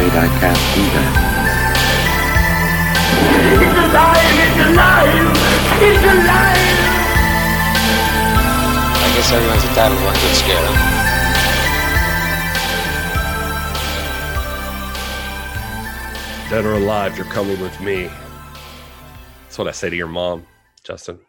I'm afraid I can't do that. It's alive! It's alive! It's alive! I guess everyone's entitled to one good scare, huh? Dead or alive, you're coming with me. That's what I say to your mom, Justin.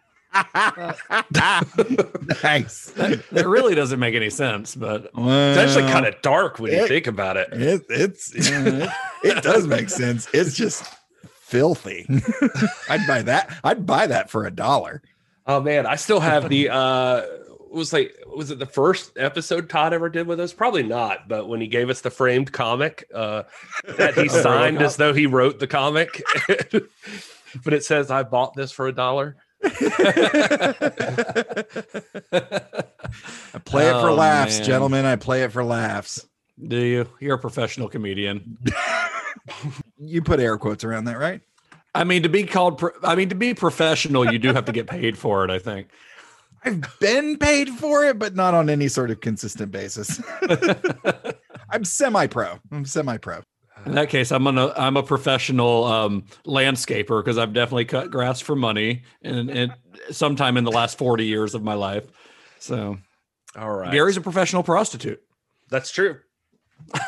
Nice. That really doesn't make any sense, but It's actually kind of dark when you think about it. It, it's it, it does make sense. It's just filthy. I'd buy that. I'd buy that for a dollar. Oh man, I still have the uh was like was it the first episode Todd ever did with us? Probably not, but when he gave us the framed comic uh that he signed as though he wrote the comic. but it says I bought this for a dollar. I play it for Oh, laughs, man. gentlemen. I play it for laughs. do you? You're a professional comedian. You put air quotes around that, right? I mean, to be called, pro- I mean, to be professional, you do have to get paid for it. I think. I've been paid for it, but not on any sort of consistent basis. I'm semi-pro. I'm semi-pro. In that case, I'm gonna, I'm a professional um, landscaper because I've definitely cut grass for money, and, and sometime in the last 40 years of my life. So All right. Gary's a professional prostitute. That's true.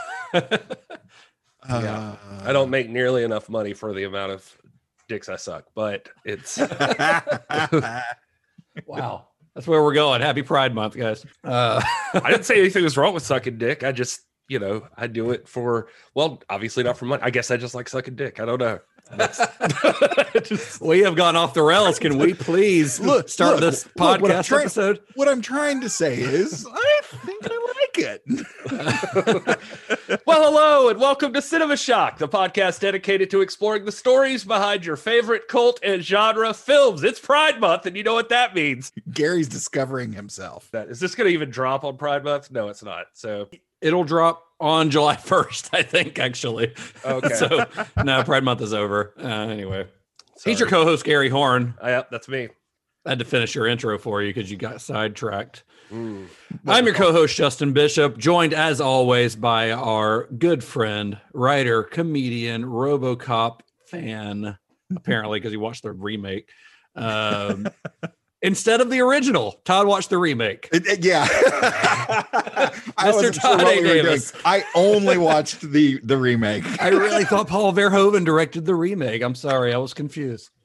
Uh, I don't make nearly enough money for the amount of dicks I suck, but it's Wow, that's where we're going. Happy Pride Month, guys. Uh, I didn't say anything was wrong with sucking dick. I just, you know, I do it for well, obviously not for money. I guess I just like sucking dick. I don't know. Just- we have gone off the rails. Can we please Look, start look, this look, what I'm podcast trying- episode? what I'm trying to say is, I think I like it. well, hello and welcome to Cinema Shock, the podcast dedicated to exploring the stories behind your favorite cult and genre films. It's Pride Month, and you know what that means. Gary's discovering himself. That is this going to even drop on Pride Month? No, it's not. So It'll drop on July 1st, I think, actually. Okay. so, no, Pride Month is over. Uh, anyway, he's your co host, Gary Horn. Uh, yep, that's me. I had to finish your intro for you because you got sidetracked. Mm. I'm your co host, Justin Bishop, joined as always by our good friend, writer, comedian, Robocop fan, apparently, because he watched the remake. Um, instead of the original, Todd watched the remake. It- it- yeah. I Mr. Todd we. Davis. I only watched the the remake. I really thought Paul Verhoeven directed the remake. I'm sorry, I was confused.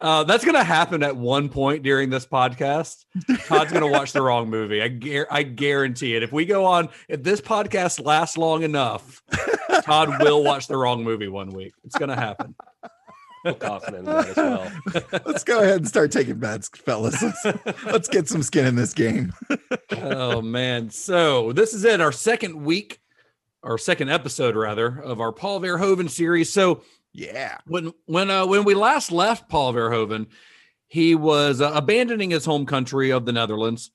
Uh, that's going to happen at one point during this podcast. Todd's going to watch the wrong movie. I, gar- I guarantee it. If we go on, if this podcast lasts long enough, Todd will watch the wrong movie one week. It's going to happen. I'm confident in that as well. Let's go ahead and start taking bets, fellas. Let's, let's get some skin in this game. oh man! So this is it. Our second week, our second episode rather, of our Paul Verhoeven series. So Yeah. when when uh, when we last left Paul Verhoeven, he was uh, abandoning his home country of the Netherlands.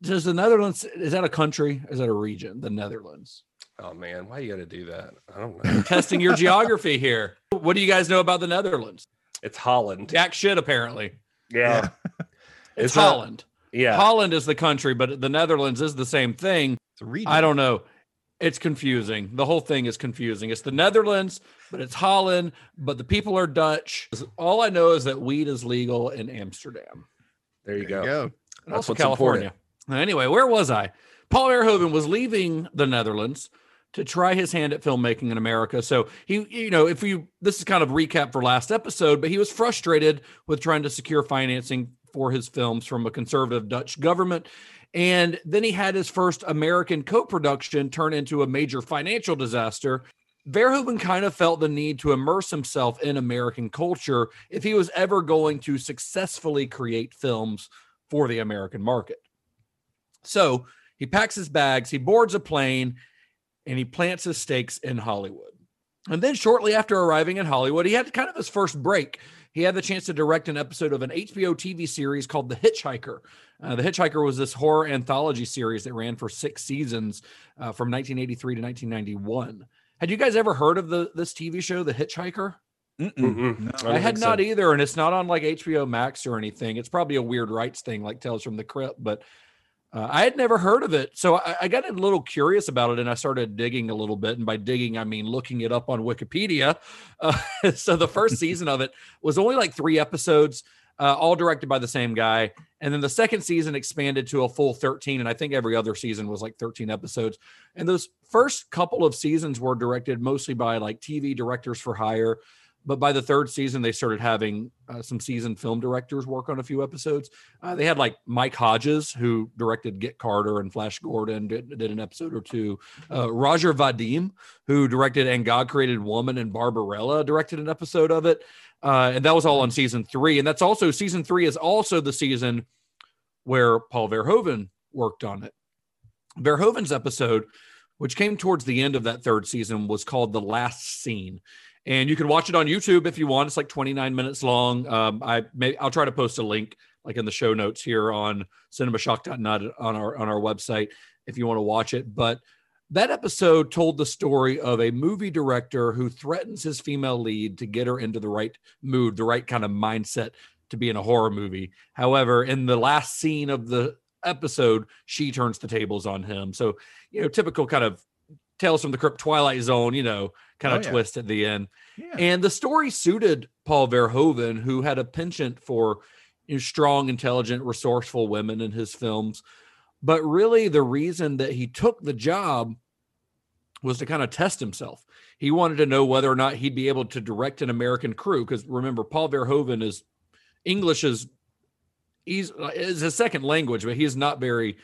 Does the Netherlands is that a country? Is that a region? The Netherlands. Oh man, why you got to do that? I don't know. Testing your geography here. What do you guys know about the Netherlands? It's Holland. Jack shit apparently. Yeah. It's Is that- Holland. Yeah. Holland is the country, but the Netherlands is the same thing. It's a region. I don't know. It's confusing. The whole thing is confusing. It's the Netherlands, but it's Holland, but the people are Dutch. All I know is that weed is legal in Amsterdam. there you There go. you go. That's also what's California. Anyway, where was I? Paul Verhoeven was leaving the Netherlands to try his hand at filmmaking in America. So he, you know, if you this is kind of recap for last episode, but he was frustrated with trying to secure financing for his films from a conservative Dutch government. And then he had his first American co-production turn into a major financial disaster. Verhoeven kind of felt the need to immerse himself in American culture if he was ever going to successfully create films for the American market. So he packs his bags, he boards a plane, and he plants his stakes in Hollywood. And then shortly after arriving in Hollywood, he had kind of his first break. He had the chance to direct an episode of an HBO TV series called The Hitchhiker. Uh, the Hitchhiker was this horror anthology series that ran for six seasons uh, from 1983 to 1991. Had you guys ever heard of the this TV show, The Hitchhiker? Mm-mm. No. don't I had think so. not either, and it's not on like HBO Max or anything. It's probably a weird rights thing, like Tales from the Crypt. But uh, I had never heard of it, so I, I got a little curious about it, and I started digging a little bit. And by digging, I mean looking it up on Wikipedia. Uh, so the first season of it was only like three episodes, uh, all directed by the same guy. And then the second season expanded to a full 13. And I think every other season was like 13 episodes. And those first couple of seasons were directed mostly by like TV directors for hire. But by the third season, they started having uh, some seasoned film directors work on a few episodes. Uh, they had like Mike Hodges, who directed Get Carter and Flash Gordon, did, did an episode or two. Uh, Roger Vadim, who directed And God Created Woman and Barbarella, directed an episode of it. Uh, and that was all on season three. And that's also season three is also the season where Paul Verhoeven worked on it. Verhoeven's episode, which came towards the end of that third season, was called The Last Scene. And you can watch it on YouTube if you want. It's like 29 minutes long. Um, I may I'll try to post a link like in the show notes here on cinemashock.net on our on our website if you want to watch it. But that episode told the story of a movie director who threatens his female lead to get her into the right mood, the right kind of mindset to be in a horror movie. However, in the last scene of the episode, she turns the tables on him. So, you know, typical kind of Tales from the Crypt Twilight Zone, you know, kind of Oh, yeah. twist at the end. Yeah. And the story suited Paul Verhoeven, who had a penchant for you know, strong, intelligent, resourceful women in his films. But really, the reason that he took the job was to kind of test himself. He wanted to know whether or not he'd be able to direct an American crew. Because remember, Paul Verhoeven is English is he's is his second language, but he is not very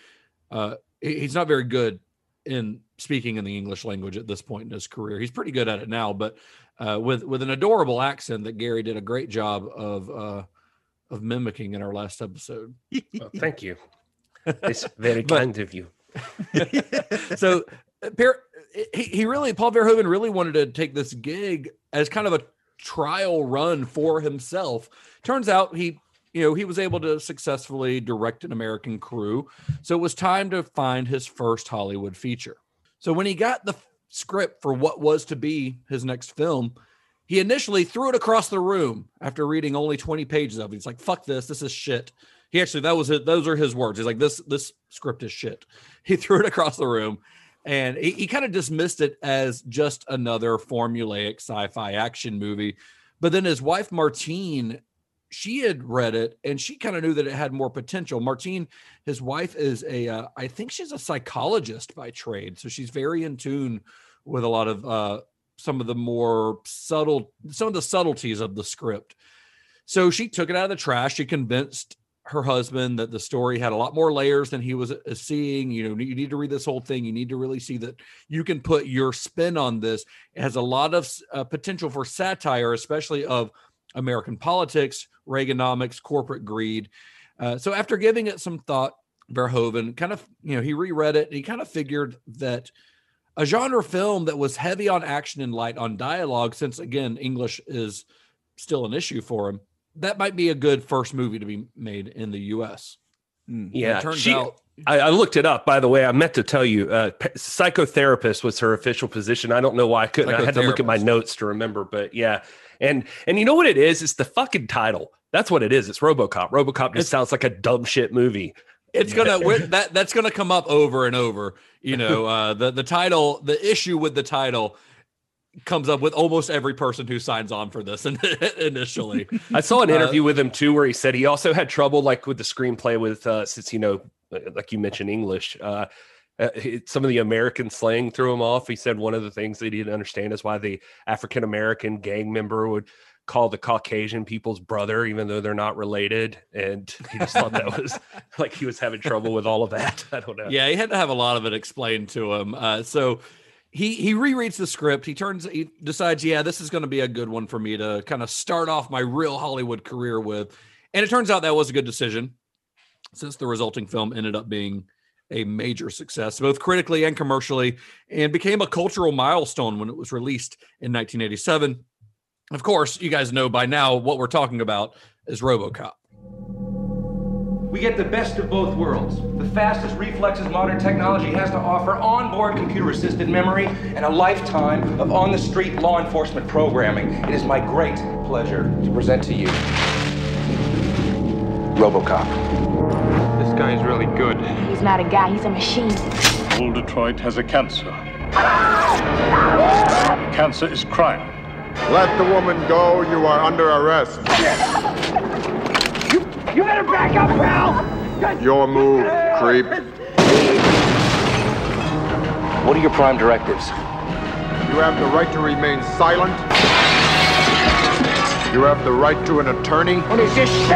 uh, he's not very good in speaking in the English language at this point in his career. He's pretty good at it now, but uh, with with an adorable accent that Gary did a great job of uh, of mimicking in our last episode. Oh, thank you. It's very But- kind of you. so uh, Per- he, he really Paul Verhoeven really wanted to take this gig as kind of a trial run for himself. Turns out he you know he was able to successfully direct an American crew. So it was time to find his first Hollywood feature. So when he got the script for what was to be his next film, he initially threw it across the room after reading only 20 pages of it. He's like, fuck this, this is shit. He actually that was it, those are his words. He's like, this this script is shit. He threw it across the room and he, he kind of dismissed it as just another formulaic sci-fi action movie. But then his wife Martine, she had read it and she kind of knew that it had more potential. Martine, his wife, is a uh, I think she's a psychologist by trade, so she's very in tune with a lot of uh, some of the more subtle, some of the subtleties of the script. So she took it out of the trash. She convinced her husband that the story had a lot more layers than he was uh, seeing. You know, you need to read this whole thing. You need to really see that you can put your spin on this. It has a lot of uh, potential for satire, especially of American politics, Reaganomics, corporate greed. Uh, so after giving it some thought, Verhoeven kind of, you know, he reread it. He kind of figured that a genre film that was heavy on action and light on dialogue, since again English is still an issue for him, that might be a good first movie to be made in the U.S. Hmm. Yeah, she- out I, I looked it up. By the way, I meant to tell you, uh, psychotherapist was her official position. I don't know why I couldn't. I had to look at my notes to remember, but yeah. And and you know what it is? It's the fucking title. That's what it is. It's RoboCop. RoboCop just It's- sounds like a dumb shit movie. it's gonna that that's gonna come up over and over. You know, uh, the the title, the issue with the title comes up with almost every person who signs on for this in, initially. I saw an Uh, interview with him too, where he said he also had trouble like with the screenplay with uh, since you know, like you mentioned English. Uh, uh, some of the American slang threw him off. He said one of the things that he didn't understand is why the African American gang member would call the Caucasian people's brother, even though they're not related. And he just thought that was like he was having trouble with all of that. I don't know. yeah, he had to have a lot of it explained to him. Uh, so he he rereads the script. He turns he decides, yeah, this is going to be a good one for me to kind of start off my real Hollywood career with. And it turns out that was a good decision, since the resulting film ended up being a major success, both critically and commercially, and became a cultural milestone when it was released in 1987. Of course, you guys know by now what we're talking about is RoboCop. We get the best of both worlds. The fastest reflexes modern technology has to offer, onboard computer assisted memory, and a lifetime of on the street law enforcement programming. It is my great pleasure to present to you Robocop. This guy is really good. He's not a guy, he's a machine. Old Detroit has a cancer. Cancer is crime. Let the woman go. You are under arrest. You, you better back up, pal! Your move, creep. What are your prime directives? You have the right to remain silent. You have the right to an attorney. What is this shit?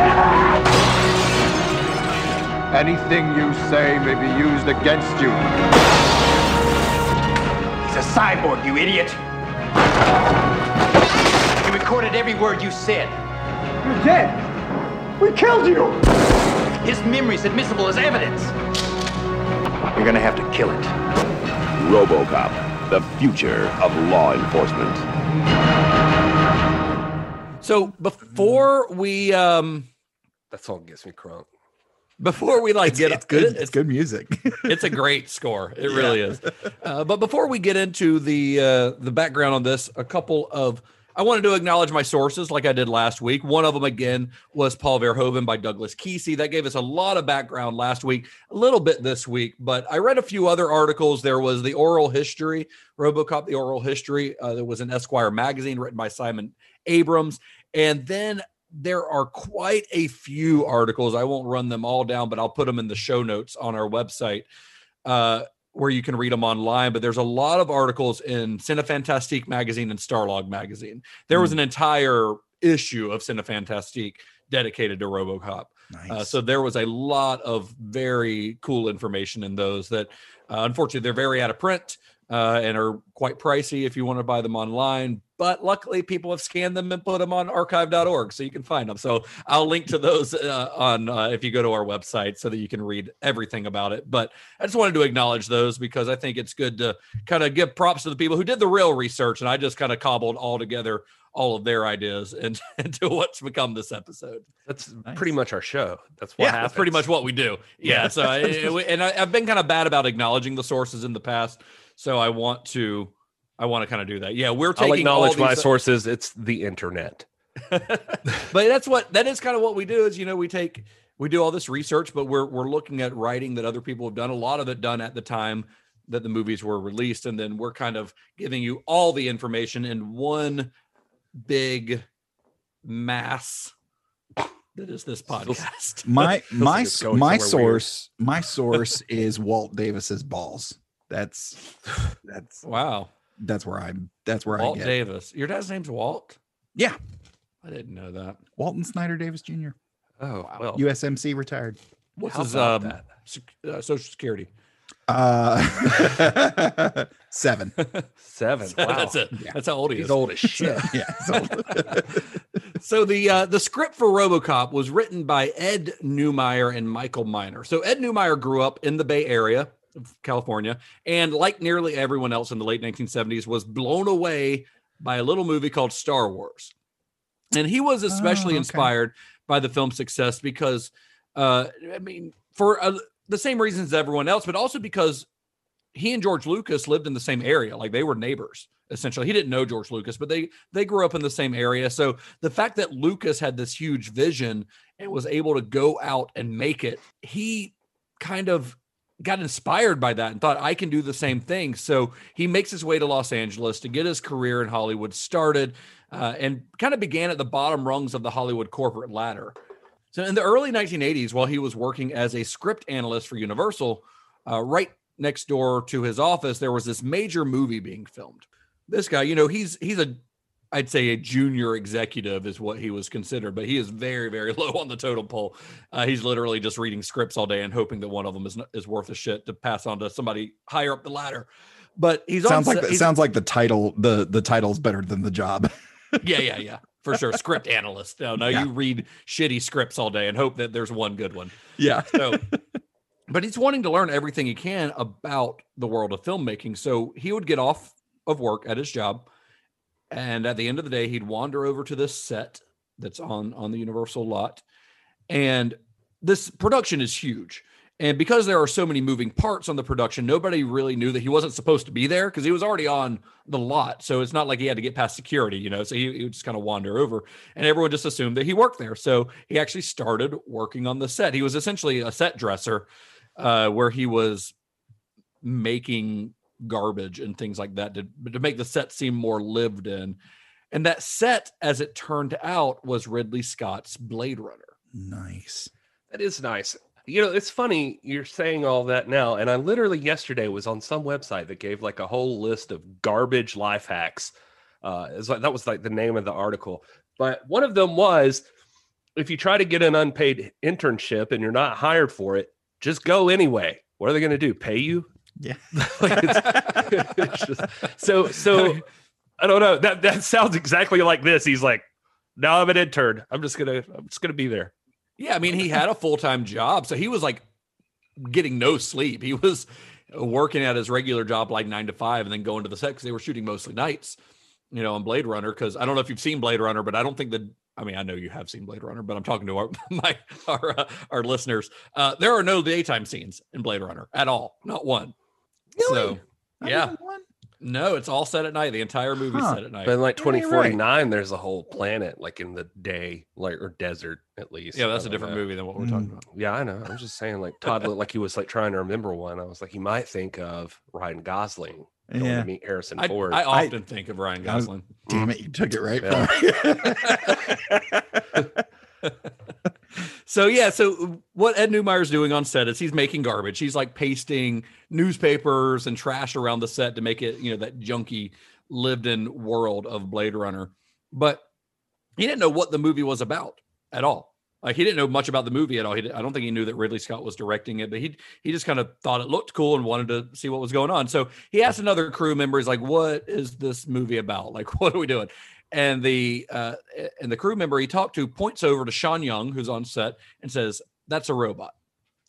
Anything you say may be used against you. He's a cyborg, you idiot! He recorded every word you said. You're dead. We killed you. His memory's admissible as evidence. You're gonna have to kill it. RoboCop, the future of law enforcement. So before we um That song gets me crunk. before we like It's, get it's good. it- It's, good music. it's a great score. It really is. Uh, but before we get into the uh, the background on this, a couple of I wanted to acknowledge my sources like I did last week. One of them again was Paul Verhoeven by Douglas Keesey. That gave us a lot of background last week, a little bit this week. But I read a few other articles. There was the Oral History, RoboCop: The Oral History. Uh, there was an Esquire magazine written by Simon Abrams, and then there are quite a few articles. I won't run them all down, but I'll put them in the show notes on our website uh, where you can read them online. But there's a lot of articles in Cinefantastique magazine and Starlog magazine. There was an entire issue of Cinefantastique dedicated to RoboCop. nice. Uh, so there was a lot of very cool information in those that uh, unfortunately they're very out of print uh, and are quite pricey if you want to buy them online. But luckily, people have scanned them and put them on archive.org so you can find them. So I'll link to those uh, on uh, if you go to our website so that you can read everything about it. But I just wanted to acknowledge those because I think it's good to kind of give props to the people who did the real research. And I just kind of cobbled all together all of their ideas and into what's become this episode. That's Nice. pretty much our show. That's what Yeah, happens. that's pretty much what we do. Yeah. So, I, and I, I've been kind of bad about acknowledging the sources in the past. So I want to, I want to kind of do that. Yeah, we're taking. I'll taking all acknowledge my these- uh, sources. It's the internet. but that's what that is kind of what we do. Is you know we take we do all this research, but we're we're looking at writing that other people have done. A lot of it done at the time that the movies were released, and then we're kind of giving you all the information in one big mass that is this podcast. my my like it's s- going my somewhere weird. source my source is Walt Davis's balls. That's that's Wow, that's where I'm. That's where Walt I get Davis. Your dad's name's Walt. Yeah. I didn't know that. Walton Snyder Davis Jr. Oh well. USMC retired. What's How his um, uh, social security? Uh, seven. Seven. Wow. That's it. Yeah. That's how old he is. He's old as shit. yeah. So, the uh, the script for RoboCop was written by Ed Neumeier and Michael Miner. So Ed Neumeier grew up in the Bay Area California, and like nearly everyone else in the late 1970s, was blown away by a little movie called Star Wars. And he was especially Oh, okay. inspired by the film's success because, uh, I mean, for uh, the same reasons as everyone else, but also because he and George Lucas lived in the same area, like they were neighbors. Essentially, he didn't know George Lucas, but they they grew up in the same area. So the fact that Lucas had this huge vision and was able to go out and make it, he kind of got inspired by that and thought I can do the same thing. So he makes his way to Los Angeles to get his career in Hollywood started, uh, and kind of began at the bottom rungs of the Hollywood corporate ladder. So in the early 1980s, while he was working as a script analyst for Universal, uh, right next door to his office, there was this major movie being filmed. This guy, you know, he's he's a I'd say a junior executive is what he was considered, but he is very, very low on the totem pole. Uh, he's literally just reading scripts all day and hoping that one of them is is worth a shit to pass on to somebody higher up the ladder. But he's sounds on, like the, sounds like the title. The the title's better than the job. yeah, yeah, yeah, for sure. Script analyst. No, no, Yeah. you read shitty scripts all day and hope that there's one good one. Yeah. So but he's wanting to learn everything he can about the world of filmmaking. So he would get off of work at his job, and at the end of the day, he'd wander over to this set that's on on the Universal lot, and this production is huge. And because there are so many moving parts on the production, nobody really knew that he wasn't supposed to be there because he was already on the lot. So it's not like he had to get past security, you know. So he, he would just kind of wander over, and everyone just assumed that he worked there. So he actually started working on the set. He was essentially a set dresser, uh, where he was making garbage and things like that to, to make the set seem more lived in. And that set, as it turned out, was Ridley Scott's Blade Runner. Nice. That is nice. You know, it's funny you're saying all that now, and I literally yesterday was on some website that gave like a whole list of garbage life hacks. Uh, it's like that was like the name of the article, but one of them was if you try to get an unpaid internship and you're not hired for it, just go anyway. What are they going to do? Pay you? Yeah. Like, it's- it's just- so so I don't know. That that sounds exactly like this. He's like, now I'm an intern. I'm just gonna I'm just gonna be there. Yeah, I mean, he had a full time job, so he was like getting no sleep. He was working at his regular job like nine to five, and then going to the set because they were shooting mostly nights. You know, on Blade Runner. Because I don't know if you've seen Blade Runner, but I don't think that. I mean, I know you have seen Blade Runner, but I'm talking to our my our uh, our listeners. Uh, there are no daytime scenes in Blade Runner at all, not one. So, yeah, one? no, it's all set at night. The entire movie Huh. set at night. But in like Yeah, you're right. 2049, there's a whole planet like in the day, like or desert at least. yeah, that's a different know. movie than what we're Mm. talking about. Yeah, I know. I'm just saying, like Todd looked like he was like trying to remember one. I was like, he might think of Ryan Gosling going Yeah. to meet Harrison I, Ford. I often think of Ryan I was- Gosling. Damn it, you took it right Yeah. from me. So yeah, so uh, what Ed Neumeier's doing on set is he's making garbage. He's like pasting newspapers and trash around the set to make it, you know, that junky lived-in world of Blade Runner. But he didn't know what the movie was about at all. Like he didn't know much about the movie at all. He I don't think he knew that Ridley Scott was directing it, but he he just kind of thought it looked cool and wanted to see what was going on. So he asked another crew member, he's like, "What is this movie about? Like, what are we doing?" And the uh, and the crew member he talked to points over to Sean Young, who's on set, and says, "That's a robot."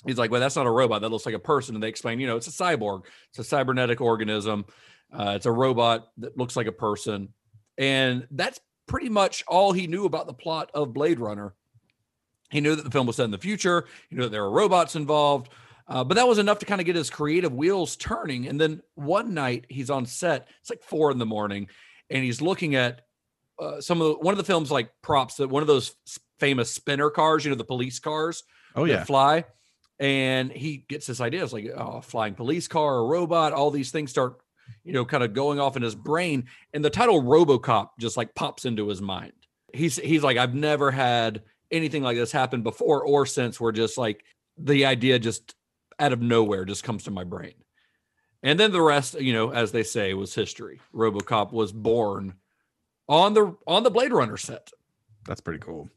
He's like, "Well, that's not a robot. That looks like a person." And they explain, you know, it's a cyborg. It's a cybernetic organism. Uh, it's a robot that looks like a person, and that's pretty much all he knew about the plot of Blade Runner. He knew that the film was set in the future. He knew that there were robots involved, uh, but that was enough to kind of get his creative wheels turning. And then one night he's on set. It's like four in the morning, and he's looking at uh, some of the, one of the film's like props that one of those famous spinner cars, you know, the police cars Oh that yeah. fly. And he gets this idea. It's like oh, a flying police car, a robot. All these things start, you know, kind of going off in his brain. And the title RoboCop just like pops into his mind. He's he's like, I've never had anything like this happen before or since. Where just like the idea just out of nowhere just comes to my brain. And then the rest, you know, as they say, was history. RoboCop was born on the on the Blade Runner set. That's pretty cool.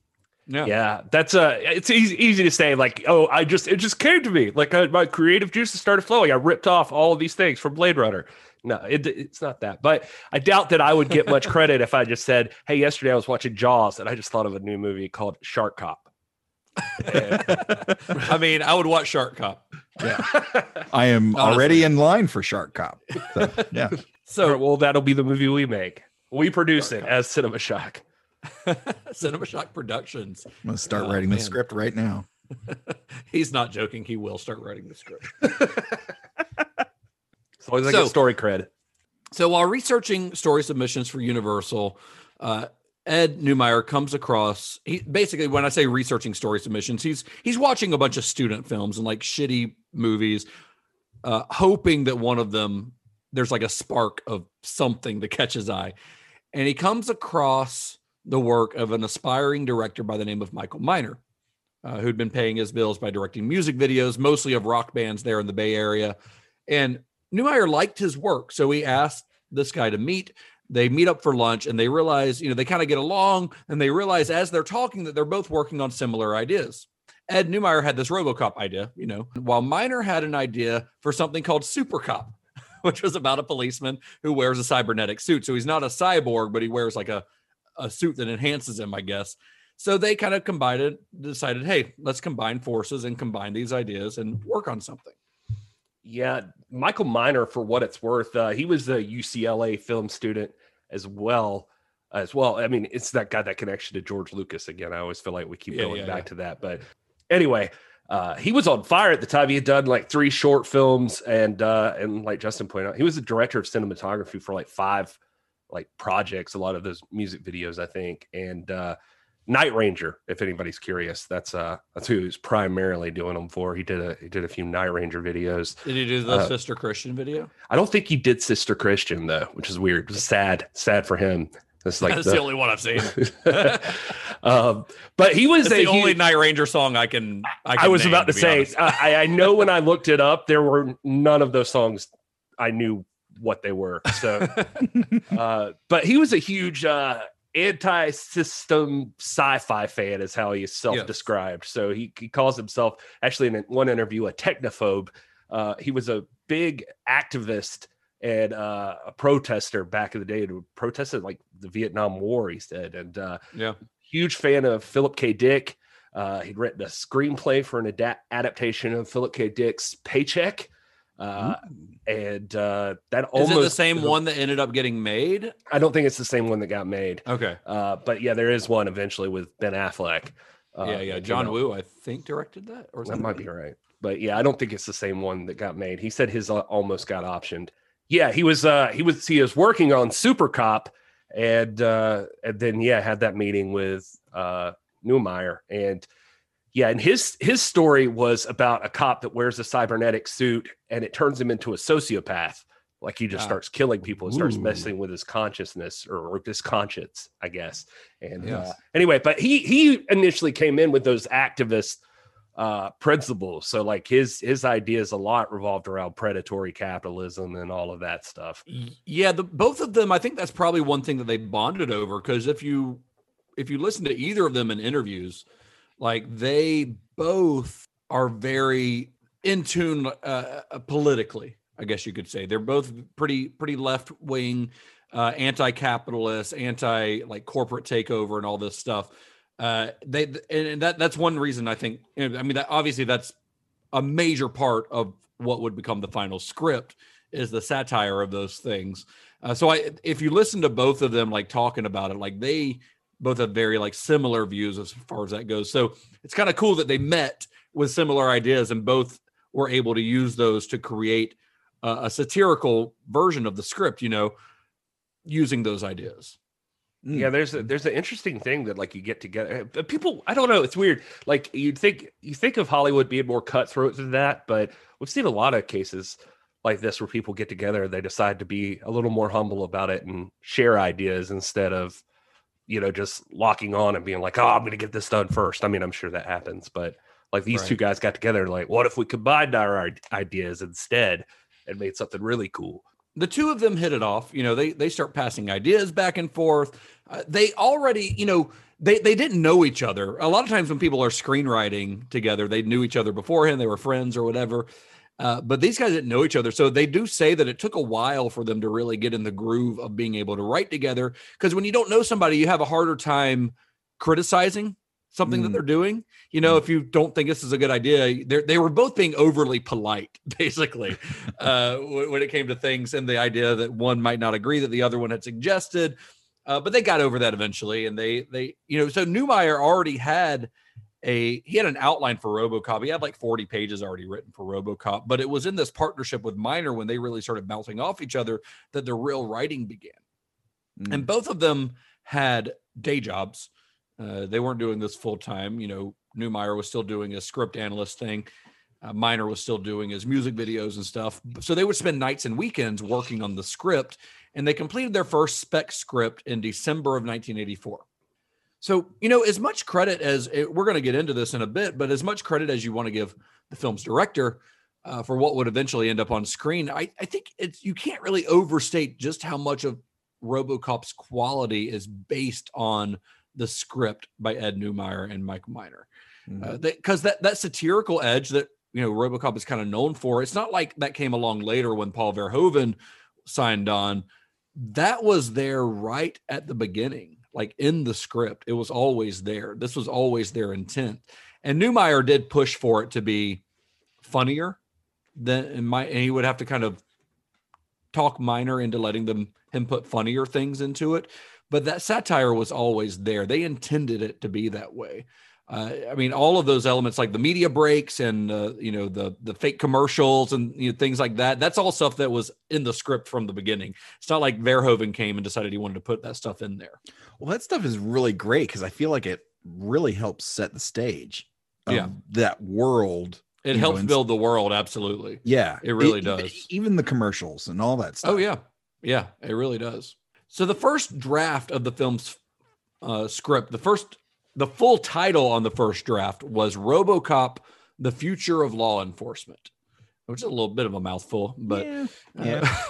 Yeah. Yeah, that's uh it's easy easy to say like, oh, I just it just came to me like uh, my creative juices started flowing. I ripped off all of these things from Blade Runner. No, it, it's not that. But I doubt that I would get much credit if I just said, "Hey, yesterday I was watching Jaws and I just thought of a new movie called Shark Cop." I mean, I would watch Shark Cop. Yeah I am Honestly. already in line for Shark Cop. So, yeah. So, well, that'll be the movie we make. We produce it as Cinema Shock. Cinema Shock Productions. I'm gonna start Oh, writing the script right now. He's not joking. He will start writing the script. As long as I So- get story cred. So while researching story submissions for Universal, uh, Ed Neumeier comes across he basically when I say researching story submissions, he's he's watching a bunch of student films and like shitty movies, uh, hoping that one of them there's like a spark of something that catches eye. And he comes across the work of an aspiring director by the name of Michael Miner, uh, who'd been paying his bills by directing music videos, mostly of rock bands there in the Bay Area. And Neumeier liked his work, so he asked this guy to meet. They meet up for lunch and they realize, you know, they kind of get along and they realize as they're talking that they're both working on similar ideas. Ed Neumeier had this Robocop idea, you know, while Miner had an idea for something called Super Cop, which was about a policeman who wears a cybernetic suit. So he's not a cyborg, but he wears like a, a suit that enhances him, I guess. So they kind of combined it, decided, hey, let's combine forces and combine these ideas and work on something. Yeah, Michael Miner, for what it's worth, uh, he was a UCLA film student as well. As well, I mean, it's that got that connection to George Lucas again. I always feel like we keep Yeah, going yeah, back yeah. to that, but anyway, uh, he was on fire at the time. He had done like three short films, and uh, and like Justin pointed out, he was the director of cinematography for like five like projects. A lot of those music videos, I think, and uh, Night Ranger. If anybody's curious, that's uh that's who he was primarily doing them for. He did a he did a few Night Ranger videos. Did he do the Uh, Sister Christian video? I don't think he did Sister Christian though, which is weird. Sad, sad for him. It's like That's the, only one I've seen. um, but he was a the only huge- Night Ranger song I can. I, I was name, about to be say. I, I know when I looked it up, there were none of those songs I knew what they were. So, uh, but he was a huge uh, anti-system sci-fi fan, is how he self-described. So he, he calls himself actually in one interview a technophobe. Uh, he was a big activist and uh, a protester back in the day who protested like the Vietnam War. He said, and uh, yeah, huge fan of Philip K. Dick. Uh, he'd written a screenplay for an ada- adaptation of Philip K. Dick's Paycheck, uh, and uh, that Is almost it the same one that ended up getting made? I don't think it's the same one that got made. Okay. Uh, but yeah, there is one eventually with Ben Affleck. Uh, yeah, yeah. that came John. Woo, I think, directed that, or That might be right. But yeah, I don't think it's the same one that got made. He said his uh, almost got optioned. Yeah, he was uh he was he was working on Super Cop and uh and then yeah, had that meeting with uh Neumeier and yeah, and his his story was about a cop that wears a cybernetic suit and it turns him into a sociopath. Like he just Ah. starts killing people and starts Ooh. messing with his consciousness or, or his conscience, I guess. And Yes. uh, anyway, but he he initially came in with those activist uh principles so like his his ideas a lot revolved around predatory capitalism and all of that stuff Yeah, the both of them. I think that's probably one thing that they bonded over. Because if you if you listen to either of them in interviews, like they both are very in tune uh, uh, politically. I guess you could say they're both pretty pretty left wing, uh, anti capitalist, anti like corporate takeover and all this stuff. Uh, they and that that's one reason I think. I mean, that obviously that's a major part of what would become the final script is the satire of those things. Uh, so I, if you listen to both of them like talking about it, like they both have very like similar views as far as that goes. So it's kind of cool that they met with similar ideas and both were able to use those to create uh, a satirical version of the script. You know, using those ideas. Mm. yeah there's a there's an interesting thing that like you get together uh, people i don't know it's weird. Like you'd think you think of hollywood being more cutthroat than that but we've seen a lot of cases like this where people get together and they decide to be a little more humble about it and share ideas instead of you know just locking on and being like oh i'm gonna get this done first. I mean i'm sure that happens but like these two guys got together like what if we combined our ideas instead and made something really cool the two of them hit it off. You know, they they start passing ideas back and forth. Uh, they already, you know, they they didn't know each other. A lot of times when people are screenwriting together, they knew each other beforehand. They were friends or whatever. Uh, but these guys didn't know each other, so they do say that it took a while for them to really get in the groove of being able to write together. Because when you don't know somebody, you have a harder time criticizing something that Mm. they're doing. You know, if you don't think this is a good idea, they they were both being overly polite, basically, uh, when it came to things and the idea that one might not agree that the other one had suggested. Uh, but they got over that eventually, and they they you know so Neumeier already had a he had an outline for RoboCop. He had like 40 pages already written for RoboCop, but it was in this partnership with Miner when they really started bouncing off each other that the real writing began. And both of them had day jobs. Uh, they weren't doing this full time. You know, Neumeier was still doing his script analyst thing. Uh, Miner was still doing his music videos and stuff. So they would spend nights and weekends working on the script, and they completed their first spec script in December of 1984. So, you know, as much credit as eh, we're going to get into this in a bit, but as much credit as you want to give the film's director uh, for what would eventually end up on screen, I, I think it's you can't really overstate just how much of RoboCop's quality is based on the script by Ed Neumeier and Mike Miner. Uh, mm-hmm. Because that that satirical edge that you know RoboCop is kind of known for, it's not like that came along later when Paul Verhoeven signed on. That was there right at the beginning. like in the script. It was always there. This was always their intent. And Neumeier did push for it to be funnier than and my and he would have to kind of talk Miner into letting them him put funnier things into it. But that satire was always there. They intended it to be that way. Uh, I mean, all of those elements, like the media breaks and uh, you know the the fake commercials and you know, things like that. That's all stuff that was in the script from the beginning. It's not like Verhoeven came and decided he wanted to put that stuff in there. Well, that stuff is really great because I feel like it really helps set the stage. Of Yeah. that world. It helps know, build the world, absolutely. Yeah, It really e- does. Even the commercials and all that stuff. Oh yeah, yeah, it really does. So the first draft of the film's uh, script, the first, the full title on the first draft was RoboCop: The Future of Law Enforcement, which is a little bit of a mouthful, but Yeah,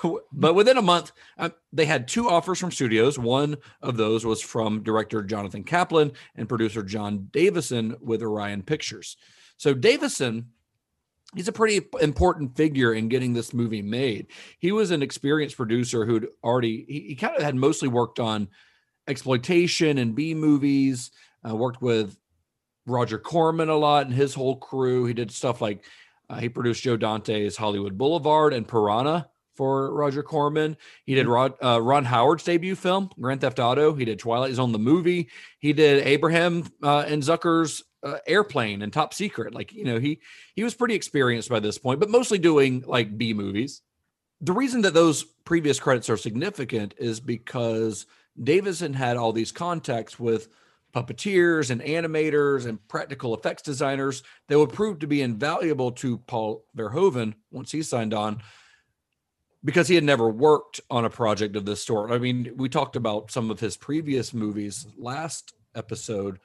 uh, but within a month, uh, they had two offers from studios. One of those was from director Jonathan Kaplan and producer Jon Davison with Orion Pictures. So Davison he's a pretty important figure in getting this movie made. He was an experienced producer who'd already he, he kind of had mostly worked on exploitation and B movies. Uh, worked with Roger Corman a lot and his whole crew. He did stuff like uh, he produced Joe Dante's Hollywood Boulevard and Piranha for Roger Corman. He did Rod, uh, Ron Howard's debut film, Grand Theft Auto. He did Twilight Zone, the movie. He did Abraham uh, and Zucker's uh, Airplane and Top Secret. Like you know, he he was pretty experienced by this point, but mostly doing like B movies. The reason that those previous credits are significant is because Davison had all these contacts with puppeteers and animators and practical effects designers that would prove to be invaluable to Paul Verhoeven once he signed on because he had never worked on a project of this sort. I mean, we talked about some of his previous movies last episode.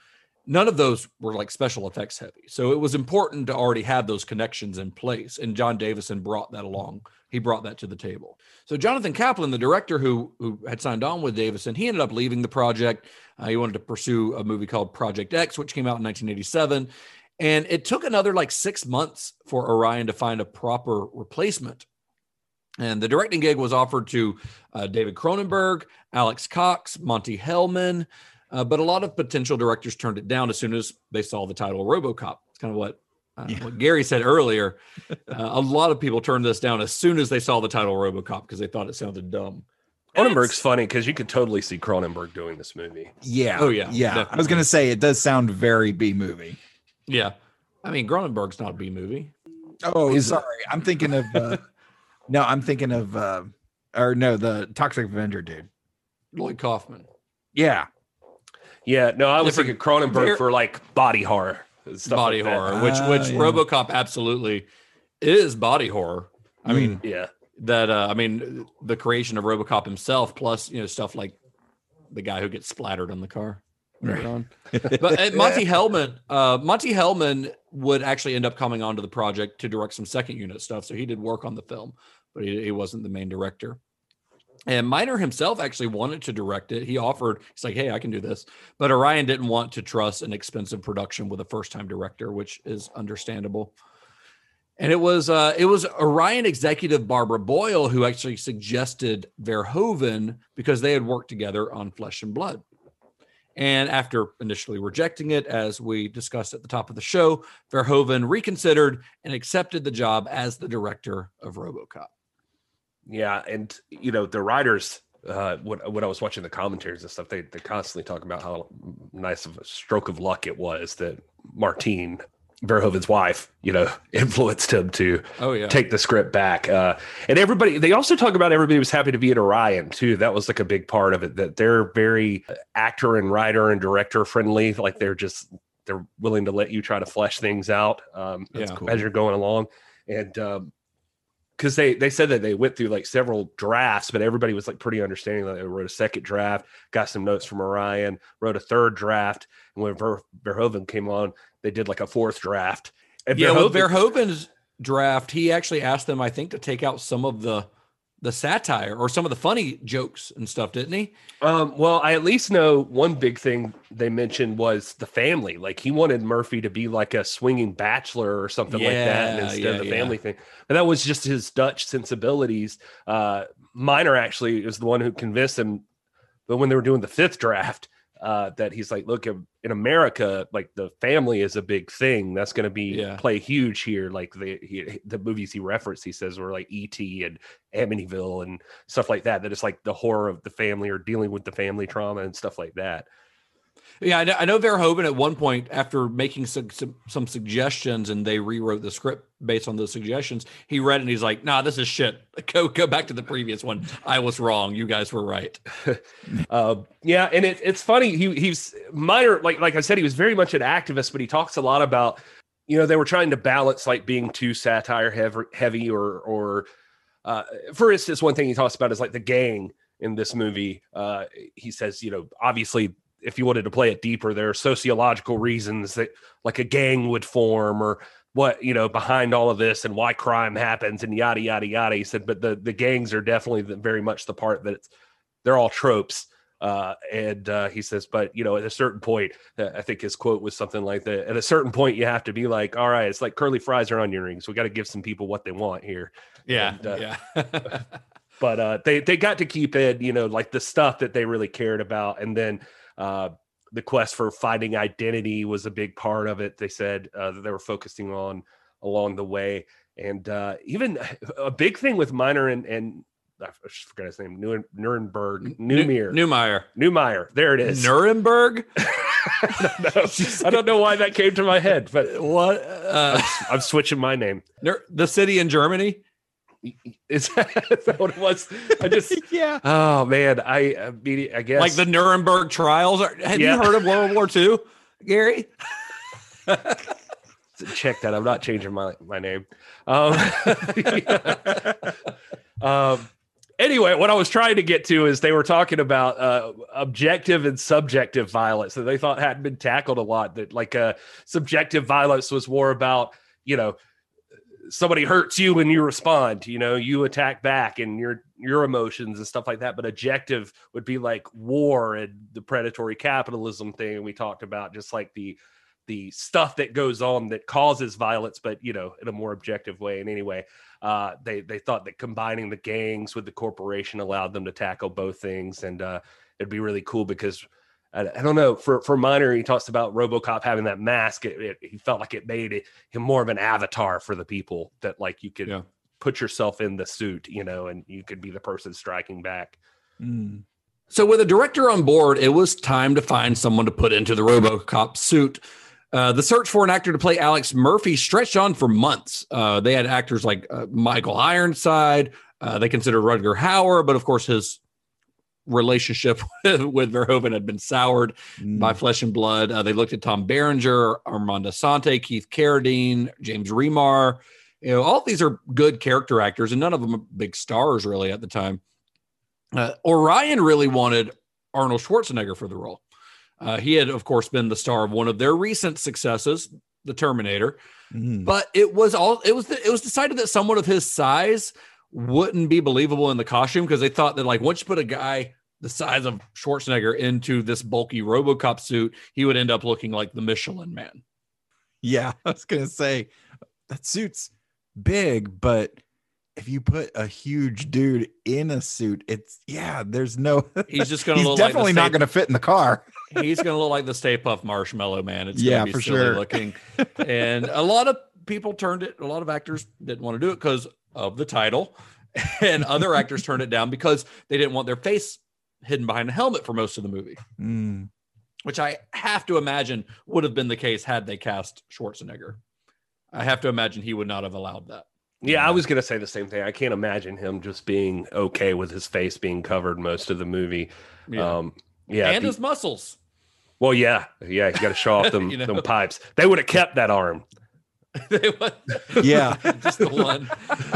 None of those were like special effects heavy. So it was important to already have those connections in place. And Jon Davison brought that along. He brought that to the table. So Jonathan Kaplan, the director who who had signed on with Davison, he ended up leaving the project. Uh, he wanted to pursue a movie called Project X, which came out in 1987. And it took another like six months for Orion to find a proper replacement. And the directing gig was offered to uh, David Cronenberg, Alex Cox, Monte Hellman, uh, but a lot of potential directors turned it down as soon as they saw the title RoboCop. It's kind of what, uh, what Gary said earlier. Uh, a lot of people turned this down as soon as they saw the title RoboCop because they thought it sounded dumb. Cronenberg's funny because you could totally see Cronenberg doing this movie. Yeah. Oh, yeah, Yeah. I was gonna say it does sound very B movie. Yeah, I mean Cronenberg's not a B movie. Oh, He's- sorry. I'm thinking of uh no, I'm thinking of uh or no, the Toxic Avenger dude. Lloyd Kaufman. Yeah. Yeah, no, I was Different- thinking Cronenberg for like body horror, stuff body like that. horror, which Ah, which yeah. RoboCop absolutely is body horror. I mean, Yeah, that uh, I mean the creation of RoboCop himself, plus you know stuff like the guy who gets splattered on the car. later on. but uh, Monte Hellman, uh, Monte Hellman would actually end up coming onto the project to direct some second unit stuff. So he did work on the film, but he, he wasn't the main director. And Miner himself actually wanted to direct it. He offered, he's like, hey, I can do this. But Orion didn't want to trust an expensive production with a first time director, which is understandable. And it was uh, it was Orion executive Barbara Boyle who actually suggested Verhoeven because they had worked together on Flesh and Blood. And after initially rejecting it, as we discussed at the top of the show, Verhoeven reconsidered and accepted the job as the director of RoboCop. Yeah, and you know the writers. Uh, when, when I was watching the commentaries and stuff, they they constantly talk about how nice of a stroke of luck it was that Martine Verhoeven's wife, you know, influenced him to Oh yeah, take the script back. Uh, and everybody, they also talk about everybody was happy to be at Orion too. That was like a big part of it. That they're very actor and writer and director friendly. Like they're just they're willing to let you try to flesh things out um, That's cool. as you're going along. And um, because they they said that they went through like several drafts, but everybody was like pretty understanding that they wrote a second draft, got some notes from Orion, wrote a third draft, and when Ver, Verhoeven came on, they did like a fourth draft. And yeah. Verhoeven- Verhoeven's draft, he actually asked them, I think, to take out some of the the satire or some of the funny jokes and stuff, didn't he? Um, well, I at least know one big thing they mentioned was the family. Like he wanted Murphy to be like a swinging bachelor or something like that instead yeah, of the yeah. family thing. But that was just his Dutch sensibilities. Uh, Miner actually is the one who convinced him. But when they were doing the fifth draft, uh, that he's like, look, in America, like the family is a big thing. That's going to be Yeah. play huge here. Like the he, the movies he referenced, he says were like E.T. and Amityville and stuff like that. That it's like the horror of the family or dealing with the family trauma and stuff like that. Yeah, I know, I know Verhoeven at one point, after making some, some some suggestions, and they rewrote the script based on those suggestions. He read it and he's like, "Nah, this is shit. Go go back to the previous one. I was wrong. You guys were right." uh, yeah, and it, it's funny. He he's Miner, like like I said, he was very much an activist, but he talks a lot about, you know, they were trying to balance like being too satire heavy, heavy or or, uh, for instance, one thing he talks about is like the gang in this movie. Uh, he says, you know, obviously, if you wanted to play it deeper, there are sociological reasons that like a gang would form or what you know behind all of this and why crime happens and yada yada yada. He said, but the the gangs are definitely the, very much the part that it's they're all tropes. Uh, and uh, he says, but you know, at a certain point, uh, I think his quote was something like that. At a certain point, you have to be like, all right, it's like curly fries or onion rings. We got to give some people what they want here. Yeah, And, uh, yeah. but uh, they they got to keep it, you know, like the stuff that they really cared about, and then uh, the quest for finding identity was a big part of it. They said uh, that they were focusing on along the way, and uh, even a big thing with Miner and and I forgot his name, Nurem- Nuremberg, Newmere, Neumeier, Neumeier. There it is. Nuremberg. I, don't know. I don't know why that came to my head, but what? Uh, I'm, I'm switching my name. The city in Germany. Is that, is that what it was? I just yeah. Oh man, I I, mean, I guess Like the Nuremberg trials. Are- Have Yeah. you heard of World War II, Gary? check that. I'm not changing my my name. Um, yeah. um, anyway, what I was trying to get to is they were talking about uh, objective and subjective violence that they thought hadn't been tackled a lot. That like uh, subjective violence was more about you know somebody hurts you and you respond you know you attack back and your your emotions and stuff like that. But objective would be like war and the predatory capitalism thing we talked about just like the the stuff that goes on that causes violence but you know in a more objective way. And anyway uh they they thought that combining the gangs with the corporation allowed them to tackle both things. And uh it'd be really cool because I, I don't know for for Miner he talks about RoboCop having that mask it, it, he felt like it made it, him more of an avatar for the people that like you could Yeah. put yourself in the suit you know and you could be the person striking back Mm. So, with a director on board, it was time to find someone to put into the Robocop suit. Uh, the search for an actor to play Alex Murphy stretched on for months. Uh, they had actors like uh, Michael Ironside. Uh, they considered Rutger Hauer, but of course, his relationship with, with Verhoeven had been soured by Flesh and Blood. Uh, they looked at Tom Berenger, Armand Assante, Keith Carradine, James Remar. You know, all these are good character actors, and none of them are big stars really at the time. Uh, Orion really wanted Arnold Schwarzenegger for the role. Uh, he had, of course, been the star of one of their recent successes, The Terminator. Mm. But it was all it was. It was decided that someone of his size wouldn't be believable in the costume because they thought that like once you put a guy the size of Schwarzenegger into this bulky RoboCop suit, he would end up looking like the Michelin Man. Yeah, I was gonna say that suit's big, but if you put a huge dude in a suit, it's yeah, there's no He's just gonna he's look like definitely not gonna fit in the car. He's gonna look like the Stay Puft Marshmallow Man. It's Yeah, gonna be for silly sure. looking, and a lot of people turned it. A lot of actors didn't want to do it because of the title, and other actors turned it down because they didn't want their face hidden behind a helmet for most of the movie. Mm. which I have to imagine would have been the case had they cast Schwarzenegger. I have to imagine he would not have allowed that. Yeah, I was gonna say the same thing. I can't imagine him just being okay with his face being covered most of the movie. Yeah. Um, yeah. and be- his muscles. well, yeah, yeah. You got to show off them You know? them pipes. They would have kept that arm. Yeah. just the one.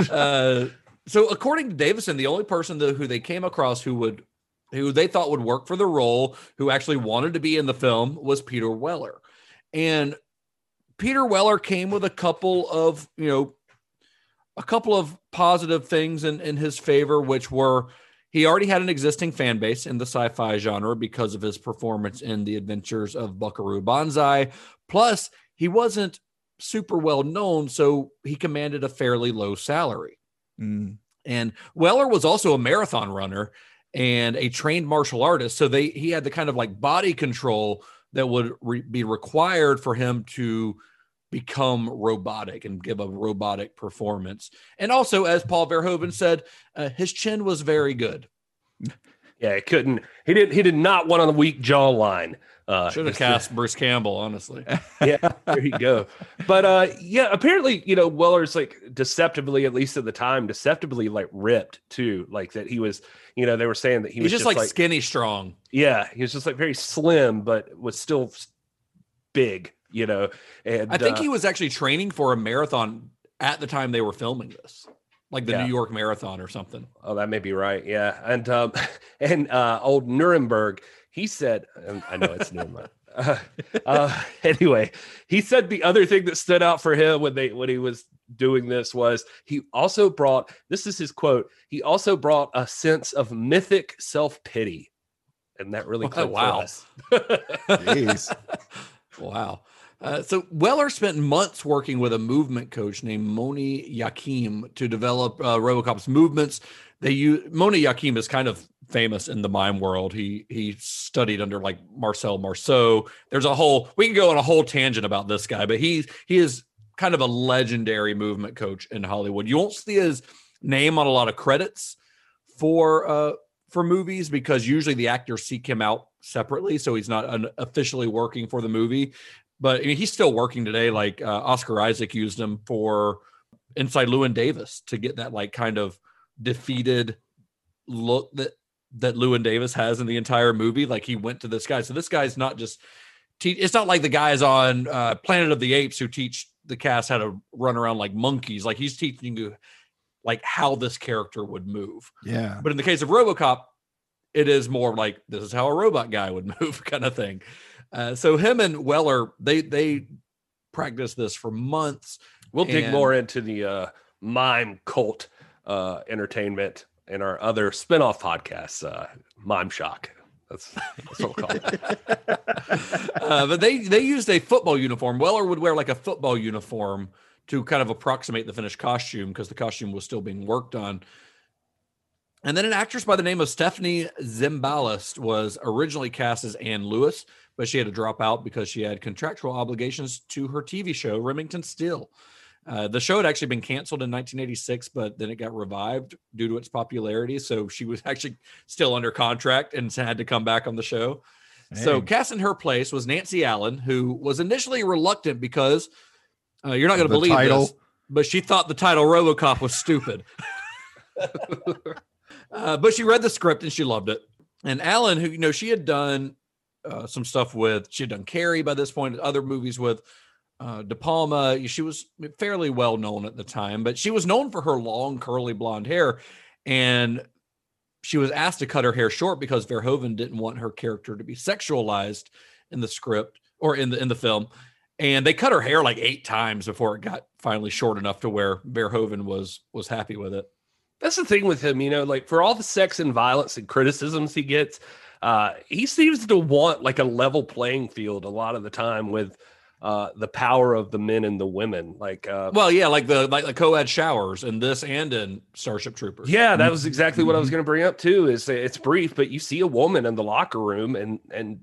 Uh, so, according to Davison, the only person that, who they came across who would, who they thought would work for the role, who actually wanted to be in the film, was Peter Weller, and Peter Weller came with a couple of you know, a couple of positive things in in his favor, which were he already had an existing fan base in the sci-fi genre because of his performance in the adventures of Buckaroo Banzai. Plus, he wasn't super well known, so he commanded a fairly low salary. Mm. And Weller was also a marathon runner. and a trained martial artist. So they he had the kind of like body control that would re- be required for him to become robotic and give a robotic performance. And also, as Paul Verhoeven said, uh, his chin was very good. Yeah, he couldn't. He did. He did not want a weak jawline. Uh, Should have just- cast Bruce Campbell, honestly. yeah, there you go. But uh, yeah, apparently, you know, Weller's like deceptively, at least at the time, deceptively like ripped too. Like that he was, you know, they were saying that he He's was just, like, skinny strong. Yeah, he was just like very slim, but was still big. You know, and I think uh, he was actually training for a marathon at the time they were filming this, like the Yeah. New York Marathon or something. Oh, that may be right. Yeah, and um, and uh, old Nuremberg, he said, I know it's Nuremberg. Uh, uh, anyway, he said the other thing that stood out for him when they when he was doing this was he also brought this is his quote. He also brought a sense of mythic self pity, and that really Oh, wow. for us. Wow. Uh, so Weller spent months working with a movement coach named Moni Yakim to develop uh, RoboCop's movements. They use Moni Yakim is kind of famous in the mime world. He he studied under like Marcel Marceau. There's a whole we can go on a whole tangent about this guy, but he he is kind of a legendary movement coach in Hollywood. You won't see his name on a lot of credits for uh for movies because usually the actors seek him out separately, so he's not officially working for the movie. But I mean, he's still working today. Like uh, Oscar Isaac used him for Inside Llewyn Davis to get that like kind of defeated look that that Llewyn Davis has in the entire movie. Like he went to this guy, so this guy's not just. Te- it's not like the guys on uh, Planet of the Apes who teach the cast how to run around like monkeys. Like he's teaching you like how this character would move. Yeah. But in the case of RoboCop, it is more like this is how a robot guy would move, kind of thing. Uh, so him and Weller, they they practiced this for months. We'll dig more into the uh, mime cult uh, entertainment in our other spin-off podcasts, uh, Mime Shock. That's, that's what we'll call it. uh, but they they used a football uniform. Weller would wear like a football uniform to kind of approximate the finished costume because the costume was still being worked on. And then an actress by the name of Stephanie Zimbalist was originally cast as Anne Lewis, but she had to drop out because she had contractual obligations to her TV show Remington Steele. Uh, the show had actually been canceled in 1986, but then it got revived due to its popularity. So she was actually still under contract and had to come back on the show. So cast in her place was Nancy Allen, who was initially reluctant because uh, you're not going to believe title. this, but she thought the title RoboCop was stupid. uh, but she read the script and she loved it. And Allen, who you know, she had done uh, some stuff with, she had done Carrie by this point, other movies with uh, De Palma. She was fairly well known at the time, but she was known for her long curly blonde hair, and she was asked to cut her hair short because Verhoeven didn't want her character to be sexualized in the script or in the in the film. And they cut her hair like eight times before it got finally short enough to where Verhoeven was was happy with it. That's the thing with him, you know, like for all the sex and violence and criticisms he gets, uh, he seems to want like a level playing field a lot of the time with uh, the power of the men and the women. Like, uh, Well, yeah, like the like the co-ed showers in this and in Starship Troopers. yeah, that was exactly what I was going to bring up too. Is it's brief, but you see a woman in the locker room, and and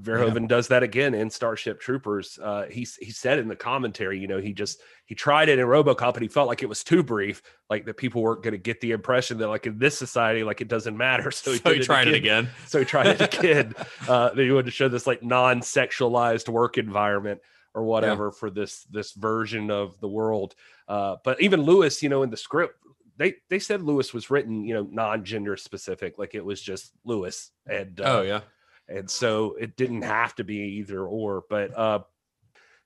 Verhoeven does that again in Starship Troopers. Uh, he he said in the commentary, you know, he just he tried it in RoboCop, and he felt like it was too brief, like that people weren't going to get the impression that like in this society, like it doesn't matter. So he, So he tried it again. So he tried it again. uh, that he wanted to show this like non-sexualized work environment or whatever for this this version of the world. Uh, but even Lewis, you know, in the script, they they said Lewis was written, you know, non-gender specific, like it was just Lewis, and uh, Oh yeah. And so it didn't have to be either or. But uh,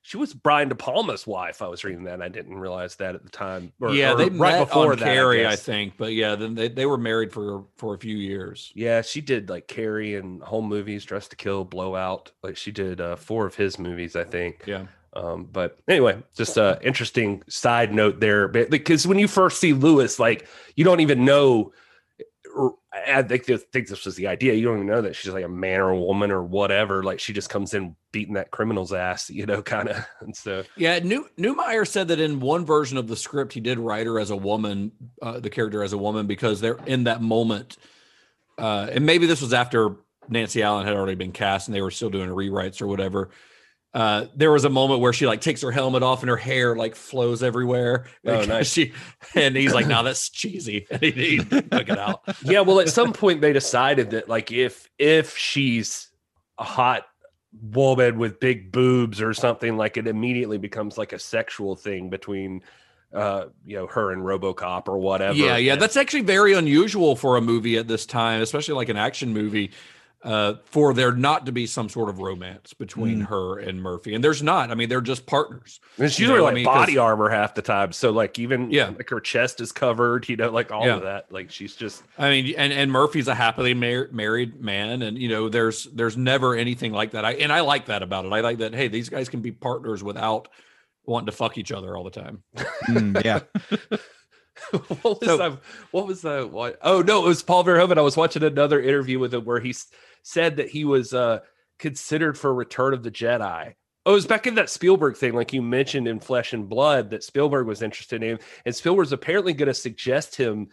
she was Brian De Palma's wife. I was reading that, and I didn't realize that at the time. Or- yeah, or they right met before on that, Carrie, I, guess. think. But yeah, then they, they were married for for a few years. Yeah, she did like Carrie and home movies, Dress to Kill, Blowout. Like she did uh, four of his movies, I think. Yeah. Um, but anyway, just a interesting side note there, because when you first see Lewis, like you don't even know. Or I think they think this was the idea. You don't even know that she's like a man or a woman or whatever. Like she just comes in beating that criminal's ass, you know, kind of. And so Yeah, New Neumeier said that in one version of the script, he did write her as a woman, uh, the character as a woman, because they're in that moment. uh, and maybe this was after Nancy Allen had already been cast and they were still doing rewrites or whatever. Uh, there was a moment where she like takes her helmet off and her hair like flows everywhere. Oh, nice. She and he's like, "No, that's cheesy." And he, he took it out. yeah well at some point they decided that like if if she's a hot woman with big boobs or something like it immediately becomes like a sexual thing between uh you know her and robocop or whatever Yeah, yeah, that's actually very unusual for a movie at this time, especially like an action movie. Uh, for there not to be some sort of romance between Mm. her and Murphy, and there's not. I mean, they're just partners. And it's You usually like I mean, 'cause- body armor half the time so like even Yeah. like her chest is covered you know like all Yeah. of that like she's just I mean, and and Murphy's a happily mar- married man, and you know, there's there's never anything like that. I and I like that about it. I like that. Hey, these guys can be partners without wanting to fuck each other all the time. Mm, yeah. what was So- that? What was the what? Oh no, it was Paul Verhoeven. I was watching another interview with him where he s- said that he was uh considered for Return of the Jedi. Oh, it was back in that Spielberg thing, like you mentioned in Flesh and Blood, that Spielberg was interested in, and Spielberg's apparently going to suggest him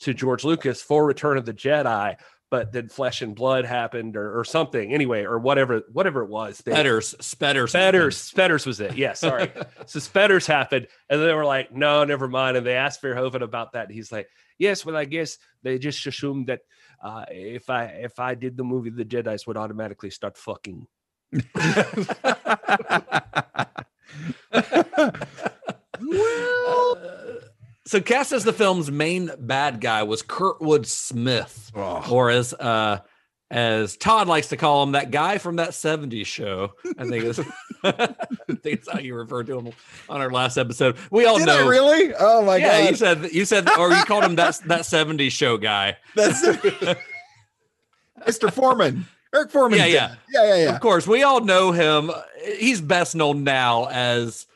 to George Lucas for Return of the Jedi. But then Flesh and Blood happened, or, or something. Anyway, or whatever, whatever it was. They- Spetters, Spetters, Spetters, Spetters was it? Yeah, sorry. so Spetters happened, and they were like, "No, never mind." And they asked Verhoeven about that. And he's like, "Yes, well, I guess they just assumed that uh, if I if I did the movie, the Jedi's would automatically start fucking." So, cast as the film's main bad guy was Kurtwood Smith, or as uh, as Todd likes to call him, that guy from that '70s show. I think is I think it's how you referred to him on our last episode. We all Did know, I really? Oh my yeah, god. you said you said, or you called him that that '70s show guy. That's Mr. Foreman. Eric Foreman. Yeah, yeah. Yeah, yeah, yeah. Of course, we all know him. He's best known now as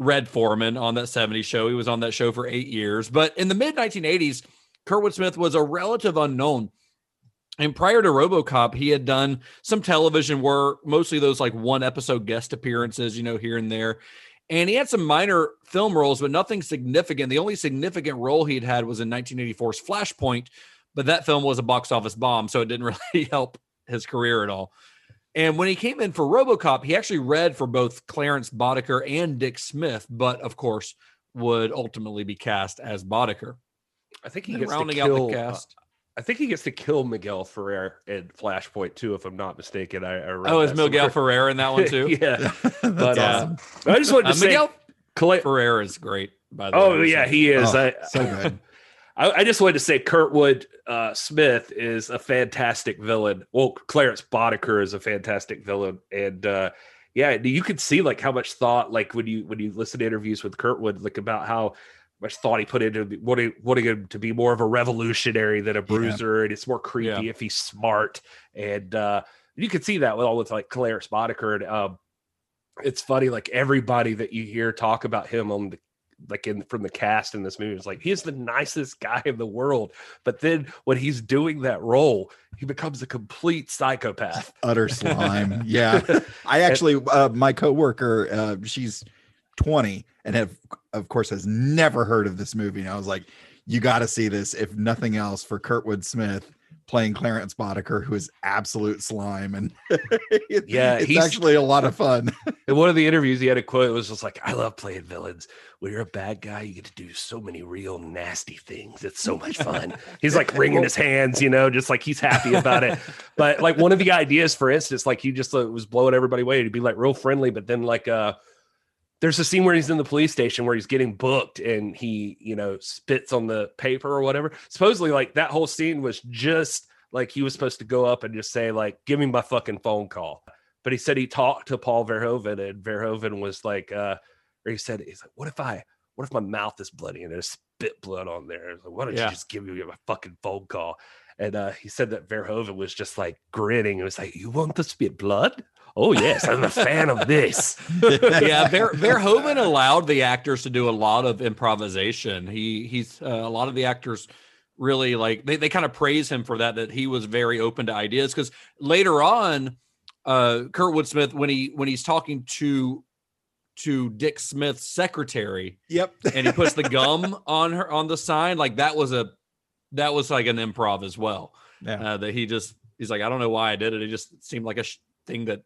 Red Foreman on that 70s show. He was on that show for eight years. But in the mid 1980s, Kurtwood Smith was a relative unknown. And prior to Robocop, he had done some television work, mostly those like one episode guest appearances, you know, here and there. And he had some minor film roles, but nothing significant. The only significant role he'd had was in 1984's Flashpoint, but that film was a box office bomb, so it didn't really help his career at all. And when he came in for Robocop, he actually read for both Clarence Boddicker and Dick Smith, but of course would ultimately be cast as Boddicker. I think he gets rounding to out the kill. uh. I think he gets to kill Miguel Ferrer in Flashpoint too, if I'm not mistaken. I, I read Oh, is Miguel somewhere. Ferrer in that one too? yeah, but uh. I just wanted to Uh, say, Miguel Clay- Ferrer is great. By the Oh way, oh yeah, he is. Oh, I, so good. I, I just wanted to say Kurtwood uh, Smith is a fantastic villain. Well, Clarence Boddicker is a fantastic villain, and uh, yeah, you could see like how much thought, like when you when you listen to interviews with Kurtwood, like about how much thought he put into wanting wanting him to be more of a revolutionary than a bruiser, and it's more creepy Yeah. if he's smart, and uh, you can see that with all with like Clarence Boddicker, and um, it's funny like everybody that you hear talk about him on the like in from the cast in this movie is like he's the nicest guy in the world but then when he's doing that role he becomes a complete psychopath Utter slime. Yeah. I actually, uh, my coworker, uh, she's 20 and have, of course, has never heard of this movie. And I was like, you got to see this, if nothing else, for Kurtwood Smith playing Clarence Boddicker, who is absolute slime. And it- Yeah, it's he's- actually a lot of fun. in one of the interviews he had a quote it was just like i love playing villains when you're a bad guy you get to do so many real nasty things it's so much fun he's like wringing his hands you know just like he's happy about it but like one of the ideas for instance like he just uh, was blowing everybody away to be like real friendly but then like uh there's a scene where he's in the police station where he's getting booked and he you know spits on the paper or whatever. Supposedly like that whole scene was just like he was supposed to go up and just say like give me my fucking phone call. But he said he talked to Paul Verhoeven and Verhoeven was like uh or he said he's like what if I what if my mouth is bloody and there's spit blood on there? Like, why don't Yeah. you just give me my fucking phone call? And uh he said that Verhoeven was just like grinning and was like you want to spit blood oh yes I'm a fan of this yeah, Ver, Verhoeven allowed the actors to do a lot of improvisation. He he's uh, a lot of the actors really like they, they kind of praise him for that that he was very open to ideas because later on uh Kurtwood Smith when he when he's talking to to Dick Smith's secretary Yep. and he puts the gum on her on the sign like that was a that was like an improv as well Yeah. Uh, that he just he's like, I don't know why I did it. It just seemed like a sh- thing that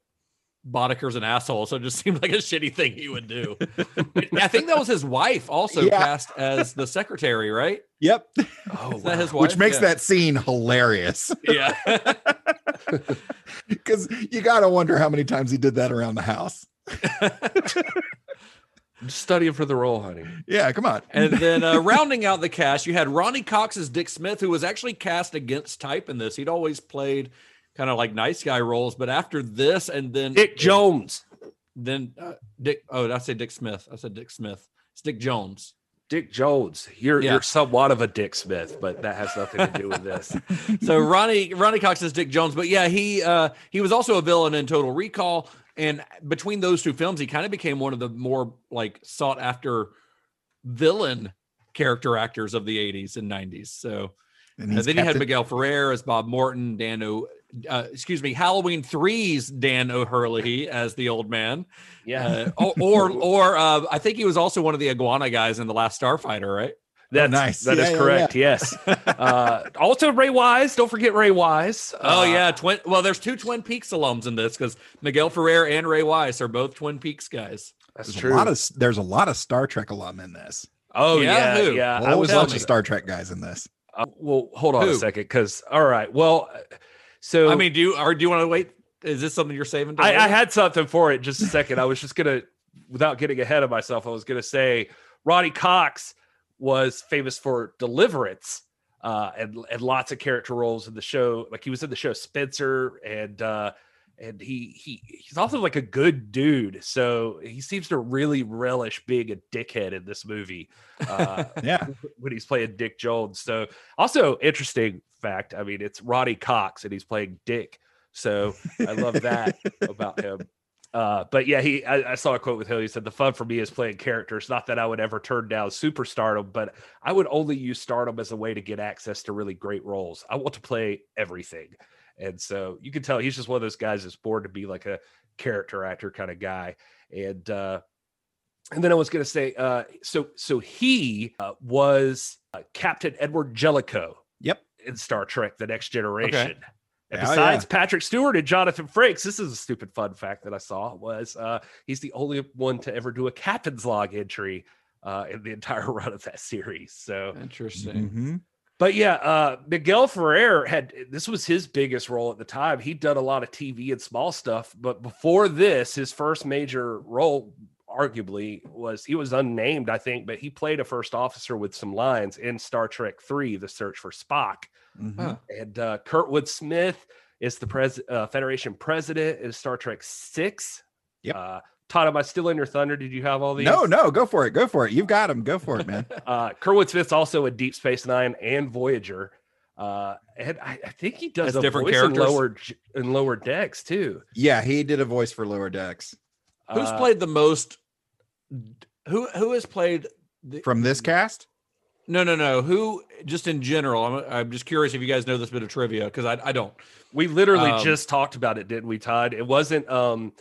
Boddicker's an asshole, so it just seemed like a shitty thing he would do. I think that was his wife also Yeah. cast as the secretary, right? Yep. Oh, Is that his wife? Which makes Yeah. that scene hilarious yeah. because you got to wonder how many times he did that around the house. Studying for the role, honey. Yeah, come on. And then uh, rounding out the cast, you had Ronny Cox as Dick Smith, who was actually cast against type in this. He'd always played kind of like nice guy roles, but after this, and then Dick Jones. then uh, Dick. Oh, did I say Dick Smith? I said Dick Smith. It's Dick Jones. Dick Jones. You're Yeah. you're somewhat of a Dick Smith, but that has nothing to do with this. So Ronny Ronny Cox is Dick Jones, but yeah, he uh, he was also a villain in Total Recall. And between those two films, he kind of became one of the more like sought after villain character actors of the 80s and 90s. So And Uh, he's then you had Captain- Miguel Ferrer as Bob Morton, Dan O, uh, excuse me, Halloween three's Dan O'Herlihy as the old man. Yeah. Uh, or or, or uh, I think he was also one of the iguana guys in the Last Starfighter, right? That's nice. That is Yeah, yeah, correct. Yes. Uh, also, Ray Wise. Don't forget Ray Wise. Oh Uh, yeah, twin. Well, there's two Twin Peaks alums in this because Miguel Ferrer and Ray Wise are both Twin Peaks guys. that's There's true. a lot of there's a lot of Star Trek alum in this. oh Yeah, yeah, who? yeah. A I whole was bunch on of Star Trek guys in this. Uh, well, hold on Who? a second, because all right. Well, uh, so I mean, do you or do you want to wait? Is this something you're saving? I, I had something for it. Just a second. I was just gonna, without getting ahead of myself, I was gonna say Ronny Cox was famous for Deliverance, uh, and and lots of character roles in the show. Like he was in the show Spencer, and uh, and he he he's also like a good dude. So he seems to really relish being a dickhead in this movie. Uh, Yeah. when he's playing Dick Jones. So also interesting fact. I mean, it's Roddy Cox and he's playing Dick. So I love that about him. Uh, but yeah, he I, I saw a quote with him. He said, The fun for me is playing characters. Not that I would ever turn down superstardom, but I would only use stardom as a way to get access to really great roles. I want to play everything. And so you can tell he's just one of those guys that's born to be like a character actor kind of guy. And uh and then I was going to say, uh, so so he uh, was uh, Captain Edward Jellico Yep. in Star Trek: The Next Generation. And Yeah, besides yeah. Patrick Stewart and Jonathan Frakes, this is a stupid fun fact that I saw was uh, he's the only one to ever do a captain's log entry uh, in the entire run of that series. So Interesting. Mhm. But yeah, uh, Miguel Ferrer had this was his biggest role at the time. He'd done a lot of TV and small stuff, but before this, his first major role, arguably, was he was unnamed, I think, but he played a first officer with some lines in Star Trek Three: The Search for Spock. Mhm. Huh. And uh, Kurtwood Smith is the pres- uh, Federation president in Star Trek Six. Yep. Todd, am I still in your thunder? Did you have all these? No, no, go for it. Go for it. You've got him. Go for it, man. Uh, Kurtwood Smith's also a Deep Space Nine and Voyager. Uh, and I, I think he does As a different voice characters? in lower in lower decks too. yeah, he did a voice for Lower Decks. Who's Uh, played the most? Who who has played the, From this cast? No, no, no. Who just in general? I'm, I'm just curious if you guys know this bit of trivia because I, I don't. We literally Um, just talked about it, didn't we, Todd? It wasn't. Um,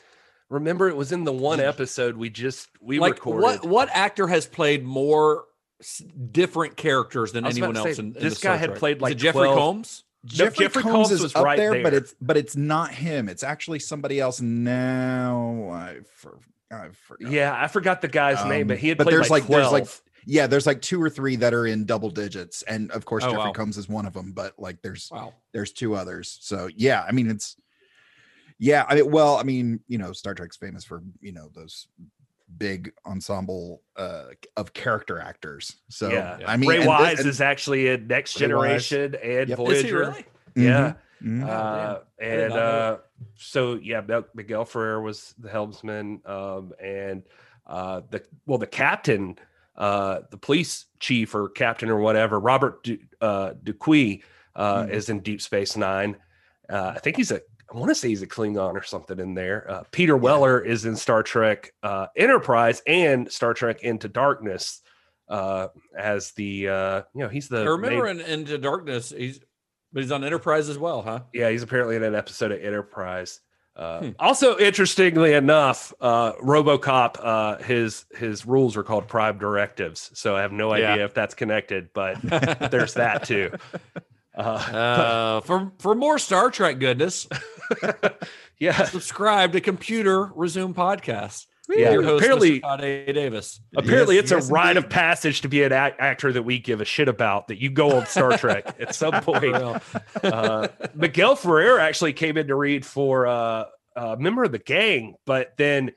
remember, it was in the one episode we just we like recorded. what what actor has played more s- different characters than anyone else say, in, in this the guy had Trek? played Is like it Jeffrey 12 Combs. Jeffrey, Jeffrey Combs, Combs is was up right there, but it's but it's not him. It's actually somebody else now. I for, I forgot. Yeah, I forgot the guy's name, but Um, he had but played there's like, like there's like yeah, there's like two or three that are in double digits, and of course Oh, Jeffrey wow. Combs is one of them. But like there's Wow. there's two others. So yeah, I mean it's yeah. I mean, well, I mean you know Star Trek's famous for you know those big ensemble uh of character actors. So yeah, I mean Ray and thi- Wise and- is actually in Next Ray Wise. Generation and Yep. Voyager. Is he really? Yeah. Mhm, mhm. Uh, did and uh, so yeah, Miguel Ferrer was the helmsman, um, and uh, the well, the captain, uh, the police chief or captain or whatever, Robert du, uh, Dupuy, uh, Mhm. is in Deep Space Nine. Uh, I think he's a. I want to say he's a Klingon or something in there. Uh, Peter Weller is in Star Trek uh, Enterprise and Star Trek Into Darkness uh, as the uh, you know he's the I remember main- in Into Darkness, he's but he's on Enterprise as well, huh? yeah, he's apparently in an episode of Enterprise. Uh, Hmm. Also, interestingly enough, uh, RoboCop, uh, his his rules are called Prime Directives. So I have no Yeah. idea if that's connected, but there's that too. Uh, Uh, for for more Star Trek goodness, yeah, subscribe to Computer Resume Podcast. Yeah, Your host, apparently- Mr. Todd A. Davis. Apparently, Yes, it's yes, a rite indeed. of passage to be an act- actor that we give a shit about. That you go on Star Trek at some point. Uh, Miguel Ferrer actually came in to read for uh, a member of the gang, but then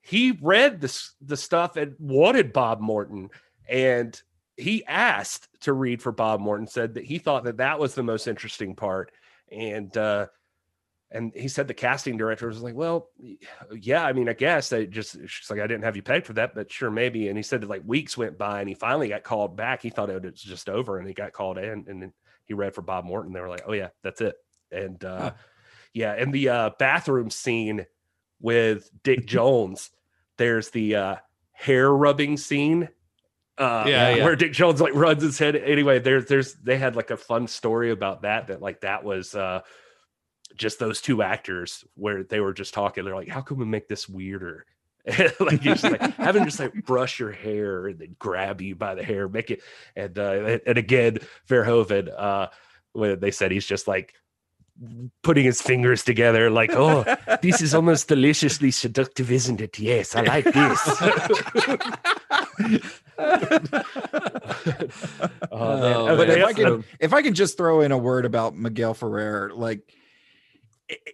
he read the the stuff and wanted Bob Morton, and he asked to read for Bob Morton. Said that he thought that that was the most interesting part, and uh, and he said the casting director was like, "Well, yeah, I mean, I guess I just she's like, I didn't have you pegged for that, but sure, maybe." And he said that like weeks went by, and he finally got called back. He thought it was just over, and he got called in, and then he read for Bob Morton. They were like, "Oh yeah, that's it." And uh, Huh. yeah, and the uh, bathroom scene with Dick Jones, there's the uh, hair rubbing scene. Uh, Yeah, yeah. where Dick Jones like runs his head. Anyway, there's there's they had like a fun story about that. That like that was uh just those two actors where they were just talking. They're like, how can we make this weirder? like you just like have him just like brush your hair and then grab you by the hair, make it and uh and- and again, Verhoeven, uh when they said he's just like putting his fingers together, like, oh, this is almost deliciously seductive, isn't it? Yes, I like this. Oh, man. Oh, but if I also- can, if I can just throw in a word about Miguel Ferrer, like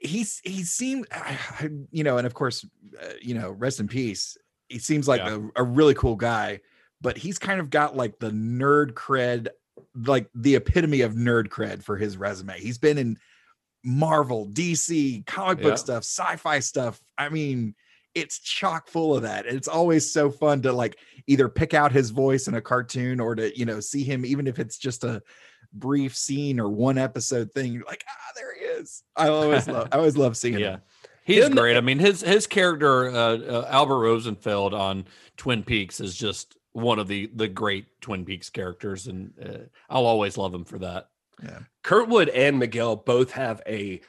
he's he seemed, you know, and of course, uh, you know, rest in peace. He seems like Yeah. a, a really cool guy, but he's kind of got like the nerd cred, like the epitome of nerd cred for his resume. He's been in Marvel, DC, comic book Yeah. stuff, sci-fi stuff. I mean, it's chock full of that. And it's always so fun to like either pick out his voice in a cartoon or to, you know, see him, even if it's just a brief scene or one episode thing. You're like, ah, there he is. I always love, I always love seeing Yeah. him. He's Him- great. I mean, his his character uh, uh, Albert Rosenfeld on Twin Peaks is just one of the the great Twin Peaks characters, and uh, I'll always love him for that. Kurtwood and Miguel both have a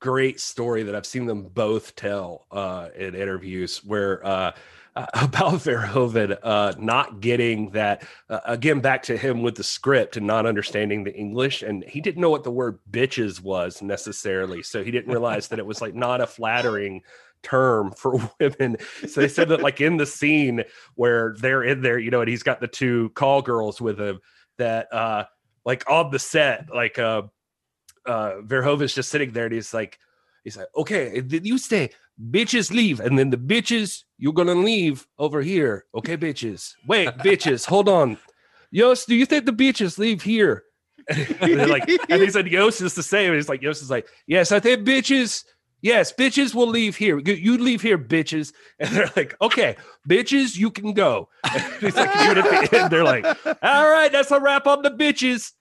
great story that I've seen them both tell uh, in interviews where uh, about Verhoeven uh, not getting that uh, again back to him with the script and not understanding the English and he didn't know what the word bitches was necessarily so he didn't realize that it was like not a flattering term for women. So they said that like in the scene where they're in there you know and he's got the two call girls with him that uh like on the set like uh uh Verhoeven's just sitting there and he's like he's like okay then you stay bitches leave and then the bitches you're gonna leave over here okay bitches? Wait bitches hold on. Jost do you think the bitches leave here? And like and he said Jost is the same. And he's like Jost is like yes I think bitches yes bitches will leave here you you leave here bitches and they're like okay bitches you can go and he's like "You at the end they're like all right that's a wrap on the bitches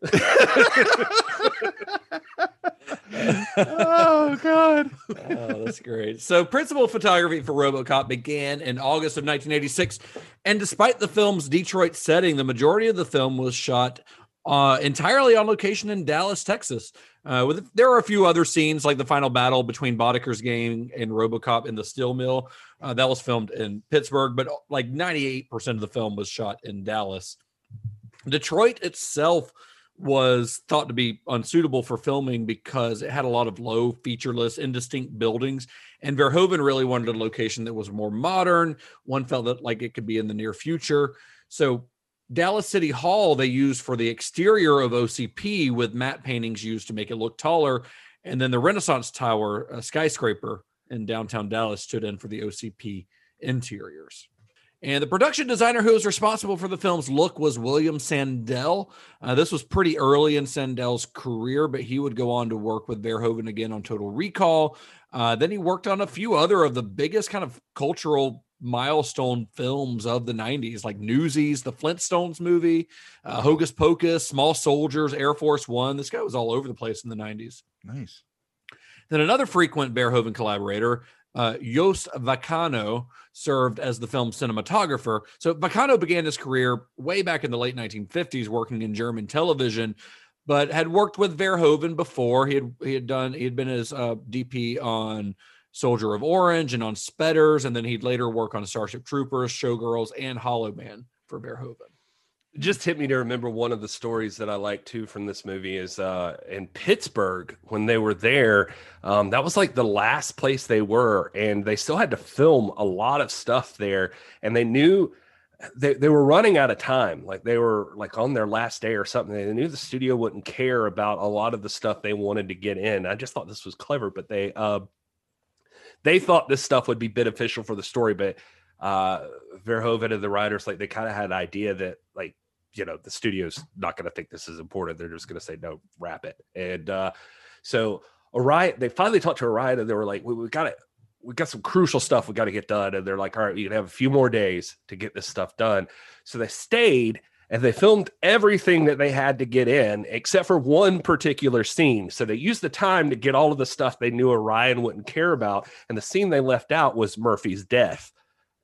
oh God. oh, that's great. So, principal photography for RoboCop began in August of 1986, and despite the film's Detroit setting, the majority of the film was shot uh, entirely on location in Dallas, Texas. Uh, with there are a few other scenes, like the final battle between Boddicker's gang and RoboCop in the steel mill, uh, that was filmed in Pittsburgh, but like 98% of the film was shot in Dallas. Detroit itself was thought to be unsuitable for filming because it had a lot of low, featureless, indistinct buildings. And Verhoeven really wanted a location that was more modern. One felt that like it could be in the near future. So Dallas City Hall they used for the exterior of OCP with matte paintings used to make it look taller. And then the Renaissance Tower, a skyscraper in downtown Dallas, stood in for the OCP interiors. And the production designer who was responsible for the film's look was William Sandell. Uh, this was pretty early in Sandell's career, but he would go on to work with Verhoeven again on Total Recall. Uh, then he worked on a few other of the biggest kind of cultural milestone films of the 90s, like Newsies, the Flintstones movie, uh, Hocus Pocus, Small Soldiers, Air Force One. This guy was all over the place in the 90s. Nice. Then another frequent Verhoeven collaborator, uh, Jost Vacano, served as the film's cinematographer. So Vacano began his career way back in the late 1950s working in German television, but had worked with Verhoeven before. He had he had done he had been his uh, DP on Soldier of Orange and on Spetters, and then he'd later work on Starship Troopers, Showgirls, and Hollow Man for Verhoeven. just hit me to remember one of the stories that I like too from this movie is uh, in Pittsburgh when they were there. Um, that was like the last place they were, and they still had to film a lot of stuff there. And they knew they, they were running out of time. Like they were like on their last day or something. They knew the studio wouldn't care about a lot of the stuff they wanted to get in. I just thought this was clever, but they uh, they thought this stuff would be beneficial for the story, but uh Verhoeven and the writers like they kind of had an idea that like you know the studio's not going to think this is important. They're just going to say no wrap it. And uh so Orion they finally talked to Orion and they were like we, we got it we got some crucial stuff we got to get done. And they're like all right you can have a few more days to get this stuff done. So they stayed and they filmed everything that they had to get in except for one particular scene so they used the time to get all of the stuff they knew Orion wouldn't care about and the scene they left out was Murphy's death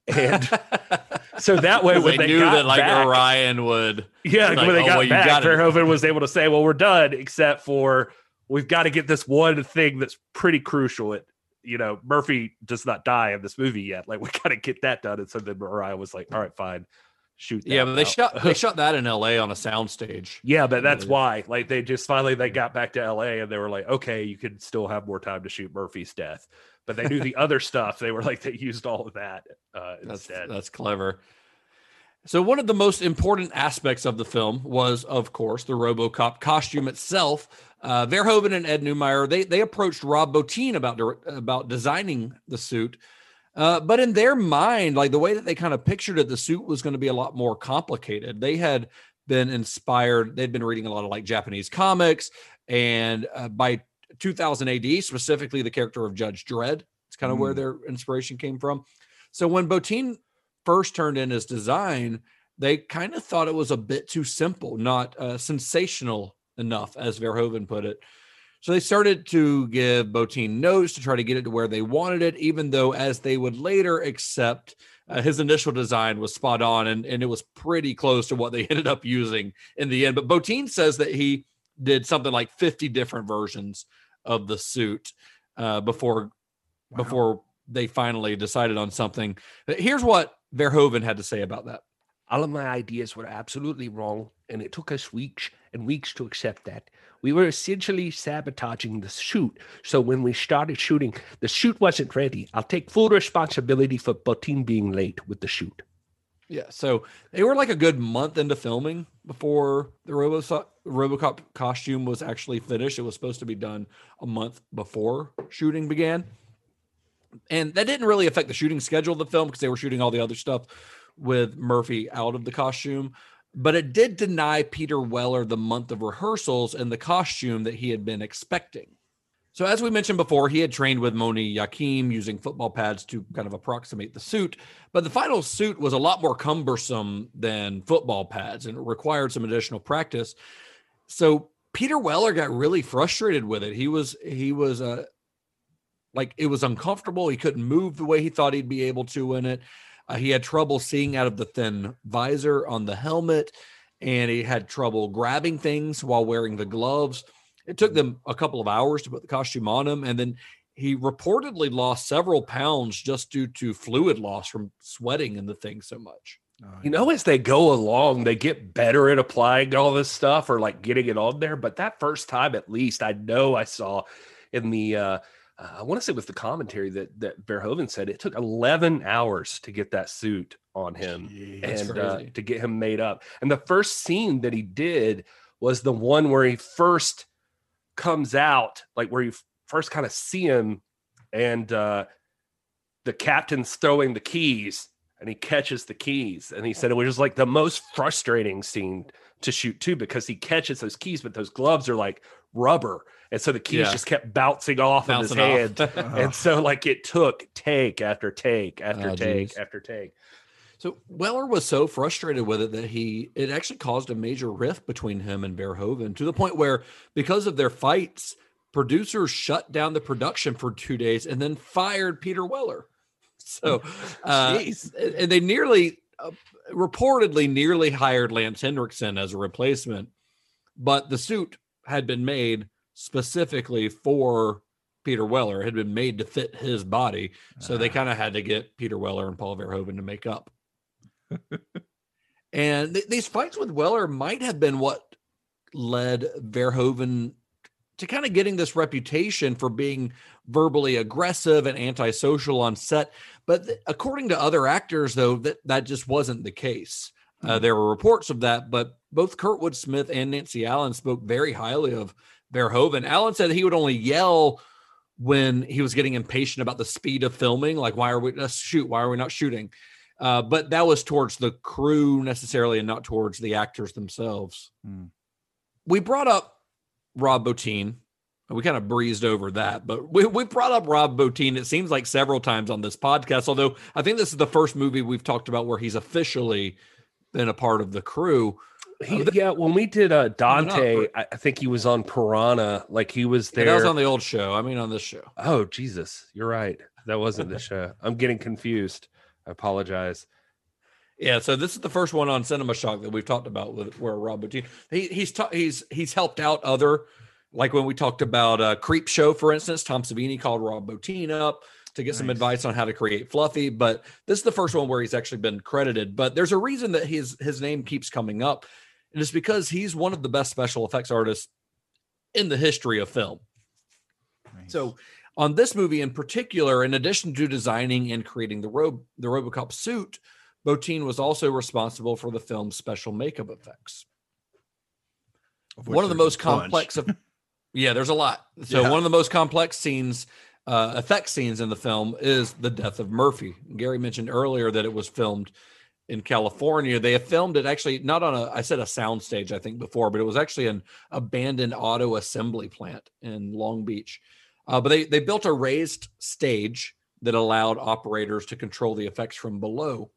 and so that way, when they, they knew got that like back, Orion would, yeah, like, when they "Oh, got well, back, got it." Verhoeven was able to say, "Well, we're done," except for we've got to get this one thing that's pretty crucial. It, you know, Murphy does not die in this movie yet. Like we got to get that done. And so then Orion was like, "All right, fine, shoot." Yeah, but they out." shot they shot that in L.A. on a soundstage. Yeah, but that's why. Like they just finally they got back to LA and they were like, okay, you could still have more time to shoot Murphy's death. But they knew the other stuff. They were like they used all of that uh, That's instead. that's clever. So one of the most important aspects of the film was, of course, the RoboCop costume itself. Uh, Verhoeven and Ed Neumeier they they approached Rob Bottin about about designing the suit, uh, but in their mind, like the way that they kind of pictured it, the suit was going to be a lot more complicated. They had been inspired; they'd been reading a lot of like Japanese comics, and uh, by 2000 AD, specifically the character of Judge Dredd, it's kind of where Mm. their inspiration came from. So when Bottin first turned in his design, they kind of thought it was a bit too simple, not uh, sensational enough, as Verhoeven put it. So they started to give Bottin notes to try to get it to where they wanted it, even though, as they would later accept, uh, his initial design was spot on and, and it was pretty close to what they ended up using in the end. But Bottin says that he did something like 50 different versions of the suit uh, before before they finally decided on something. Here's what Verhoeven had to say about that. All of my ideas were absolutely wrong, and it took us weeks and weeks to accept that. We were essentially sabotaging the shoot. So when we started shooting, the shoot wasn't ready. I'll take full responsibility for Bottin being late with the shoot. Yeah, so they were like a good month into filming before the Robo RoboCop costume was actually finished. It was supposed to be done a month before shooting began, and that didn't really affect the shooting schedule of the film because they were shooting all the other stuff with Murphy out of the costume. But it did deny Peter Weller the month of rehearsals and the costume that he had been expecting. So, as we mentioned before, he had trained with Moni Yakim using football pads to kind of approximate the suit. But the final suit was a lot more cumbersome than football pads and it required some additional practice. So, Peter Weller got really frustrated with it. He was, he was, uh, like it was uncomfortable. He couldn't move the way he thought he'd be able to in it. Uh, he had trouble seeing out of the thin visor on the helmet, and he had trouble grabbing things while wearing the gloves. It took them a couple of hours to put the costume on him, and then he reportedly lost several pounds just due to fluid loss from sweating in the thing so much. you know, as they go along, they get better at applying all this stuff or like getting it on there. But that first time, at least, I know I saw in the, uh, uh, I want to say it was the commentary that that Verhoeven said it took 11 hours to get that suit on him that's and uh, to get him made up. And the first scene that he did was the one where he first comes out, like where you first kind of see him, and uh, the captain's throwing the keys, and he catches the keys, and he said it was just like the most frustrating scene to shoot too because he catches those keys, but those gloves are like rubber, and so the keys Yeah. just kept bouncing off Bouncing of his off. hand, and so like it took take after take after Oh, take geez. after take. So Weller was so frustrated with it that he it actually caused a major rift between him and Verhoeven to the point where because of their fights, producers shut down the production for two days and then fired Peter Weller. So, uh, and they nearly, uh, reportedly, nearly hired Lance Henriksen as a replacement, but the suit had been made specifically for Peter Weller. It had been made to fit his body, so they kind of had to get Peter Weller and Paul Verhoeven to make up. And th- these fights with Weller might have been what led Verhoeven to kind of getting this reputation for being verbally aggressive and antisocial on set. But th- according to other actors, though, that, that just wasn't the case. Uh, there were reports of that, but both Kurtwood Smith and Nancy Allen spoke very highly of Verhoeven. Allen said he would only yell when he was getting impatient about the speed of filming, like why are we let's shoot? Why are we not shooting? Uh, but that was towards the crew necessarily, and not towards the actors themselves. Mm. We brought up Rob Bottin. We kind of breezed over that, but we, we brought up Rob Bottin. It seems like several times on this podcast. Although I think this is the first movie we've talked about where he's officially been a part of the crew. He, yeah, when we did uh, Dante, I, think he was on Piranha. Like he was Yeah, there. that was on the old show. I mean, on this show. oh Jesus, you're right. That wasn't the show. I'm getting confused. I apologize. Yeah, so this is the first one on Cinema Shock that we've talked about with where Rob Bottin he, he's ta- he's he's helped out other like when we talked about uh, Creep Show, for instance. Tom Savini called Rob Bottin up to get some advice on how to create Fluffy, but this is the first one where he's actually been credited. But there's a reason that his his name keeps coming up, and it's because he's one of the best special effects artists in the history of film. Nice. So on this movie in particular, in addition to designing and creating the robe the RoboCop suit, Bottin was also responsible for the film's special makeup effects. Of one of the most complex of yeah, there's a lot. So Yeah. one of the most complex scenes, uh, effect scenes in the film is the death of Murphy. Gary mentioned earlier that it was filmed in California. They have filmed it actually not on a I said a sound stage, I think before, but it was actually an abandoned auto assembly plant in Long Beach. Uh, but they they built a raised stage that allowed operators to control the effects from below.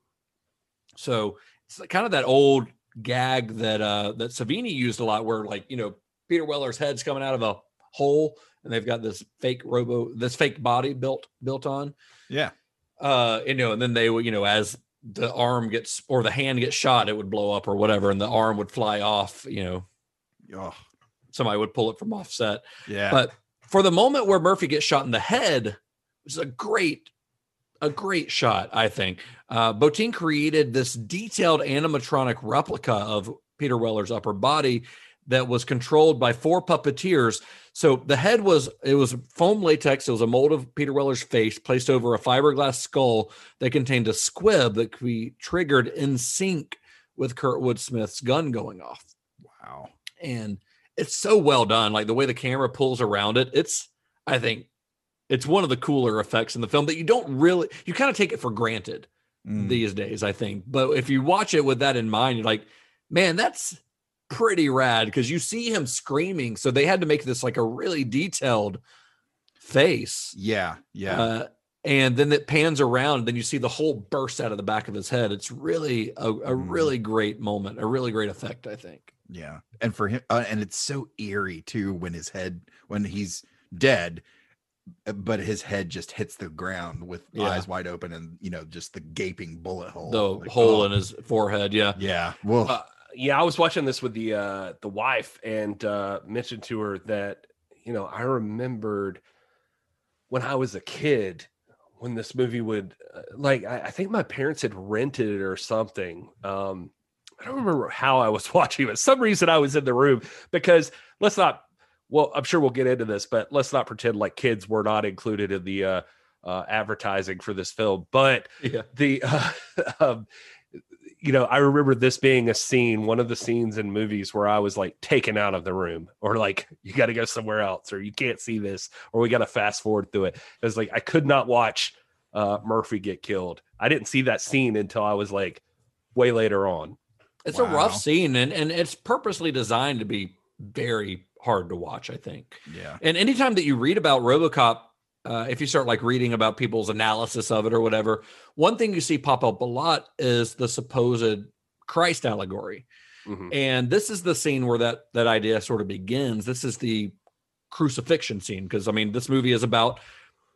So it's kind of that old gag that uh that Savini used a lot, where like you know Peter Weller's head's coming out of a hole, and they've got this fake robo, this fake body built built on. Yeah. Uh, you know, and then they you know, as the arm gets or the hand gets shot, it would blow up or whatever, and the arm would fly off. You know, Oh, somebody would pull it from offset. yeah. But for the moment where Murphy gets shot in the head, which is a great, a great shot, I think. Uh, created this detailed animatronic replica of Peter Weller's upper body that was controlled by four puppeteers. So the head was it was foam latex. It was a mold of Peter Weller's face placed over a fiberglass skull that contained a squib that could be triggered in sync with Kurtwood Smith's gun going off wow. and it's so well done like the way the camera pulls around it it's i think it's one of the cooler effects in the film that you don't really you kind of take it for granted Mm. these days i think but if you watch it with that in mind you're like man that's pretty rad because you see him screaming so they had to make this like a really detailed face Yeah. Yeah. uh, and then it pans around then you see the whole burst out of the back of his head it's really a, a Mhm. really great moment a really great effect i think Yeah, and for him, uh, and it's so eerie too when his head when he's dead, uh, but his head just hits the ground with Yeah. eyes wide open and you know just the gaping bullet hole. the Like, hole oh, in his forehead. Yeah. Yeah, well, Uh, yeah, I was watching this with the uh the wife and uh mentioned to her that you know I remembered when I was a kid when this movie would uh, like I, I think my parents had rented it or something. Um I don't remember how I was watching it. Some reason I was in the room because let's not well, I'm sure we'll get into this, but let's not pretend like kids were not included in the uh uh advertising for this film. But Yeah. the uh, um, you know i remember this being a scene one of the scenes in movies where i was like taken out of the room or like you got to go somewhere else or you can't see this or we got to fast forward through it. It was like i could not watch uh murphy get killed. I didn't see that scene until i was like way later on. It's a rough scene and, and it's purposely designed to be very hard to watch, I think. yeah, And anytime that you read about Robocop, uh, if you start like reading about people's analysis of it or whatever, one thing you see pop up a lot is the supposed Christ allegory. Mhm. And this is the scene where that that idea sort of begins. This is the crucifixion scene because I mean this movie is about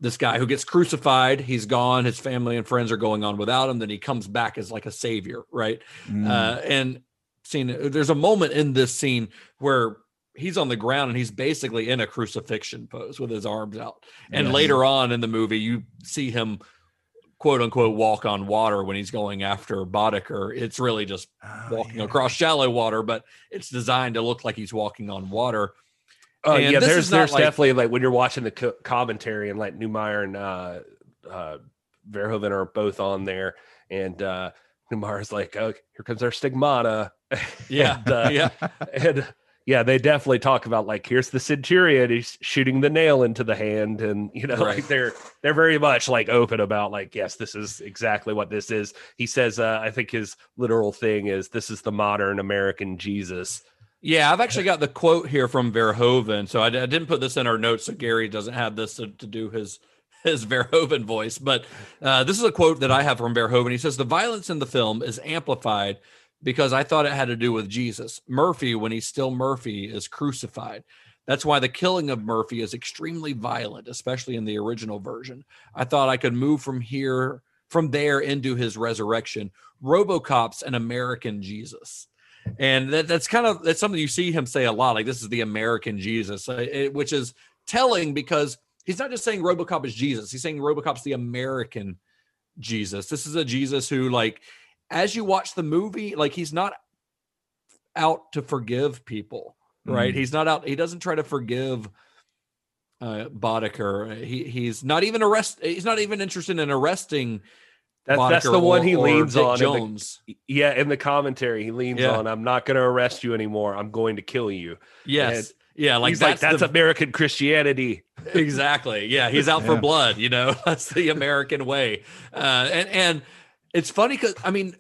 this guy who gets crucified. He's gone. His family and friends are going on without him. Then he comes back as like a savior, right? Mm, Uh, and scene there's a moment in this scene where he's on the ground and he's basically in a crucifixion pose with his arms out. And Yes. later on in the movie, you see him quote unquote walk on water when he's going after Boddicker. It's really just Oh, walking across shallow water, but it's designed to look like he's walking on water. Oh And yeah, there's there's like- definitely like when you're watching the co- commentary and like Neumeier and uh, uh, Verhoeven are both on there, and uh, Neumeier's like, "Oh, here comes our stigmata." Yeah, and, uh, yeah. and yeah, they definitely talk about like, here's the centurion, he's shooting the nail into the hand, and you know, Right. like they're they're very much like open about like, yes, this is exactly what this is. He says, uh, I think his literal thing is, this is the modern American Jesus. Yeah, I've actually got the quote here from Verhoeven. So I, I didn't put this in our notes, so Gary doesn't have this to, to do his his Verhoeven voice. But uh, this is a quote that I have from Verhoeven. He says, "The violence in the film is amplified because I thought it had to do with Jesus. Murphy, when he's still Murphy, is crucified. That's why the killing of Murphy is extremely violent, especially in the original version. I thought I could move from here, from there into his resurrection. RoboCop's an American Jesus." and that, that's kind of that's something you see him say a lot like this is the american jesus uh, which is telling because he's not just saying robocop is jesus he's saying robocop's the american jesus this is a jesus who like as you watch the movie like he's not out to forgive people right Mm. he's not out he doesn't try to forgive uh Boddicker. he he's not even arrest he's not even interested in arresting That's, that's the one or- he leans on. in the- Jones. yeah, in the commentary, he leans Yeah. on, "I'm not going to arrest you anymore. I'm going to kill you." Yes. And yeah, like he's like, that's "That's the- American Christianity." exactly yeah he's out for blood you know that's the american way uh and and it's funny because i mean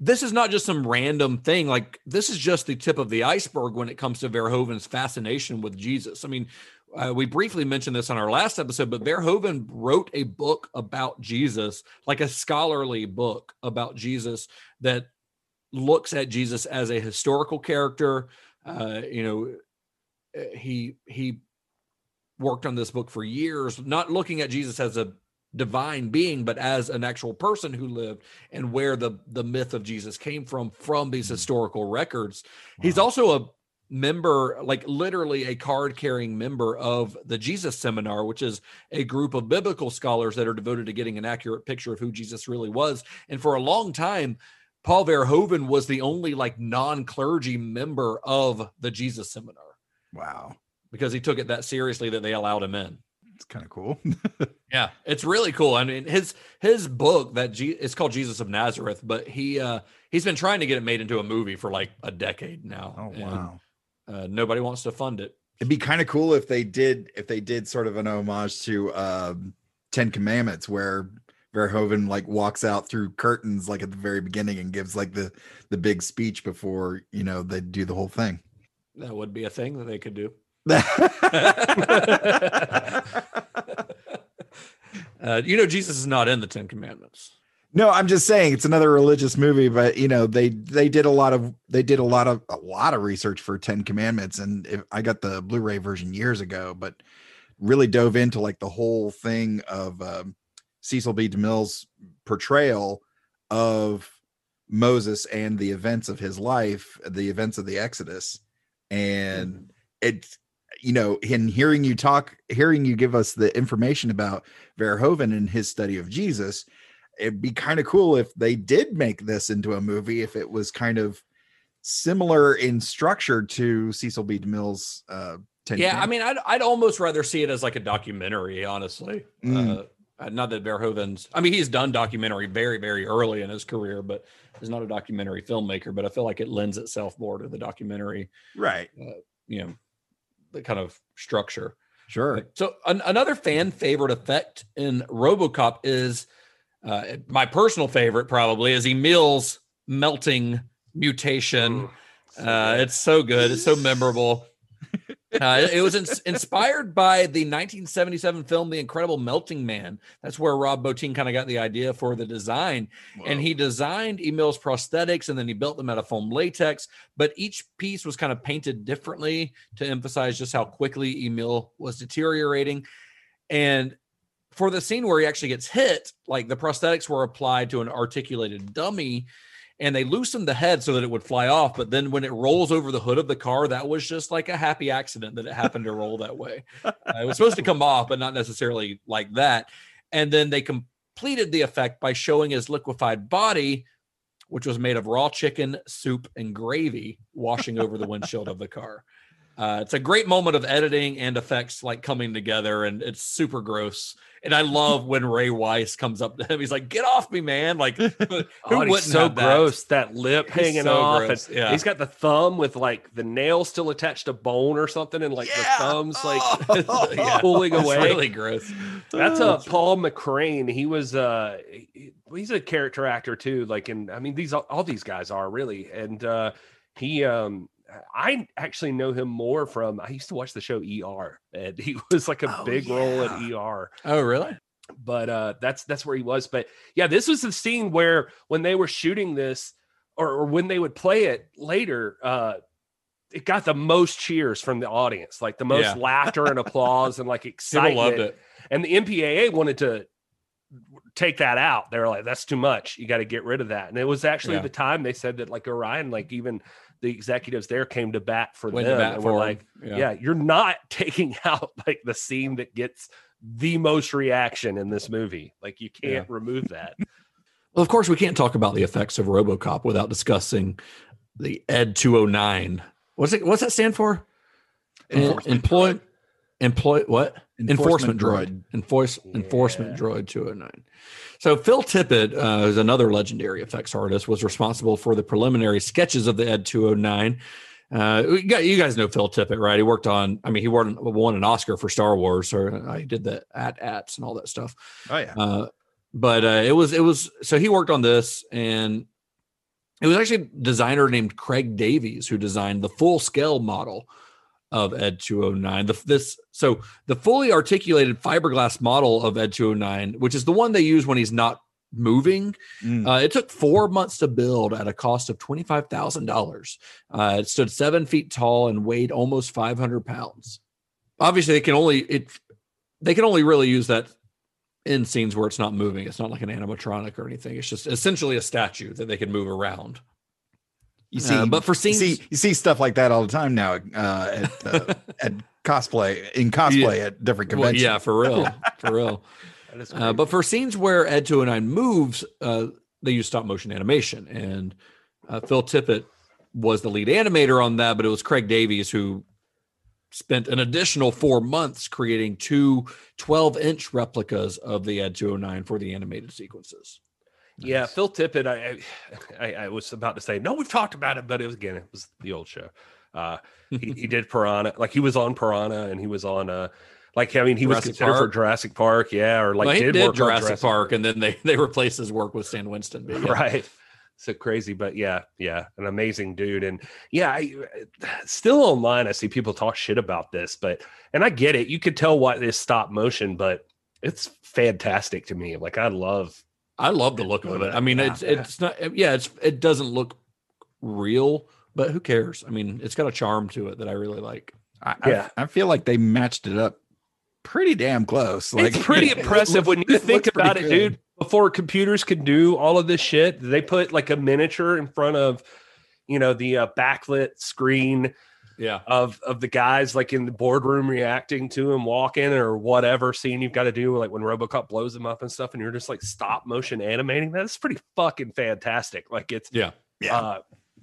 this is not just some random thing like this is just the tip of the iceberg when it comes to verhoeven's fascination with jesus. I mean uh, we briefly mentioned this on our last episode but verhoeven wrote a book about jesus like a scholarly book about jesus that looks at jesus as a historical character. Uh you know uh, he he worked on this book for years, not looking at Jesus as a divine being, but as an actual person who lived and where the the myth of Jesus came from from these mm. historical records. He's also a member, like literally a card carrying member of the Jesus Seminar, which is a group of biblical scholars that are devoted to getting an accurate picture of who Jesus really was. And for a long time, Paul Verhoeven was the only like non clergy member of the Jesus Seminar Wow. because he took it that seriously that they allowed him in. It's kind of cool. Yeah, it's really cool. I mean, his his book that G, it's called Jesus of Nazareth, but he uh he's been trying to get it made into a movie for like a decade now. Oh and, wow. uh, nobody wants to fund it. It'd be kind of cool if they did if they did sort of an homage to um Ten Commandments where Verhoeven like walks out through curtains like at the very beginning and gives like the the big speech before you know they do the whole thing. That would be a thing that they could do. uh, you know, Jesus is not in the Ten Commandments. No, I'm just saying it's another religious movie, but you know they they did a lot of they did a lot of a lot of research for Ten Commandments, and if, I got the Blu-ray version years ago, but really dove into like the whole thing of um, Cecil B. DeMille's portrayal of Moses and the events of his life, the events of the Exodus, and it's you know in hearing you talk, hearing you give us the information about Verhoeven and his study of Jesus it'd be kind of cool if they did make this into a movie if it was kind of similar in structure to Cecil B. DeMille's uh Ten yeah, I mean, I'd, I'd almost rather see it as like a documentary, honestly. Mm. Uh, not that Verhoeven's, I mean, he's done documentary very, very early in his career, but he's not a documentary filmmaker. But I feel like it lends itself more to the documentary, right? Uh, you know, the kind of structure. Sure. So an, another fan favorite effect in RoboCop is uh, my personal favorite. Probably is Emil's melting mutation. uh, it's so good. It's so memorable. Uh, it was ins- inspired by the 1977 film The Incredible Melting Man. That's where Rob Bottin kind of got the idea for the design. And he designed Emil's prosthetics and then he built them out of foam latex. But each piece was kind of painted differently to emphasize just how quickly Emil was deteriorating. And for the scene where he actually gets hit, like the prosthetics were applied to an articulated dummy and they loosened the head so that it would fly off. But then when it rolls over the hood of the car, that was just like a happy accident that it happened to roll that way. Uh, it was supposed to come off, but not necessarily like that. And then they completed the effect by showing his liquefied body, which was made of raw chicken, soup, and gravy, washing over the windshield of the car. Uh, it's a great moment of editing and effects like coming together, and it's super gross. And I love when Ray Wise comes up to him. He's like, "Get off me, man!" Like, who oh, wouldn't so that? gross. That lip He's hanging so off, yeah. he's got the thumb with like the nail still attached to bone or something, and like the thumbs like Yeah, pulling it's away. really gross. That's uh Paul McCrane. He was uh he's a character actor too. Like and I mean these all, all these guys are really. And uh he um I actually know him more from I used to watch the show ER and he was like a Oh, big role at ER. Oh, really? But uh that's that's where he was. But yeah, this was the scene where when they were shooting this or, or when they would play it later, uh it got the most cheers from the audience, like the most Yeah. laughter and applause and like People excitement loved it. and the MPAA wanted to take that out. They were like, "That's too much. You got to get rid of that." And it was actually Yeah. the time they said that, like Orion, like even the executives there came to bat for Went them, bat and for were like, Yeah. yeah. you're not taking out like the scene that gets the most reaction in this movie. Like you can't remove that." Well, of course, we can't talk about the effects of RoboCop without discussing the Ed 209. What's it? What's that stand for? Employ, employ what? Enforcement Enforcement, droid. Enforce, Enforcement droid 209. So Phil Tippett, uh, who's another legendary effects artist, was responsible for the preliminary sketches of the Ed 209. Uh, you guys know Phil Tippett, right? He worked on, I mean, he won, won an Oscar for Star Wars, or uh, he did the AT-ATs and all that stuff. Oh yeah. Uh, but uh, it was it was so he worked on this and it was actually a designer named Craig Davies who designed the full scale model of Ed 209. The, this so the fully articulated fiberglass model of Ed 209, which is the one they use when he's not moving. Mm. Uh, it took four months to build at a cost of twenty five thousand dollars. Uh, it stood seven feet tall and weighed almost five hundred pounds. Obviously, they can only it they can only really use that in scenes where it's not moving. It's not like an animatronic or anything. It's just essentially a statue that they can move around. You see, Uh, but for you scenes, see, you see stuff like that all the time now uh, at, uh, at cosplay in cosplay at different Well, conventions. yeah, for real, for real. Uh, but for scenes where Ed 209 moves, uh, they use stop motion animation. And uh, Phil Tippett was the lead animator on that, but it was Craig Davies who spent an additional four months creating two 12 inch replicas of the Ed 209 for the animated sequences. Yeah, Phil Tippett. I, I I was about to say no, we've talked about it, but it was again, it was the old show. Uh, he, he did Piranha, like he was on Piranha, and he was on uh, like I mean, he was Jurassic considered for Jurassic Park, yeah, or like Well, he did, did, work on Jurassic, Park, and then they they replaced his work with Stan Winston. yeah. right? So crazy, but yeah, yeah, an amazing dude, and yeah, I still online. I see people talk shit about this, but and I get it. You could tell why this stop motion, but it's fantastic to me. Like I love I love the look of it. I mean, Yeah. it's it's not yeah, it's it doesn't look real, but who cares? I mean, it's got a charm to it that I really like. I, I- I, feel like they matched it up pretty damn close. Like it's pretty it impressive looks- when you think about it, good. dude. Before computers could do all of this shit, they put like a miniature in front of, you know, the uh, backlit screen Yeah. of of the guys like in the boardroom reacting to him walking or whatever scene you've got to do, like when RoboCop blows him up and stuff, and you're just like stop motion animating. That's pretty fucking fantastic. Like it's Yeah. Yeah. uh,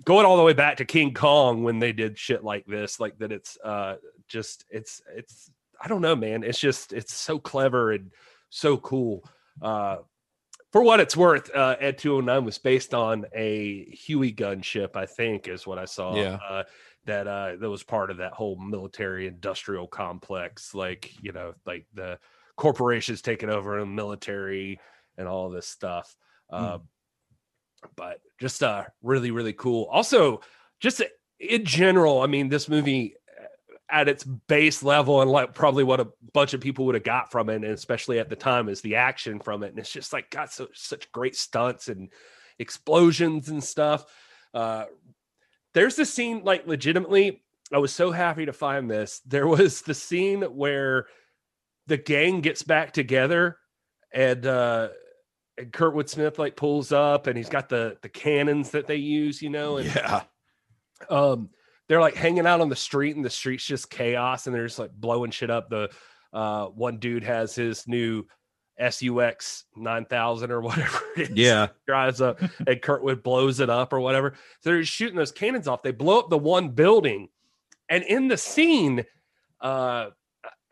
going all the way back to King Kong when they did shit like this, like that. It's uh, just it's it's I don't know, man. It's just it's so clever and so cool. Uh, for what it's worth, uh, Ed 209 was based on a Huey gunship, I think, is what I saw. Yeah. Uh, that uh, that was part of that whole military industrial complex, like you know, like the corporations taking over the military and all this stuff. Uh, But just uh, really, really cool. Also, just in general, I mean, this movie uh, at its base level and like probably what a bunch of people would have got from it, and especially at the time, is the action from it. And it's just like got so such great stunts and explosions and stuff. Uh, there's the scene, like legitimately, I was so happy to find this. There was the scene where the gang gets back together and uh and Kurtwood Smith like pulls up and he's got the the cannons that they use, you know, and Yeah. um they're like hanging out on the street and the street's just chaos and they're just like blowing shit up the uh one dude has his new SUX 9000 or whatever it is. Yeah. Drives up and Kurtwood blows it up or whatever. So they're shooting those cannons off. They blow up the one building. And in the scene, uh,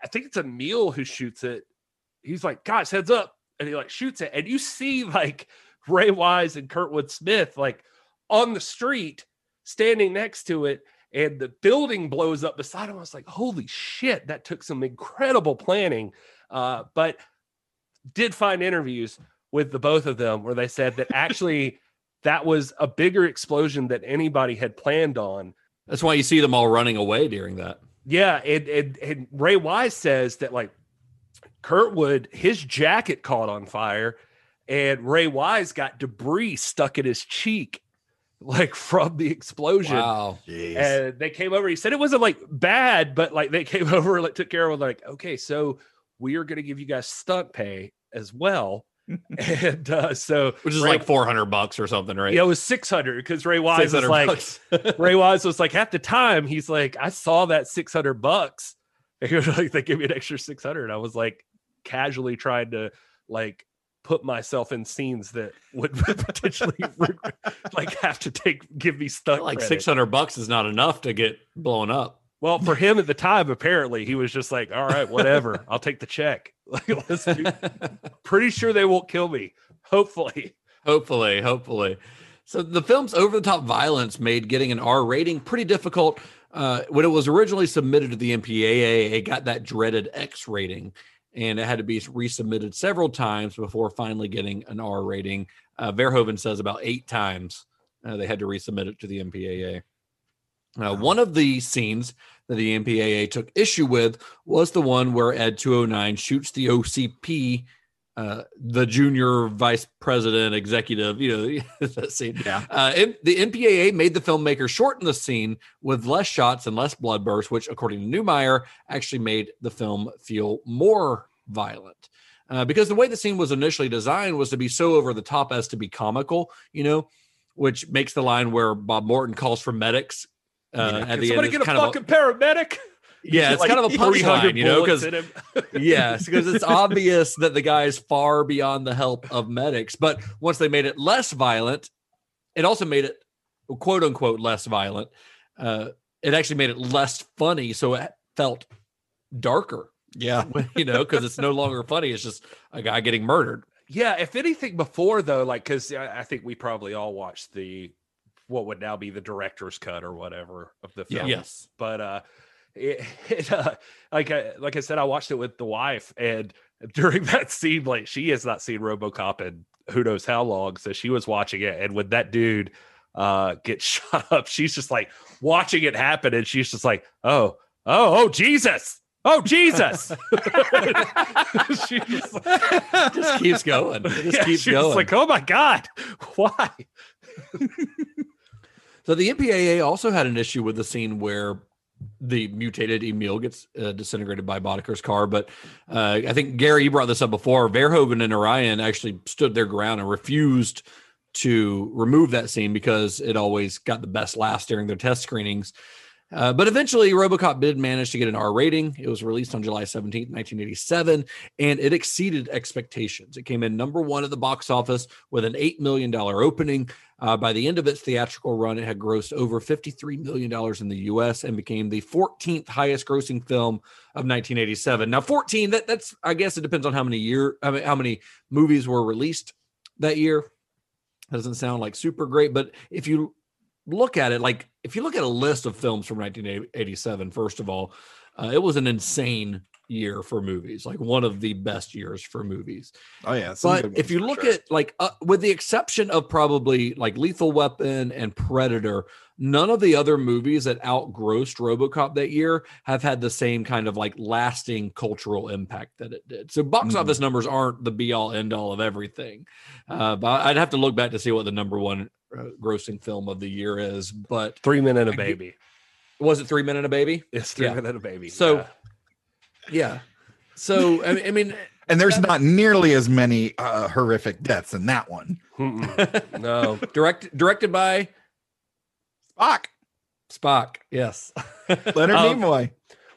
I think it's Emil who shoots it. He's like, guys, heads up. And he like shoots it. And you see like Ray Wise and Kurtwood Smith like on the street standing next to it. And the building blows up beside him. I was like, holy shit, that took some incredible planning. Uh, but did find interviews with the both of them where they said that actually that was a bigger explosion than anybody had planned on. That's why you see them all running away during that. Yeah, and, and, and Ray Wise says that like Kurtwood, his jacket caught on fire, and Ray Wise got debris stuck in his cheek, like from the explosion. Wow. And they came over. He said it wasn't like bad, but like they came over and like took care of it. Like, okay, so we are going to give you guys stunt pay as well. and uh, so, Which is Ray- like 400 bucks or something, right? yeah, it was 600 because Ray Wise was like. Ray Wise was like, at the time, he's like, I saw that 600 bucks. And he was like, they give me an extra 600. I was like, casually trying to like put myself in scenes that would potentially like have to take, give me stunt like credit. 600 bucks is not enough to get blown up. Well, for him at the time, apparently he was just like, all right, whatever, I'll take the check. Like, let's do, pretty sure they won't kill me. Hopefully. Hopefully, hopefully. So the film's over the top violence made getting an R rating pretty difficult. Uh, when it was originally submitted to the MPAA, it got that dreaded X rating, and it had to be resubmitted several times before finally getting an R rating. Uh, Verhoeven says about eight times uh, they had to resubmit it to the MPAA. Uh, one of the scenes that the MPAA took issue with was the one where Ed 209 shoots the OCP, uh, the junior vice president executive, you know, that scene. Yeah. Uh, M- the MPAA made the filmmaker shorten the scene with less shots and less blood bursts, which, according to Neumeier, actually made the film feel more violent. Uh, because the way the scene was initially designed was to be so over the top as to be comical, you know, which makes the line where Bob Morton calls for medics uh, at Can the somebody end. get a fucking paramedic? yeah, it's Like kind of a 300 punchline, you know, because yes, because it's obvious that the guy is far beyond the help of medics. But once they made it less violent, it also made it quote unquote less violent. Uh, it actually made it less funny, so it felt darker. Yeah, you know, because it's no longer funny. It's just a guy getting murdered. Yeah, if anything before though, like because I think we probably all watched the what would now be the director's cut or whatever of the Yeah. film. Yes. but uh, it, it uh, like I, like I said, I watched it with the wife, and during that scene, like she has not seen RoboCop in who knows how long, so she was watching it, and when that dude uh gets shot up, she's just like watching it happen, and she's just like, oh, oh, oh, Jesus. Oh Jesus! she just, Just keeps going. It just Yeah, keeps she was going. like, oh my god, why? So the MPAA also had an issue with the scene where the mutated Emil gets uh, disintegrated by Boddicker's car. But uh, I think Gary, you brought this up before. Verhoeven and Orion actually stood their ground and refused to remove that scene because it always got the best laughs during their test screenings. Uh, but eventually, Robocop did manage to get an R rating. It was released on July 17th, 1987, and it exceeded expectations. It came in number one at the box office with an $8 million opening. Uh, by the end of its theatrical run, it had grossed over $53 million in the US and became the 14th highest grossing film of 1987. Now, 14, that, that's, I guess it depends on how many year, I mean, how many movies were released that year. Doesn't sound like super great, but if you look at it, like if you look at a list of films from 1987, first of all, uh, it was an insane year for movies, like one of the best years for movies. Oh yeah, But if you look sure. at like, uh, with the exception of probably like Lethal Weapon and Predator, none of the other movies that outgrossed RoboCop that year have had the same kind of like lasting cultural impact that it did. So box Mhm. office numbers aren't the be all end all of everything. Uh, but I'd have to look back to see what the number one uh, grossing film of the year is. But Three Men and a Baby. was it Three Men and a Baby? It's Three Yeah. Men and a Baby. So, yeah. Yeah. So I mean, I mean and there's not nearly as many uh, horrific deaths in that one. No, direct directed by Spock, Spock. Yes. Leonard Um, Nimoy.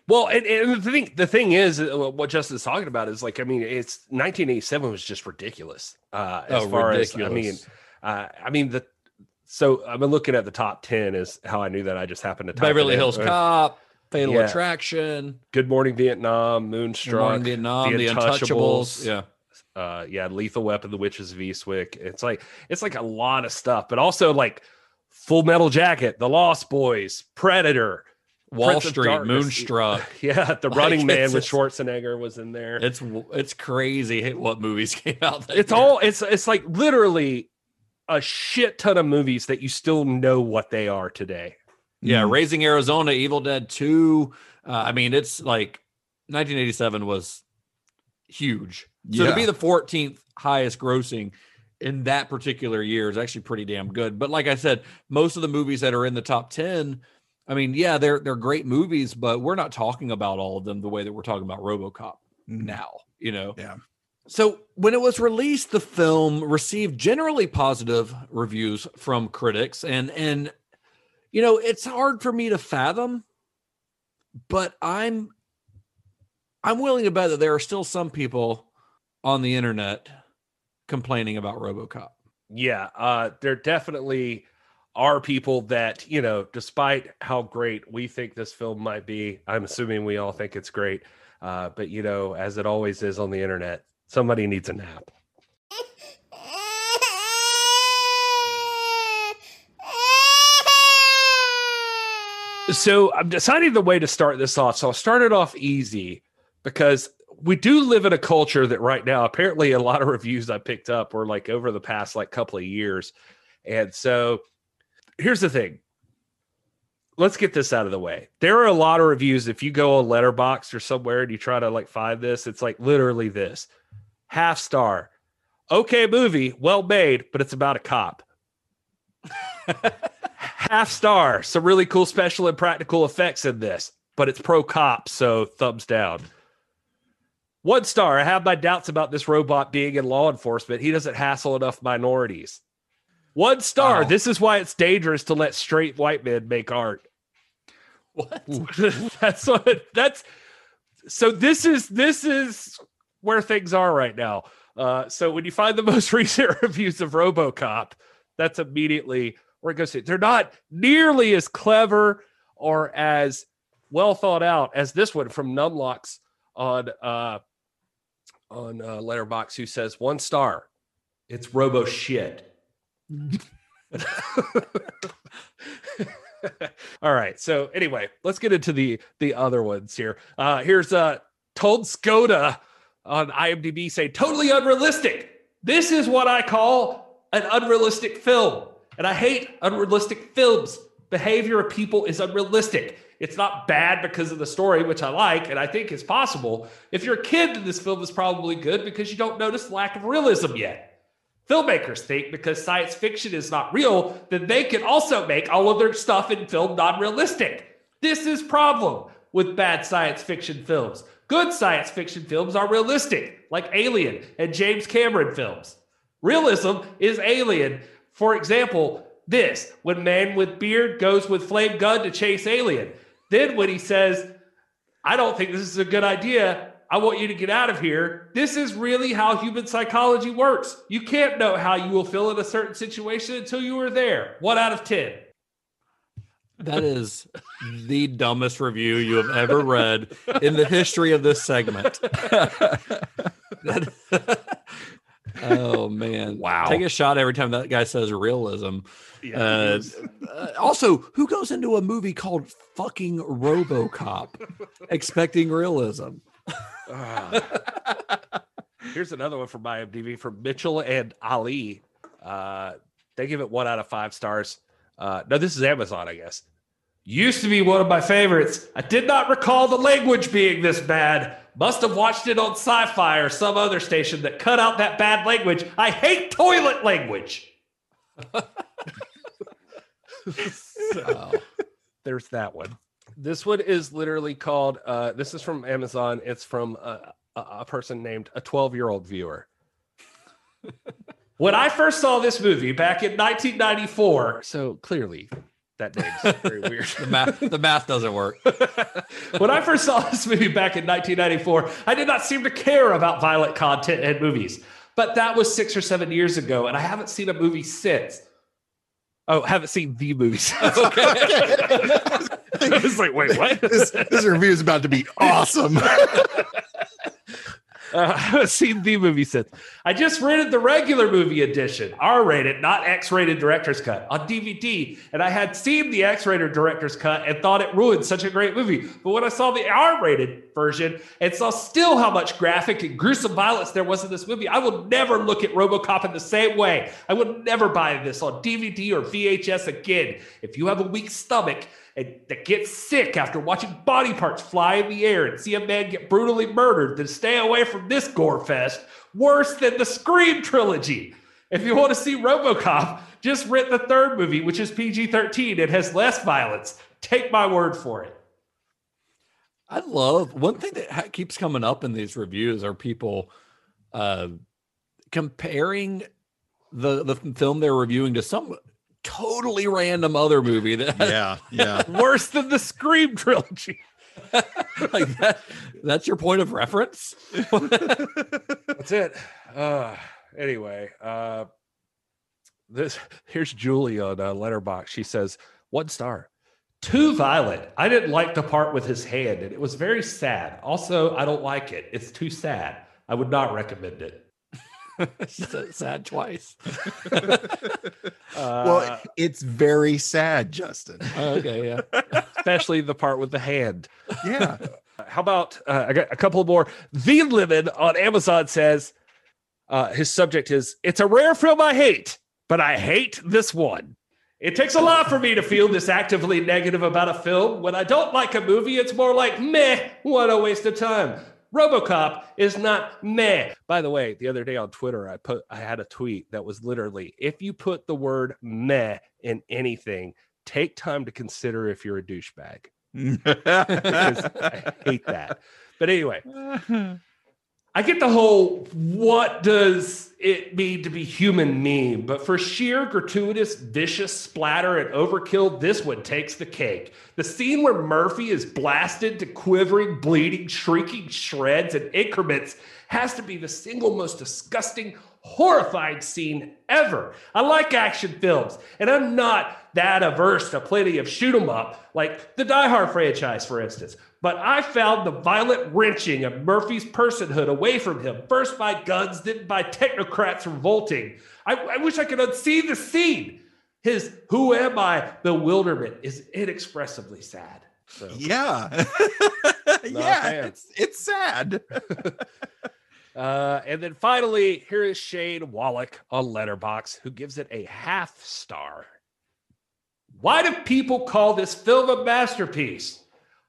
Well, and, and the thing the thing is, uh, what Justin's talking about is like, I mean, it's 1987 was just ridiculous. Uh, as Oh, far as I mean, uh, I mean the. So I've been looking at the top ten is how I knew that I just happened to type it Beverly. Hills Uh, Cop, Fatal yeah. Attraction, Good Morning Vietnam, Moonstruck, Morning Vietnam, The Untouchables, yeah. uh, yeah, Lethal Weapon, The Witches of Eastwick. It's like it's like a lot of stuff, but also like Full Metal Jacket, The Lost Boys, Predator, Wall Prince Street, Moonstruck. Yeah, The Like, Running Man with Schwarzenegger was in there. It's it's crazy what movies came out. It's year. all it's it's like literally a shit ton of movies that you still know what they are today. Yeah, Raising Arizona, Evil Dead 2. Uh, I mean, it's like 1987 was huge. So to be the 14th highest grossing in that particular year is actually pretty damn good. But like I said, most of the movies that are in the top 10, I mean, yeah, they're they're great movies, but we're not talking about all of them the way that we're talking about RoboCop now, you know. Yeah. So when it was released, the film received generally positive reviews from critics, and and you know it's hard for me to fathom, but I'm I'm willing to bet that there are still some people on the internet complaining about RoboCop. Yeah, uh, there definitely are people that you know, despite how great we think this film might be, I'm assuming we all think it's great. Uh, but you know, as it always is on the internet, somebody needs a nap. So I'm deciding the way to start this off. So I'll start it off easy because we do live in a culture that right now, apparently, a lot of reviews I picked up were like over the past like couple of years. And so here's the thing. Let's get this out of the way. There are a lot of reviews. If you go on Letterboxd or somewhere and you try to like find this, it's like literally this half star. Okay, movie, well made, but it's about a cop. half star. Some really cool special and practical effects in this, but it's pro cop, so thumbs down. One star. I have my doubts about this robot being in law enforcement. He doesn't hassle enough minorities. One star. Wow. This is why it's dangerous to let straight white men make art. What? that's what that's so this is this is where things are right now. Uh, so when you find the most recent reviews of RoboCop, that's immediately goes to. They're not nearly as clever or as well thought out as this one from Numlocks on uh, on uh, Letterboxd, who says one star. It's Robo shit. All right. So anyway, let's get into the the other ones here. Uh here's uh Told Skoda on IMDb say totally unrealistic. This is what I call an unrealistic film. And I hate unrealistic films. Behavior of people is unrealistic. It's not bad because of the story, which I like and I think is possible. If you're a kid, then this film is probably good because you don't notice lack of realism yet. Filmmakers think because science fiction is not real, then they can also make all of their stuff in film non-realistic. This is problem with bad science fiction films. Good science fiction films are realistic, like Alien and James Cameron films. Realism is alien. For example, this when man with beard goes with flame gun to chase alien. Then when he says, I don't think this is a good idea. I want you to get out of here. This is really how human psychology works. You can't know how you will feel in a certain situation until you are there. One out of 10. That is the dumbest review you have ever read in the history of this segment. That- oh man! Wow. Take a shot every time that guy says realism. Yeah, Uh, uh, also, who goes into a movie called "Fucking RoboCop" expecting realism? Here's another one from IMDb from Mitchell and Ali. Uh, they give it one out of five stars. Uh, no, this is Amazon, I guess. Used to be one of my favorites. I did not recall the language being this bad. Must have watched it on sci fi or some other station that cut out that bad language. I hate toilet language. So, there's that one. This one is literally called, uh, this is from Amazon. It's from a, a, a person named a 12 year old viewer. when I first saw this movie back in 1994, so clearly That name's very weird. The math, the math doesn't work. when I first saw this movie back in 1994, I did not seem to care about violent content in movies. But that was six or seven years ago, and I haven't seen a movie since. Oh, haven't seen the movies. since. Okay. I was like, wait, what? this, this review is about to be awesome. Uh, I haven't seen the movie since. I just rented the regular movie edition, R rated, not X rated director's cut, on DVD. And I had seen the X rated director's cut and thought it ruined such a great movie. But when I saw the R rated version and saw still how much graphic and gruesome violence there was in this movie, I will never look at Robocop in the same way. I would never buy this on DVD or VHS again. If you have a weak stomach, and that get sick after watching body parts fly in the air and see a man get brutally murdered, then stay away from this gore fest. Worse than the Scream trilogy. If you want to see Robocop, just rent the third movie, which is PG 13 and has less violence. Take my word for it. I love one thing that keeps coming up in these reviews are people uh, comparing the the film they're reviewing to some totally random other movie that yeah, yeah. Worse than the Scream trilogy. like that that's your point of reference That's it. Uh, anyway, uh, this here's Julie on uh, Letterboxd. She says one star, too violent. I didn't like the part with his hand, and it was very sad. Also, I don't like it. It's too sad. I would not recommend it. sad twice Uh, well, it's very sad, Justin. okay yeah especially the part with the hand. Yeah. How about uh, I got a couple more. The Lemon on Amazon says uh, his subject is it's a rare film I hate, but I hate this one. It takes a lot for me to feel this actively negative about a film. When I don't like a movie, it's more like meh, what a waste of time. RoboCop is not meh. By the way, the other day on Twitter, I put I had a tweet that was literally if you put the word meh in anything, take time to consider if you're a douchebag. I hate that. But anyway, I get the whole what does it mean to be human meme, but for sheer gratuitous, vicious splatter and overkill, this one takes the cake. The scene where Murphy is blasted to quivering, bleeding, shrieking shreds and increments has to be the single most disgusting, horrifying scene ever. I like action films, and I'm not that averse to plenty of shoot 'em up, like the Die Hard franchise, for instance. But I found the violent wrenching of Murphy's personhood away from him, first by guns, then by technocrats revolting. I, I wish I could unsee the scene. His who am I bewilderment is inexpressibly sad. So, Yeah. Yeah. It's it's sad. Uh, and then finally, here is Shane Wallach on Letterboxd, who gives it a half star. Why do people call this film a masterpiece?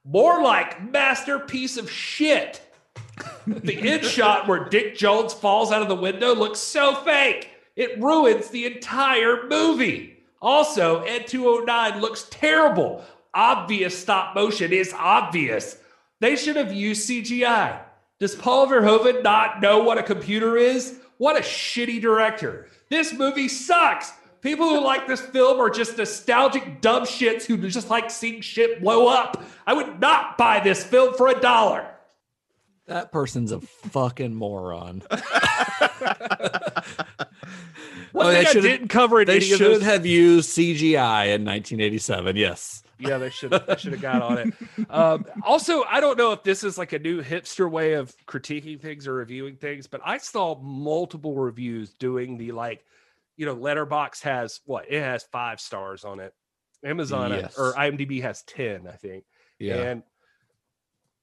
More like masterpiece of shit. the end shot where Dick Jones falls out of the window looks so fake. It ruins the entire movie. Also, Ed 209 looks terrible. Obvious stop motion is obvious. They should have used CGI. Does Paul Verhoeven not know what a computer is? What a shitty director. This movie sucks. People who like this film are just nostalgic dumb shits who just like seeing shit blow up. I would not buy this film for a dollar. that person's a fucking moron One Oh, thing they I didn't cover in they should those- have used cgi in 1987 yes Yeah, they should they should have got on it. Um, also, I don't know if this is like a new hipster way of critiquing things or reviewing things, but I saw multiple reviews doing the like, you know, Letterboxd has what it has five stars on it. Amazon uh, Yes. or IMDb has ten, I think. yeah And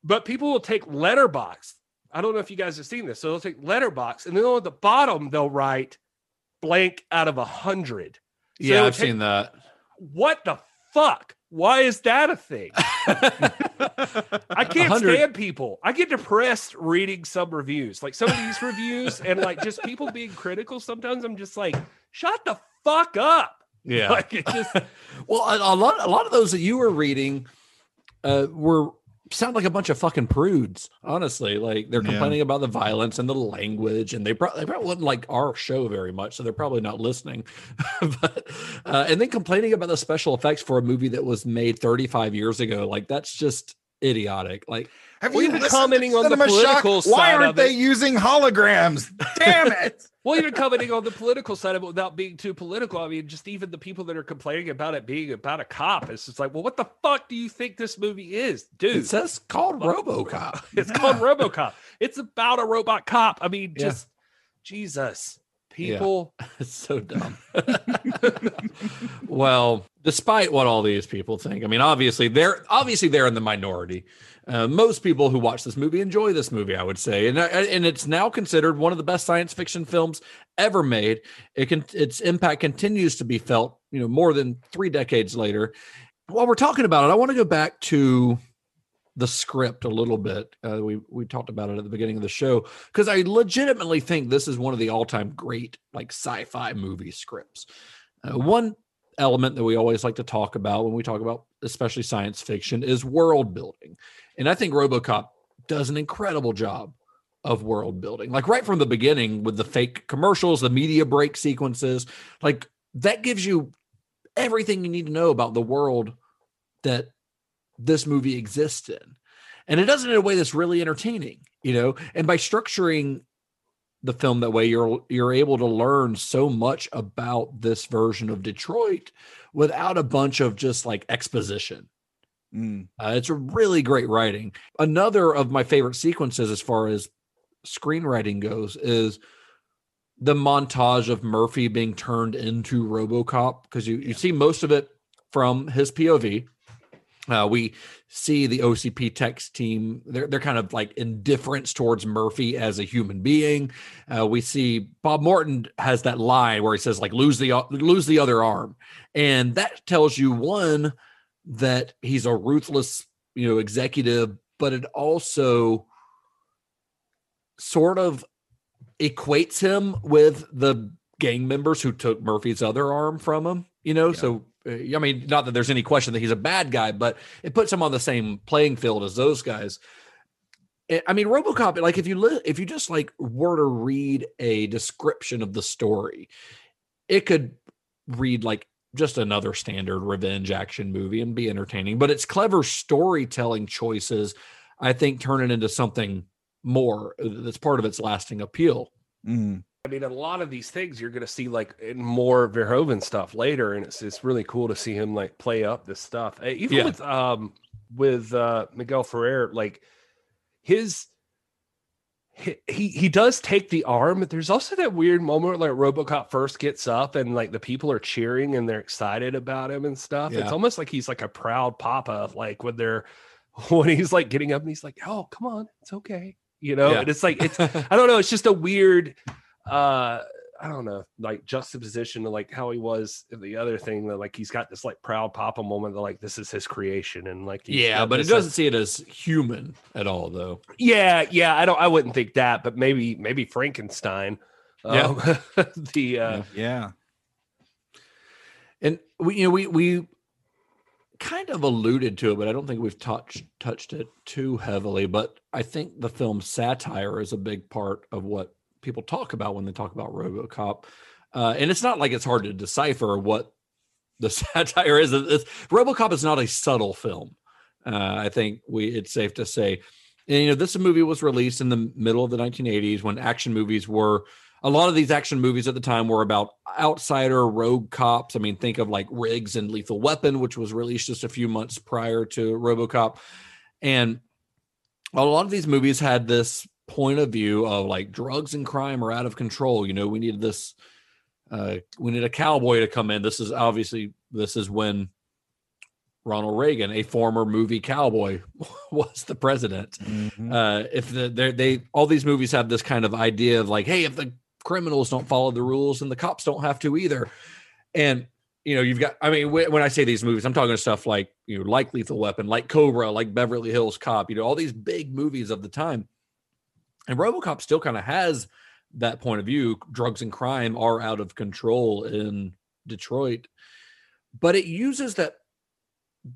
but people will take Letterboxd. I don't know if you guys have seen this. So they'll take Letterboxd, and then on the bottom they'll write blank out of a hundred. So yeah i've take- seen that what the fuck? Why is that a thing? I can't 100 stand people. I get depressed reading some reviews, like some of these reviews, and like just people being critical. Sometimes I'm just like, shut the fuck up. yeah Like it just well a, a lot a lot of those that you were reading uh were sound like a bunch of fucking prudes. Honestly, like they're Yeah. complaining about the violence and the language, and they probably they probably wouldn't like our show very much, so they're probably not listening. but uh, and then complaining about the special effects for a movie that was made 35 years ago, like that's just idiotic. Like, Have Well, you even listened to commenting on the Cinema Shock? political Why side aren't of they it. using holograms? Damn it! Well, even commenting on the political side of it without being too political. I mean, just even the people that are complaining about it being about a cop, it's just like, well, what the fuck do you think this movie is, dude? it says called RoboCop. It's called RoboCop. It's about a robot cop. I mean, Yeah. just Jesus, people. It's so dumb. well, despite what all these people think, I mean, obviously they're obviously they're in the minority. Uh, most people who watch this movie enjoy this movie, I would say, and uh, and it's now considered one of the best science fiction films ever made. It can its impact continues to be felt, you know, more than three decades later. While we're talking about it, I want to go back to the script a little bit. Uh, we we talked about it at the beginning of the show because I legitimately think this is one of the all time great like sci-fi movie scripts. Uh, one element that we always like to talk about when we talk about especially science fiction is world building, and I think RoboCop does an incredible job of world building. Like right from the beginning with the fake commercials, the media break sequences, like that gives you everything you need to know about the world that this movie exists in. And it does it in a way that's really entertaining, you know. And by structuring the film that way, you're you're able to learn so much about this version of Detroit without a bunch of just like exposition. Mm. Uh, it's a really great writing. Another of my favorite sequences, as far as screenwriting goes, is the montage of Murphy being turned into RoboCop because you, you see most of it from his POV. Uh, we see the OCP text team; they're they're kind of like indifference towards Murphy as a human being. Uh, we see Bob Morton has that line where he says like lose the lose the other arm, and that tells you one that he's a ruthless you know executive, but it also sort of equates him with the gang members who took Murphy's other arm from him. You know, so uh, I mean, not that there's any question that he's a bad guy, but it puts him on the same playing field as those guys. I- I mean, RoboCop. Like, if you li- if you just like were to read a description of the story, it could read like just another standard revenge action movie and be entertaining. But it's clever storytelling choices, I think, turn it into something more uh, that's part of its lasting appeal. Mm. I mean, a lot of these things you're going to see like in more Verhoeven stuff later, and it's it's really cool to see him like play up this stuff. Even Yeah. with um with uh Miguel Ferrer, like his he, he does take the arm. but There's also that weird moment where like RoboCop first gets up and like the people are cheering and they're excited about him and stuff. It's almost like he's like a proud papa, like when they're when he's like getting up and he's like, "Oh, come on, it's okay," you know. Yeah. And it's like it's I don't know. It's just a weird, uh, I don't know, like juxtaposition to like how he was the other thing that like he's got this like proud papa moment that like this is his creation and like Yeah, but it doesn't see it as human at all, though. yeah, yeah. I don't. I wouldn't think that, but maybe maybe Frankenstein. Yeah. Um, the uh, Yeah. And we, you know, we we kind of alluded to it, but I don't think we've touched touched it too heavily. But I think the film satire is a big part of what people talk about when they talk about RoboCop. Uh, and it's not like it's hard to decipher what the satire is. It's, RoboCop is not a subtle film. Uh, I think we it's safe to say. And, you know, this movie was released in the middle of the 1980s when action movies were a lot of these action movies at the time were about outsider rogue cops. I mean, think of like Riggs and Lethal Weapon, which was released just a few months prior to RoboCop. And a lot of these movies had this point of view of like drugs and crime are out of control. You know, we need this, uh, we need a cowboy to come in. This is obviously, this is when Ronald Reagan, a former movie cowboy, was the president. Mhm. Uh, if the, they all these movies have this kind of idea of like, hey, if the criminals don't follow the rules, and the cops don't have to either. And you know, you've got. I mean, wh- when I say these movies, I'm talking stuff like you know, like Lethal Weapon, like Cobra, like Beverly Hills Cop. You know, all these big movies of the time. And RoboCop still kind of has that point of view. Drugs and crime are out of control in Detroit, but it uses that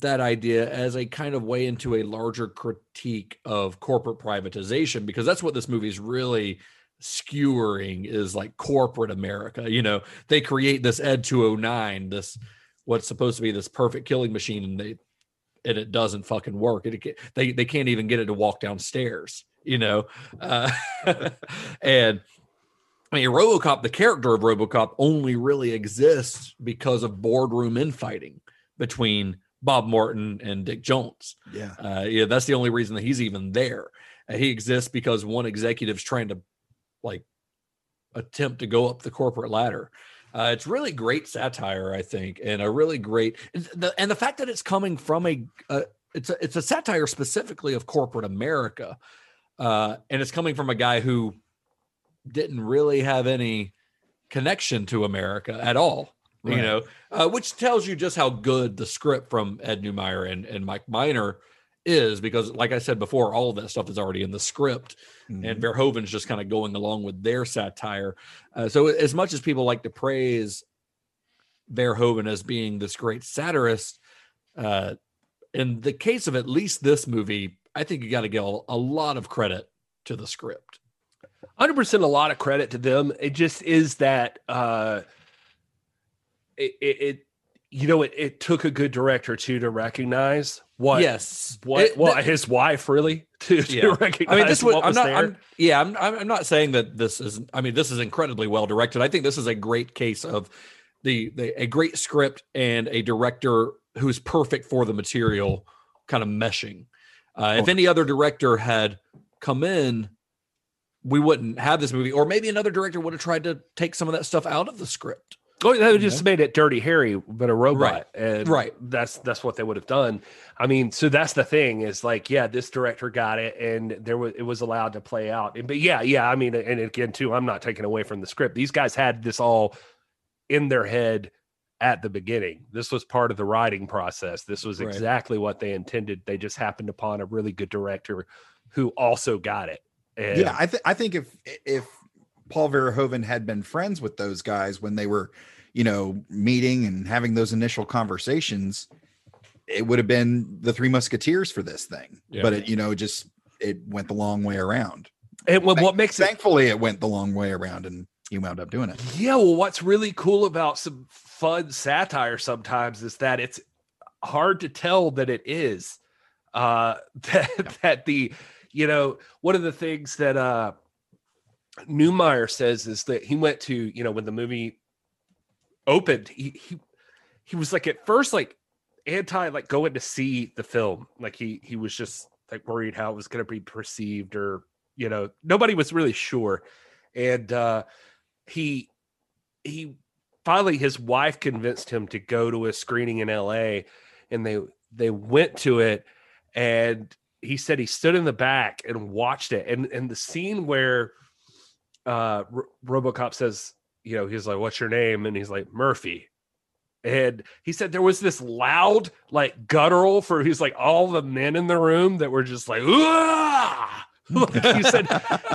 that idea as a kind of way into a larger critique of corporate privatization because that's what this movie is really skewering is like corporate America. You know, they create this Ed 209, this what's supposed to be this perfect killing machine, and they and it doesn't fucking work. It, they they can't even get it to walk downstairs. You know, uh, and I mean, RoboCop, the character of RoboCop, only really exists because of boardroom infighting between Bob Morton and Dick Jones. Yeah, uh, yeah, that's the only reason that he's even there. Uh, he exists because one executive's trying to like attempt to go up the corporate ladder. Uh, it's really great satire, I think, and a really great the, and the fact that it's coming from a, a it's a it's a satire specifically of corporate America, uh, and it's coming from a guy who didn't really have any connection to America at all. Right. You know, uh, which tells you just how good the script from Ed Neumeier and, and Mike Miner is because like i said before all of that stuff is already in the script mm-hmm. and verhoeven's just kind of going along with their satire uh, so as much as people like to praise verhoeven as being this great satirist uh, in the case of at least this movie i think you got to give a lot of credit to the script 100% a lot of credit to them it just is that uh it, it, it you know, it, it took a good director too to recognize what yes what it, well his wife really to, to recognize. I mean, this was, I'm was not. I'm, yeah, I'm. I'm not saying that this is. I mean, this is incredibly well directed. I think this is a great case of the, the a great script and a director who's perfect for the material, kind of meshing. Uh, if any other director had come in, we wouldn't have this movie, or maybe another director would have tried to take some of that stuff out of the script. Oh, they just made it Dirty Harry, but a robot, right. and right. That's that's what they would have done. I mean, so that's the thing is like, yeah, this director got it, and there was it was allowed to play out. But yeah, yeah, I mean, and again, too, I'm not taking away from the script. These guys had this all in their head at the beginning. This was part of the writing process. This was exactly right. what they intended. They just happened upon a really good director who also got it. And yeah, I think I think if if Paul Verhoeven had been friends with those guys when they were you know, meeting and having those initial conversations, it would have been the Three Musketeers for this thing. Yeah. But it, you know, just it went the long way around. And what, what makes thankfully it, it went the long way around and he wound up doing it. Yeah, well, what's really cool about some fun satire sometimes is that it's hard to tell that it is. Uh that yeah. that the you know, one of the things that uh Neumeier says is that he went to, you know, when the movie opened, he he he was like at first like anti like going to see the film. Like he he was just like worried how it was going to be perceived or you know nobody was really sure and uh he he finally his wife convinced him to go to a screening in LA and they they went to it and he said he stood in the back and watched it and and the scene where uh R- RoboCop says you know, he's like, "What's your name?" And he's like, "Murphy." And he said there was this loud, like guttural for he's like all the men in the room that were just like, he said,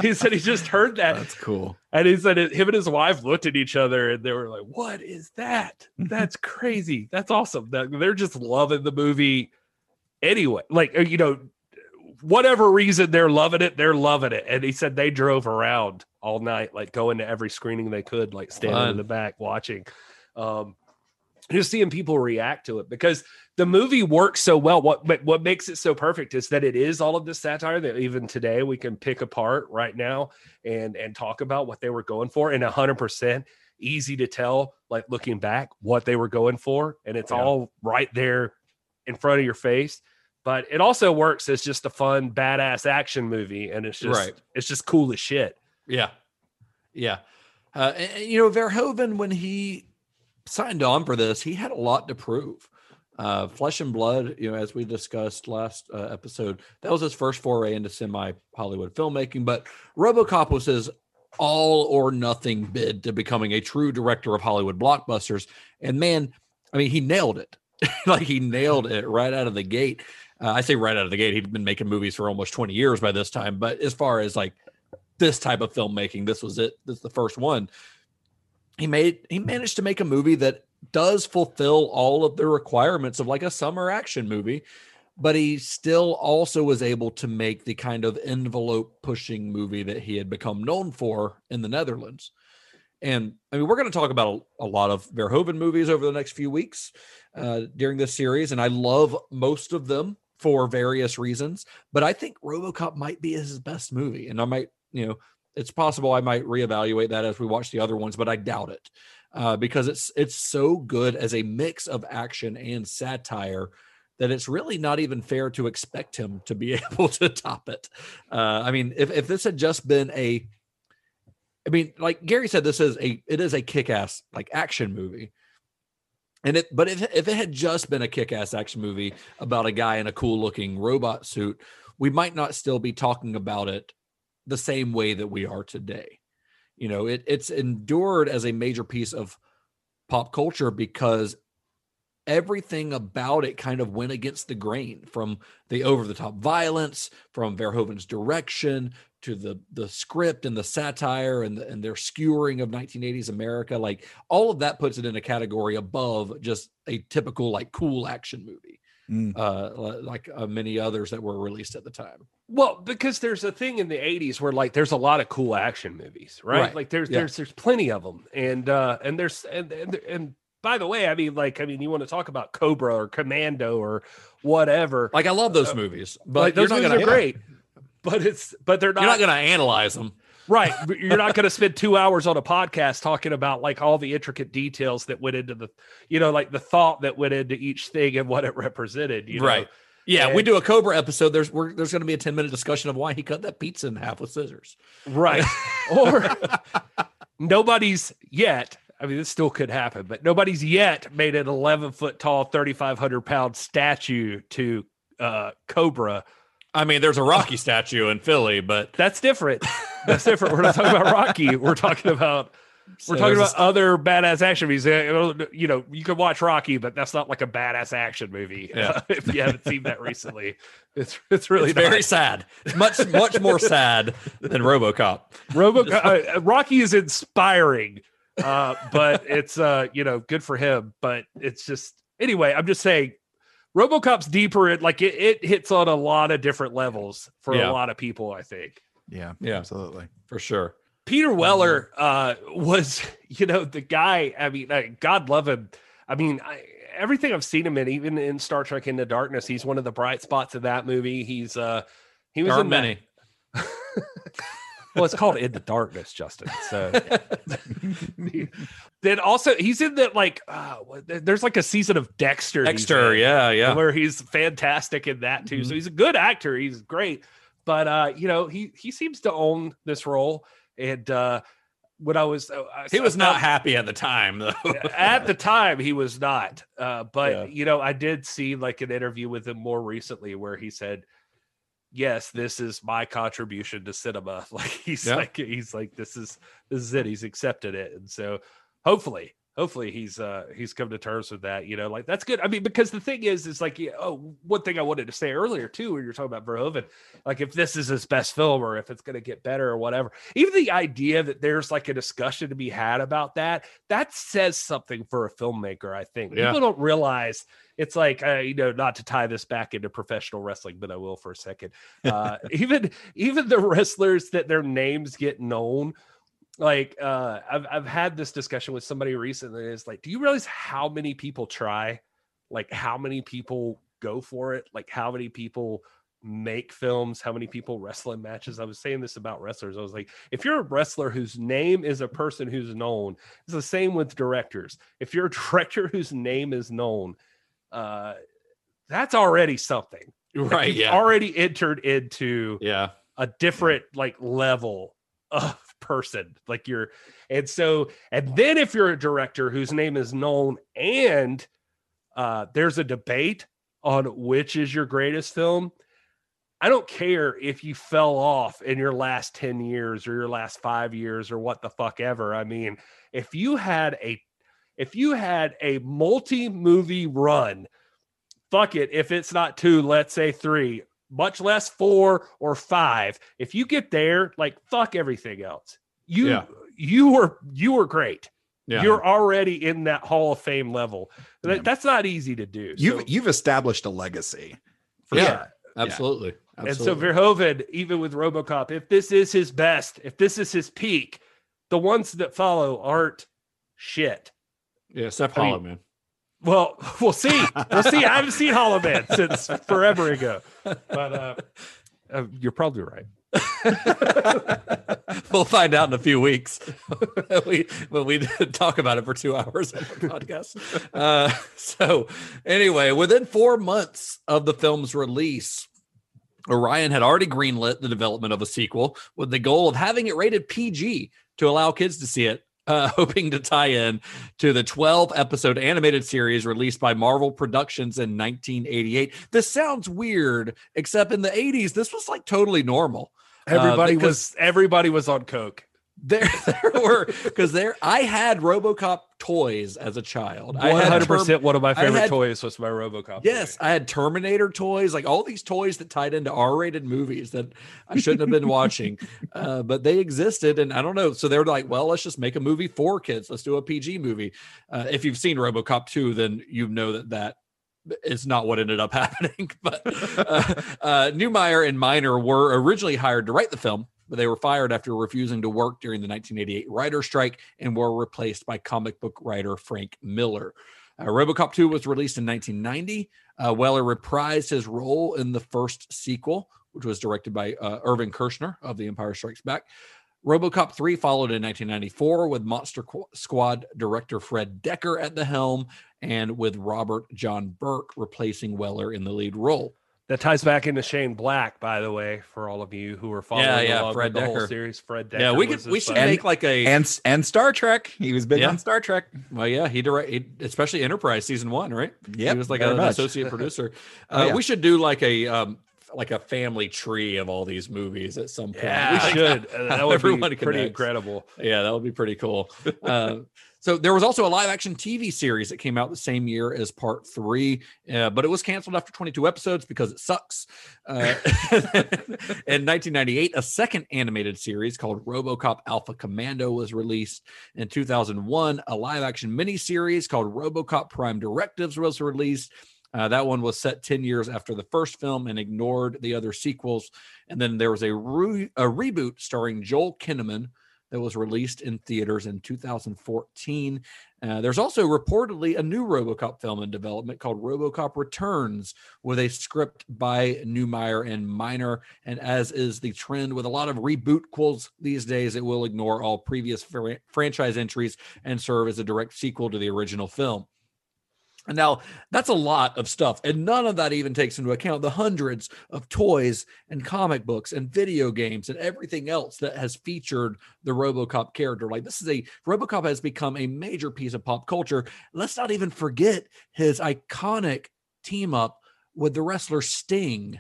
he said he just heard that. That's cool. And he said it, him and his wife looked at each other and they were like, "What is that? That's crazy. That's awesome." That they're just loving the movie anyway. Like uh, you know, whatever reason they're loving it, they're loving it. And he said they drove around all night, like going to every screening they could, like standing Fun. in the back watching. Um, just seeing people react to it because the movie works so well. What what makes it so perfect is that it is all of this satire that even today we can pick apart right now and and talk about what they were going for, and hundred percent easy to tell, like looking back, what they were going for, and it's yeah. all right there in front of your face. But it also works as just a fun badass action movie. And it's just right. it's just cool as shit. Yeah. Yeah. Uh, and, you know verhoeven when he signed on for this he had a lot to prove uh, flesh and blood you know as we discussed last uh, episode that was his first foray into semi hollywood filmmaking but robocop was his all or nothing bid to becoming a true director of hollywood blockbusters and man i mean he nailed it like he nailed it right out of the gate uh, I say right out of the gate, he'd been making movies for almost 20 years by this time. But as far as like this type of filmmaking, this was it. This is the first one. He made he managed to make a movie that does fulfill all of the requirements of like a summer action movie but he still also was able to make the kind of envelope pushing movie that he had become known for in the Netherlands. And I mean, we're going to talk about a, a, lot of Verhoeven movies over the next few weeks uh, during this series, and I love most of them for various reasons. But I think RoboCop might be his best movie, and I might, you know, it's possible I might reevaluate that as we watch the other ones, but I doubt it uh, because it's it's so good as a mix of action and satire that it's really not even fair to expect him to be able to top it. Uh, I mean, if, if this had just been a, I mean, like Gary said, this is a it is a kick-ass like action movie. And it, but if, if it had just been a kick-ass action movie about a guy in a cool-looking robot suit, we might not still be talking about it the same way that we are today. You know, it it's endured as a major piece of pop culture because everything about it kind of went against the grain from the over the top violence, from Verhoeven's direction to the the script and the satire and the, and their skewering of 1980s America. Like all of that puts it in a category above just a typical like cool action movie. Mm. Uh, like uh, many others that were released at the time. Well, because there's a thing in the 80s where like there's a lot of cool action movies, right? right. Like there's yeah. there's there's plenty of them, and uh, and there's and, and and by the way, I mean, like, I mean, you want to talk about Cobra or Commando or whatever. Like, I love those uh, movies, but like, those movies gonna, are great. But it's, but they're not. You're not going to analyze them, right? You're not going to spend two hours on a podcast talking about like all the intricate details that went into the, you know, like the thought that went into each thing and what it represented. You know? right? Yeah, and, we do a Cobra episode. There's there's going to be a 10 minute discussion of why he cut that pizza in half with scissors. Right. or nobody's yet I mean, this still could happen, but nobody's yet made an 11 foot tall, 3,500 pound statue to uh, Cobra. I mean, there's a Rocky statue in Philly, but that's different. That's different. We're not talking about Rocky. We're talking about we're talking about a... other badass action movies. You know, you can watch Rocky, but that's not like a badass action movie. Yeah. if you haven't seen that recently, it's it's really it's very sad. Much much more sad than RoboCop. RoboCop. Uh, Rocky is inspiring uh, but it's uh, you know, good for him. But it's just anyway. I'm just saying, RoboCop's deeper. It like it, it hits on a lot of different levels for yeah. a lot of people. I think. Yeah, yeah, absolutely, for sure. Peter Weller uh, was, you know, the guy. I mean, I, God love him. I mean, I, everything I've seen him in, even in Star Trek Into the Darkness, he's one of the bright spots of that movie. He's uh, he was in many. well, it's called In the Darkness, Justin. So then also he's in that like uh, there's like a season of Dexter. Dexter, yeah, yeah, where he's fantastic in that too. Mm-hmm. So he's a good actor. He's great, but uh, you know he he seems to own this role and. uh when I was, uh, he was not happy at the time, though. at the time, he was not. Uh, but yeah. you know, I did see like an interview with him more recently where he said, yes, this is my contribution to cinema. Like he's yeah. like he's like this is this is it. He's accepted it, and so hopefully, hopefully he's uh he's come to terms with that. You know, like that's good. I mean, because the thing is, is like oh, one thing I wanted to say earlier too, when you're talking about Verhoeven, like if this is his best film or if it's going to get better or whatever. Even the idea that there's like a discussion to be had about that, that says something for a filmmaker. I think yeah. people don't realize it's like uh, you know not to tie this back into professional wrestling but i will for a second uh, even even the wrestlers that their names get known like uh, I've, I've had this discussion with somebody recently it's like do you realize how many people try like how many people go for it like how many people make films how many people wrestle in matches i was saying this about wrestlers i was like if you're a wrestler whose name is a person who's known it's the same with directors if you're a director whose name is known uh, that's already something. Right. yeah. Already entered into yeah a different like level of person. Like you're, and so, and then if you're a director whose name is known and uh, there's a debate on which is your greatest film. I don't care if you fell off in your last 10 years or your last five years or what the fuck ever. I mean, if you had a if you had a multi movie run, fuck it. If it's not two, let's say three, much less four or five. If you get there, like fuck everything else. You yeah. you were you were great. Yeah. You're already in that Hall of Fame level. That- That's not easy to do. You've So- you've established a legacy. For yeah. sure. Absolutely. And so Absolutely. Verhoeven, even with RoboCop, if this is his best, if this is his peak, the ones that follow aren't shit. yeah, except I mean- Hollow Man. Well, we'll see. We'll see. I haven't seen Hollow Man since forever ago, but uh, uh, you're probably right. we'll find out in a few weeks we, when we talk about it for two hours on the podcast. Uh, so, anyway, within four months of the film's release, Orion had already greenlit the development of a sequel with the goal of having it rated PG to allow kids to see it. Uh, hoping to tie in to the 12 episode animated series released by Marvel Productions in 1988. This sounds weird, except in the 80s, this was like totally normal. Uh, Everybody because- was everybody was on coke. There, there were because there I had RoboCop toys as a child. I One hundred percent. One of my favorite had- toys was my RoboCop. Yes, I had Terminator toys, like all these toys that tied into R-rated movies that I shouldn't have been watching, uh, but they existed, and I don't know. So they were like, "Well, let's just make a movie for kids. Let's do a PG movie." Uh, if you've seen RoboCop two, then you know that that is not what ended up happening. but uh, uh, Neumeier and Miner were originally hired to write the film, but they were fired after refusing to work during the 1988 writer strike and were replaced by comic book writer Frank Miller. Uh, RoboCop 2 was released in 1990. Uh, Weller reprised his role in the first sequel, which was directed by uh, Irvin Kershner of The Empire Strikes Back. RoboCop 3 followed in 1994 with Monster Qu- Squad director Fred Dekker at the helm and with Robert John Burke replacing Weller in the lead role. That ties back into Shane Black, by the way, for all of you who are following Yeah, yeah, along Fred with the whole series. Fred Dekker. Yeah, we could we should son. make like a And and Star Trek. He was big Yeah. on Star Trek. Well, yeah, he direct, especially Enterprise season one, right? Yeah, he was like very an much. associate producer. Oh, Uh, yeah. We should do like a um, like a family tree of all these movies at some point. Yeah, we should. Uh, how that would be everyone pretty connects. incredible. Yeah, that would be pretty cool. Uh, so there was also a live action TV series that came out the same year as part three, uh, but it was canceled after 22 episodes because it sucks. Uh, in 1998, a second animated series called RoboCop Alpha Commando was released. In 2001, a live action miniseries called RoboCop Prime Directives was released. Uh, that one was set 10 years after the first film and ignored the other sequels. And then there was a, re- a reboot starring Joel Kinnaman that was released in theaters in 2014. Uh, there's also reportedly a new Robocop film in development called Robocop Returns, with a script by Neumeier and Miner. And as is the trend with a lot of reboot quills these days, it will ignore all previous fran- franchise entries and serve as a direct sequel to the original film. And now that's a lot of stuff. And none of that even takes into account the hundreds of toys and comic books and video games and everything else that has featured the Robocop character. Like this is a Robocop has become a major piece of pop culture. Let's not even forget his iconic team up with the wrestler Sting.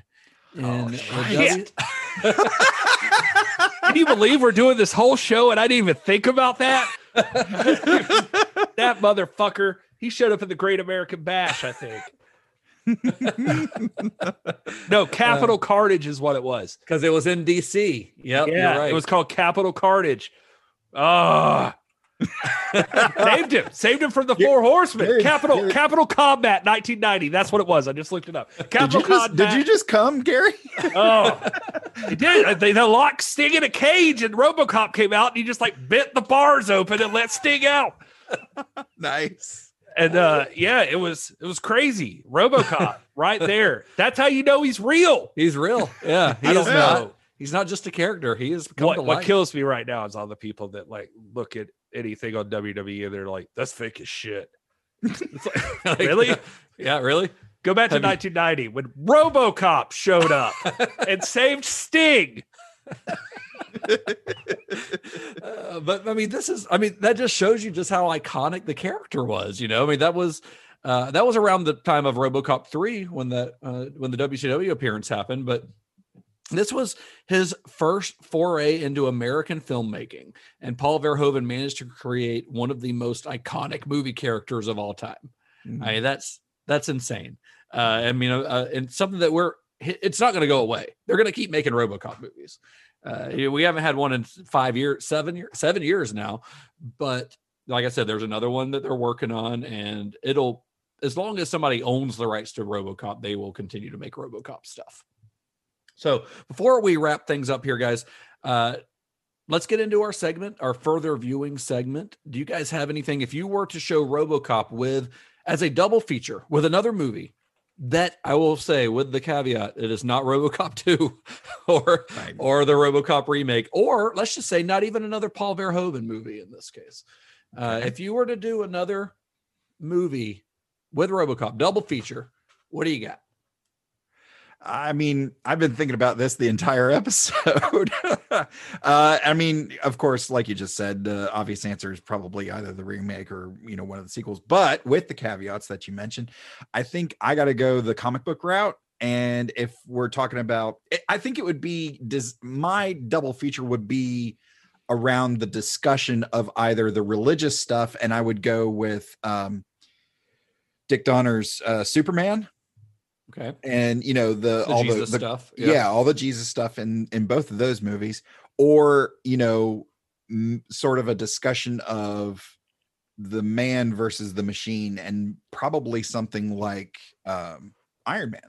Oh, in the shit. Can you believe we're doing this whole show and I didn't even think about that? that motherfucker. He showed up at the Great American Bash, I think. no, Capital Carnage is what it was. because it was in DC. Yep, yeah, you're right. it was called Capital Carnage. Ah. saved him. Saved him from the Four Horsemen. Capital Capital Combat 1990. That's what it was. I just looked it up. Did Capital you just Combat. did you just come, Gary? Oh, he did. They, they locked Sting in a cage, and RoboCop came out, and he just like bent the bars open and let Sting out. nice. And uh, yeah, it was it was crazy. RoboCop right there. That's how you know he's real. He's real. Yeah, he I is don't not. He's not just a character. He is come What, to what life. kills me right now is all the people that like look at anything on WWE and they're like, "That's fake as shit." It's like, Like, really? Yeah, really. Go back to Have you- 1990 when RoboCop showed up and saved Sting. Uh, but I mean, this is. I mean, that just shows you just how iconic the character was. You know, I mean, that was. Uh, that was around the time of RoboCop three when the uh, when the WCW appearance happened, but this was his first foray into American filmmaking, and Paul Verhoeven managed to create one of the most iconic movie characters of all time. I mean, that's that's insane. Uh, I mean, uh, uh, and something that we're it's not going to go away. They're going to keep making RoboCop movies. Uh, we haven't had one in five years, seven years, seven years now, but like I said, there's another one that they're working on, and it'll as long as somebody owns the rights to RoboCop, they will continue to make RoboCop stuff. So before we wrap things up here, guys, uh, let's get into our segment, our further viewing segment. Do you guys have anything? If you were to show RoboCop with as a double feature with another movie, that I will say with the caveat, it is not RoboCop 2 or Right. or the RoboCop remake, or let's just say not even another Paul Verhoeven movie in this case. Uh, if you were to do another movie with RoboCop double feature, what do you got? I mean, I've been thinking about this the entire episode. uh, I mean, of course, like you just said, the obvious answer is probably either the remake or you know one of the sequels. But with the caveats that you mentioned, I think I got to go the comic book route. And if we're talking about, I- think it would be does my double feature would be around the discussion of either the religious stuff, and I would go with um, Dick Donner's uh, Superman Okay. and you know the, The all Jesus the, the stuff, yeah. yeah. all the jesus stuff in in both of those movies or you know m- sort of a discussion of the man versus the machine and probably something like um iron man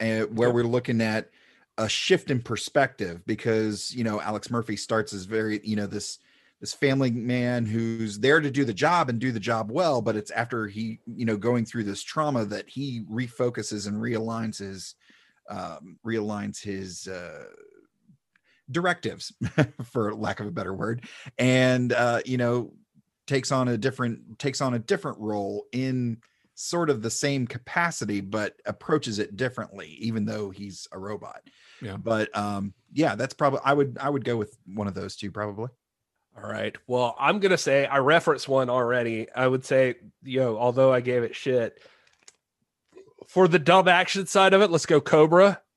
and where Okay. we're looking at a shift in perspective because you know alex murphy starts as very you know this this family man who's there to do the job and do the job well but it's after he you know going through this trauma that he refocuses and realigns his um realigns his uh directives for lack of a better word and uh you know takes on a different takes on a different role in sort of the same capacity but approaches it differently even though he's a robot Yeah. but um yeah that's probably i would i would go with one of those two probably All right. Well, I'm gonna say I referenced one already. I would say, you know, although I gave it shit for the dumb action side of it, let's go Cobra.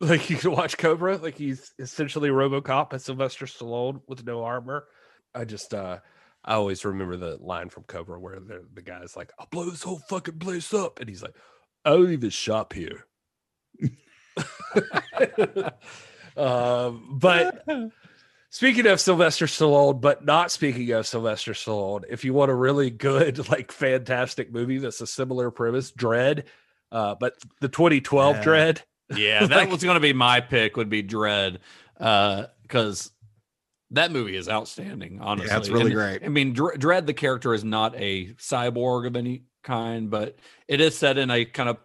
Like you can watch Cobra, like he's essentially RoboCop and Sylvester Stallone with no armor. I just, uh I always remember the line from Cobra where the, the guy's like, "I'll blow this whole fucking place up," and he's like, "I don't even shop here." um, but Speaking of Sylvester Stallone, but not speaking of Sylvester Stallone, if you want a really good, like fantastic movie that's a similar premise, Dredd, uh, but the 2012 Yeah. Dredd, Yeah, that was going to be my pick. Would be Dredd, because that movie is outstanding. Honestly, it's really And, great. I mean, Dr- Dredd, the character is not a cyborg of any kind, but it is set in a kind of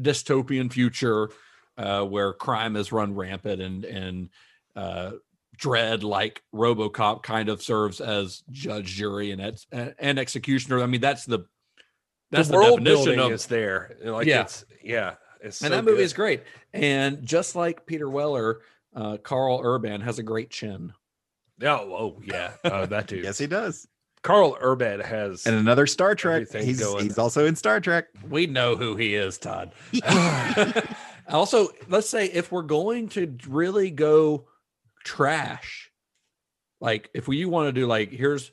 dystopian future uh, where crime is run rampant and and uh, Dredd, like RoboCop, kind of serves as judge, jury, and ex- and executioner. I mean, that's the that's the the, world definition of is there. Like Yeah. it's yeah, it's and so that movie good. is great. And just like Peter Weller, uh, Karl Urban has a great chin. Oh, oh yeah, uh, that dude. yes he does Karl Urban has and another star trek he's going. he's also in star trek We know who he is, Todd. also, let's say if we're going to really go trash, like if we want to do like here's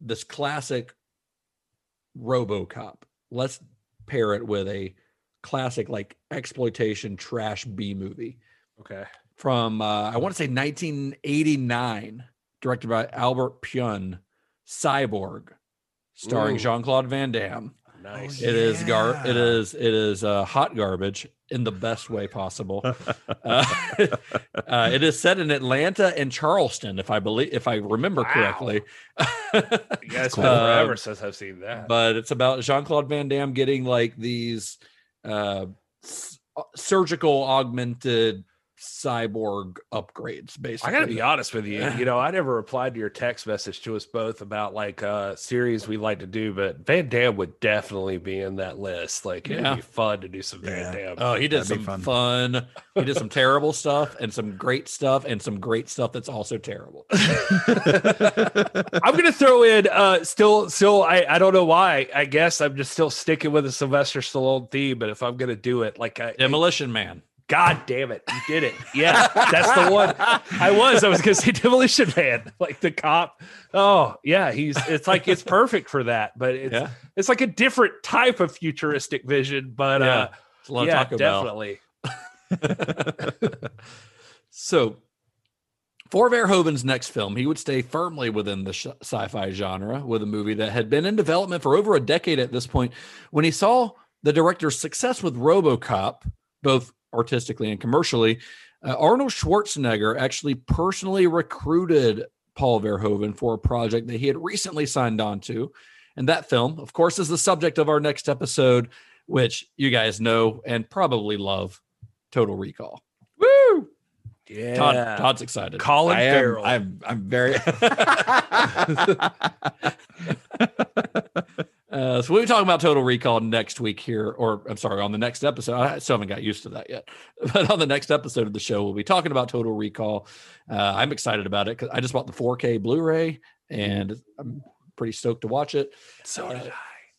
this classic RoboCop, let's pair it with a classic like exploitation trash B movie okay. from uh, I want to say 1989, directed by Albert pyun Cyborg, starring Ooh. Jean Claude Van Damme. Nice. It is gar. It is. It is uh, hot garbage in the best way possible. uh, uh, it is set in Atlanta and Charleston, if I believe, if I remember Wow. correctly. You guys been Um, forever since I've seen that. but it's about Jean Claude Van Damme getting like these uh, s- surgical augmented cyborg upgrades. Basically, I gotta be honest with you. You know, I never replied to your text message to us both about like uh series we'd like to do, but Van Damme would definitely be in that list. Like it'd Yeah. be fun to do some Van Yeah. Damme. Oh, he did That'd some fun. fun. He did some terrible stuff and some great stuff and some great stuff that's also terrible. I'm gonna throw in uh still still I, I don't know why. I guess I'm just still sticking with the Sylvester Stallone theme, but if I'm gonna do it, like I Demolition Man. God damn it, you did it. Yeah, that's the one. I was. I was gonna say Demolition Man, like the cop. Oh yeah, he's. It's like it's perfect for that, but it's Yeah. it's like a different type of futuristic vision. But Yeah, uh, it's a lot of yeah, definitely. so For Verhoeven's next film, he would stay firmly within the sh- sci-fi genre with a movie that had been in development for over a decade at this point. When he saw the director's success with RoboCop, both artistically and commercially, uh, Arnold Schwarzenegger actually personally recruited Paul Verhoeven for a project that he had recently signed on to. And that film, of course, is the subject of our next episode, which you guys know and probably love Total Recall. Woo! Yeah. Todd, Todd's excited. Colin I am, Farrell. I'm, I'm very. Uh, so we'll be talking about Total Recall next week here, or I'm sorry, on the next episode. I still haven't got used to that yet, but on the next episode of the show, we'll be talking about Total Recall. Uh, I'm excited about it because I just bought the 4K Blu-ray, and I'm pretty stoked to watch it. So did I.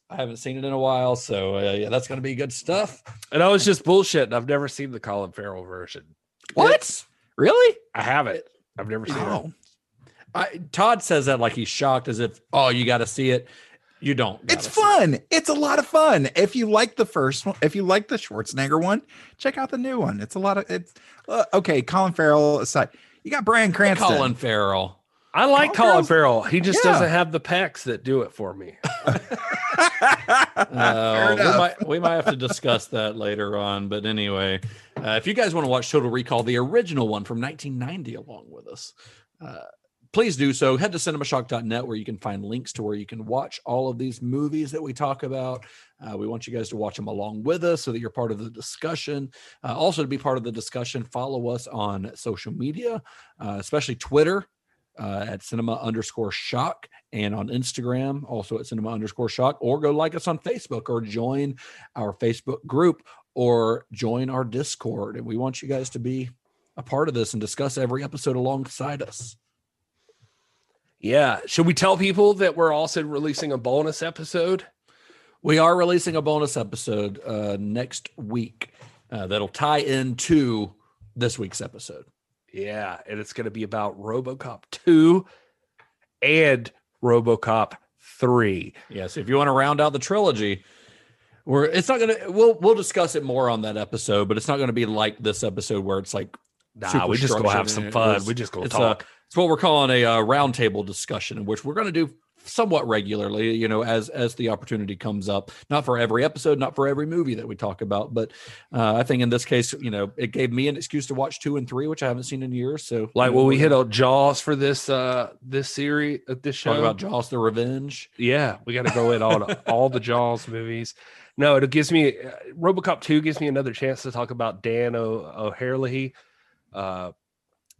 I haven't seen it in a while, so uh, yeah, that's going to be good stuff. And I was just bullshit. I've never seen the Colin Farrell version. What? Really? I haven't. I've never seen Oh. it. I, Todd says that like he's shocked, as if oh, you got to see it. You don't. It's it. fun. It's a lot of fun. If you like the first one, if you like the Schwarzenegger one, check out the new one. It's a lot of it's uh, okay. Colin Farrell aside, you got Bryan Cranston. Colin Farrell. I like Colin Colin Farrell. He just Yeah. doesn't have the pecs that do it for me. Uh, we might we might have to discuss that later on. But anyway, uh, if you guys want to watch Total Recall, the original one from 1990, along with us, uh, please do so. Head to cinemashock.net where you can find links to where you can watch all of these movies that we talk about. Uh, we want you guys to watch them along with us so that you're part of the discussion. Uh, also, to be part of the discussion, follow us on social media, uh, especially Twitter uh, at cinema underscore shock and on Instagram, also at cinema underscore shock, or go like us on Facebook or join our Facebook group or join our Discord. And we want you guys to be a part of this and discuss every episode alongside us. Yeah. Should we tell people that we're also releasing a bonus episode? We are releasing a bonus episode uh, next week uh, that'll tie into this week's episode. Yeah. And it's going to be about Robocop 2 and Robocop 3. Yes, if you want to round out the trilogy, we're it's not gonna we'll we'll discuss it more on that episode, but it's not gonna be like this episode where it's like Nah, we just gonna have some fun. was- We just it's talk. It's what we're calling a uh, roundtable discussion, in which we're going to do somewhat regularly. You know, as as the opportunity comes up. Not for every episode, not for every movie that we talk about, but uh, I think in this case, you know, it gave me an excuse to watch two and three, which I haven't seen in years. So, Like, you know, will we hit on Jaws for this uh this series uh, this show? talk about Jaws: The Revenge. Yeah, we got to go in on all the Jaws movies. No, it gives me uh, RoboCop two gives me another chance to talk about Dan o- uh,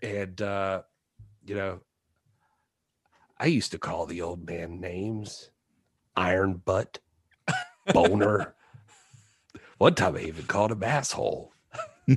and uh, you know, I used to call the old man names, Iron Butt, Boner. One time I even called him asshole. I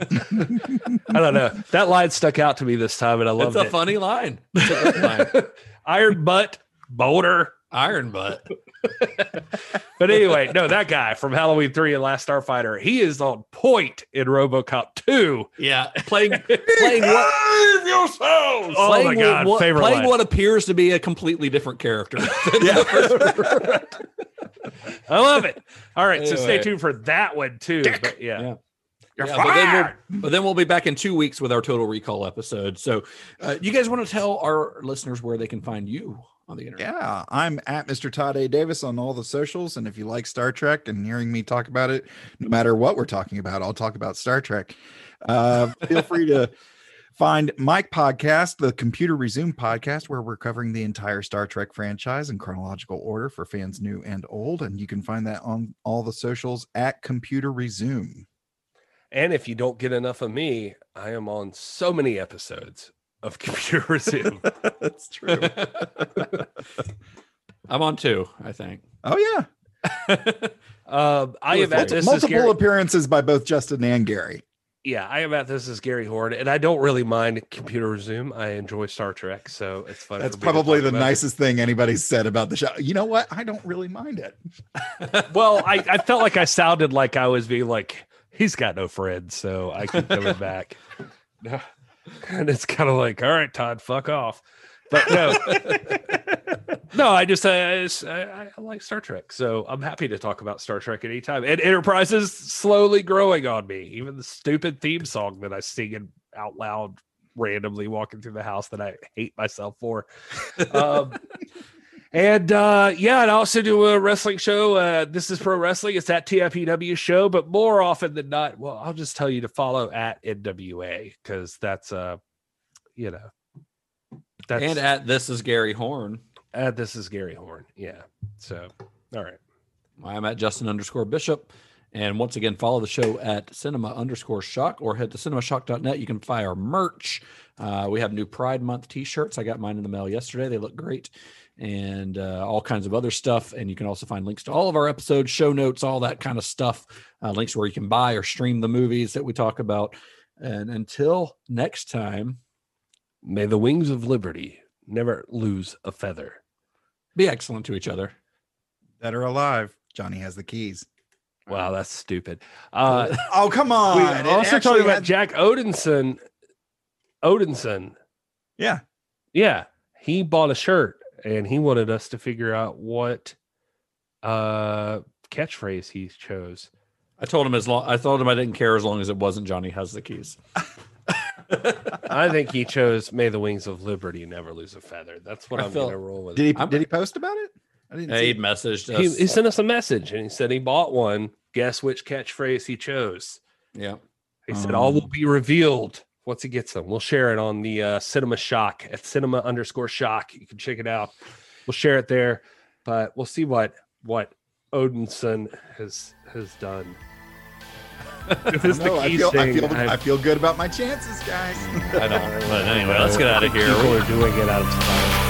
don't know. That line stuck out to me this time, and I It's a it. funny line. It's a great line. Iron Butt, Boner. Iron butt. But anyway, no, that guy from Halloween 3 and Last Starfighter, he is on point in Robocop 2. Yeah, playing playing what yourselves. Oh playing my god, what, favorite playing line. what appears to be a completely different character. yeah. I love it. All right, so stay tuned for that one too. But yeah. Yeah. You're Yeah, but, then fired. we'll, but then we'll be back in two weeks with our Total Recall episode. So, uh, you guys want to tell our listeners where they can find you on the internet? Yeah, I'm at Mr. Todd A. Davis on all the socials. And if you like Star Trek and hearing me talk about it, no matter what we're talking about, I'll talk about Star Trek. Uh, feel free to find my podcast, the Computer Resume podcast, where we're covering the entire Star Trek franchise in chronological order for fans new and old. And you can find that on all the socials at Computer Resume. And if you don't get enough of me, I am on so many episodes of Computer Resume. That's true. I'm on two, I think. Oh, yeah. um, I am at this Multiple appearances by both Justin and Gary. yeah, I am at this is Gary Horn, and I don't really mind Computer Resume. I enjoy Star Trek, so it's fun. That's for me to probably the about it. nicest thing anybody's said about the show. You know what? I don't really mind it. well, I, I felt like I sounded like I was being like, he's got no friends, so I keep coming back. And it's kind of like, all right, Todd, fuck off. But no, no, I just, it's- I, I like Star Trek, so I'm happy to talk about Star Trek anytime. And Enterprise is slowly growing on me. Even the stupid theme song that I sing it out loud randomly walking through the house that I hate myself for. Um, and uh, yeah, and I also do a wrestling show. Uh, this is pro wrestling. It's that TFPW show, but more often than not, well, I'll just tell you to follow at NWA because that's uh, you know, that's and at this is Gary Horn. uh, this is Gary Horn. Yeah. So all right. I'm at Justin underscore Bishop. And once again, follow the show at cinema underscore shock or head to cinemashock.net. You can buy our merch. Uh, we have new Pride Month t shirts. I got mine in the mail yesterday. They look great. And uh, all kinds of other stuff. And you can also find links to all of our episodes, show notes, all that kind of stuff. Uh, links where you can buy or stream the movies that we talk about. And until next time, May the wings of liberty never lose a feather. be excellent to each other. Dead or alive, Johnny has the keys. Wow, that's stupid. Uh, Oh come on! we also actually talking about had- Jack Odinson. Odinson. Yeah. Yeah. He bought a shirt and he wanted us to figure out what uh catchphrase he chose. I told him as long I told him I didn't care as long as it wasn't Johnny has the keys. I think he chose May the Wings of Liberty never lose a feather. That's what I I'm felt- gonna roll with. Did he I'm- did he post about it? I didn't He see. messaged he, us. he sent us a message and he said he bought one. Guess which catchphrase he chose. yeah. He said all will Um, be revealed once he gets them. We'll share it on the uh, Cinema Shock at Cinema underscore Shock. You can check it out. We'll share it there, but we'll see what what Odinson has has done. If it's the No, I keys feel, I thing, feel I- I feel good about my chances, guys. I don't. But anyway, let's get out of here. People are doing it out of style.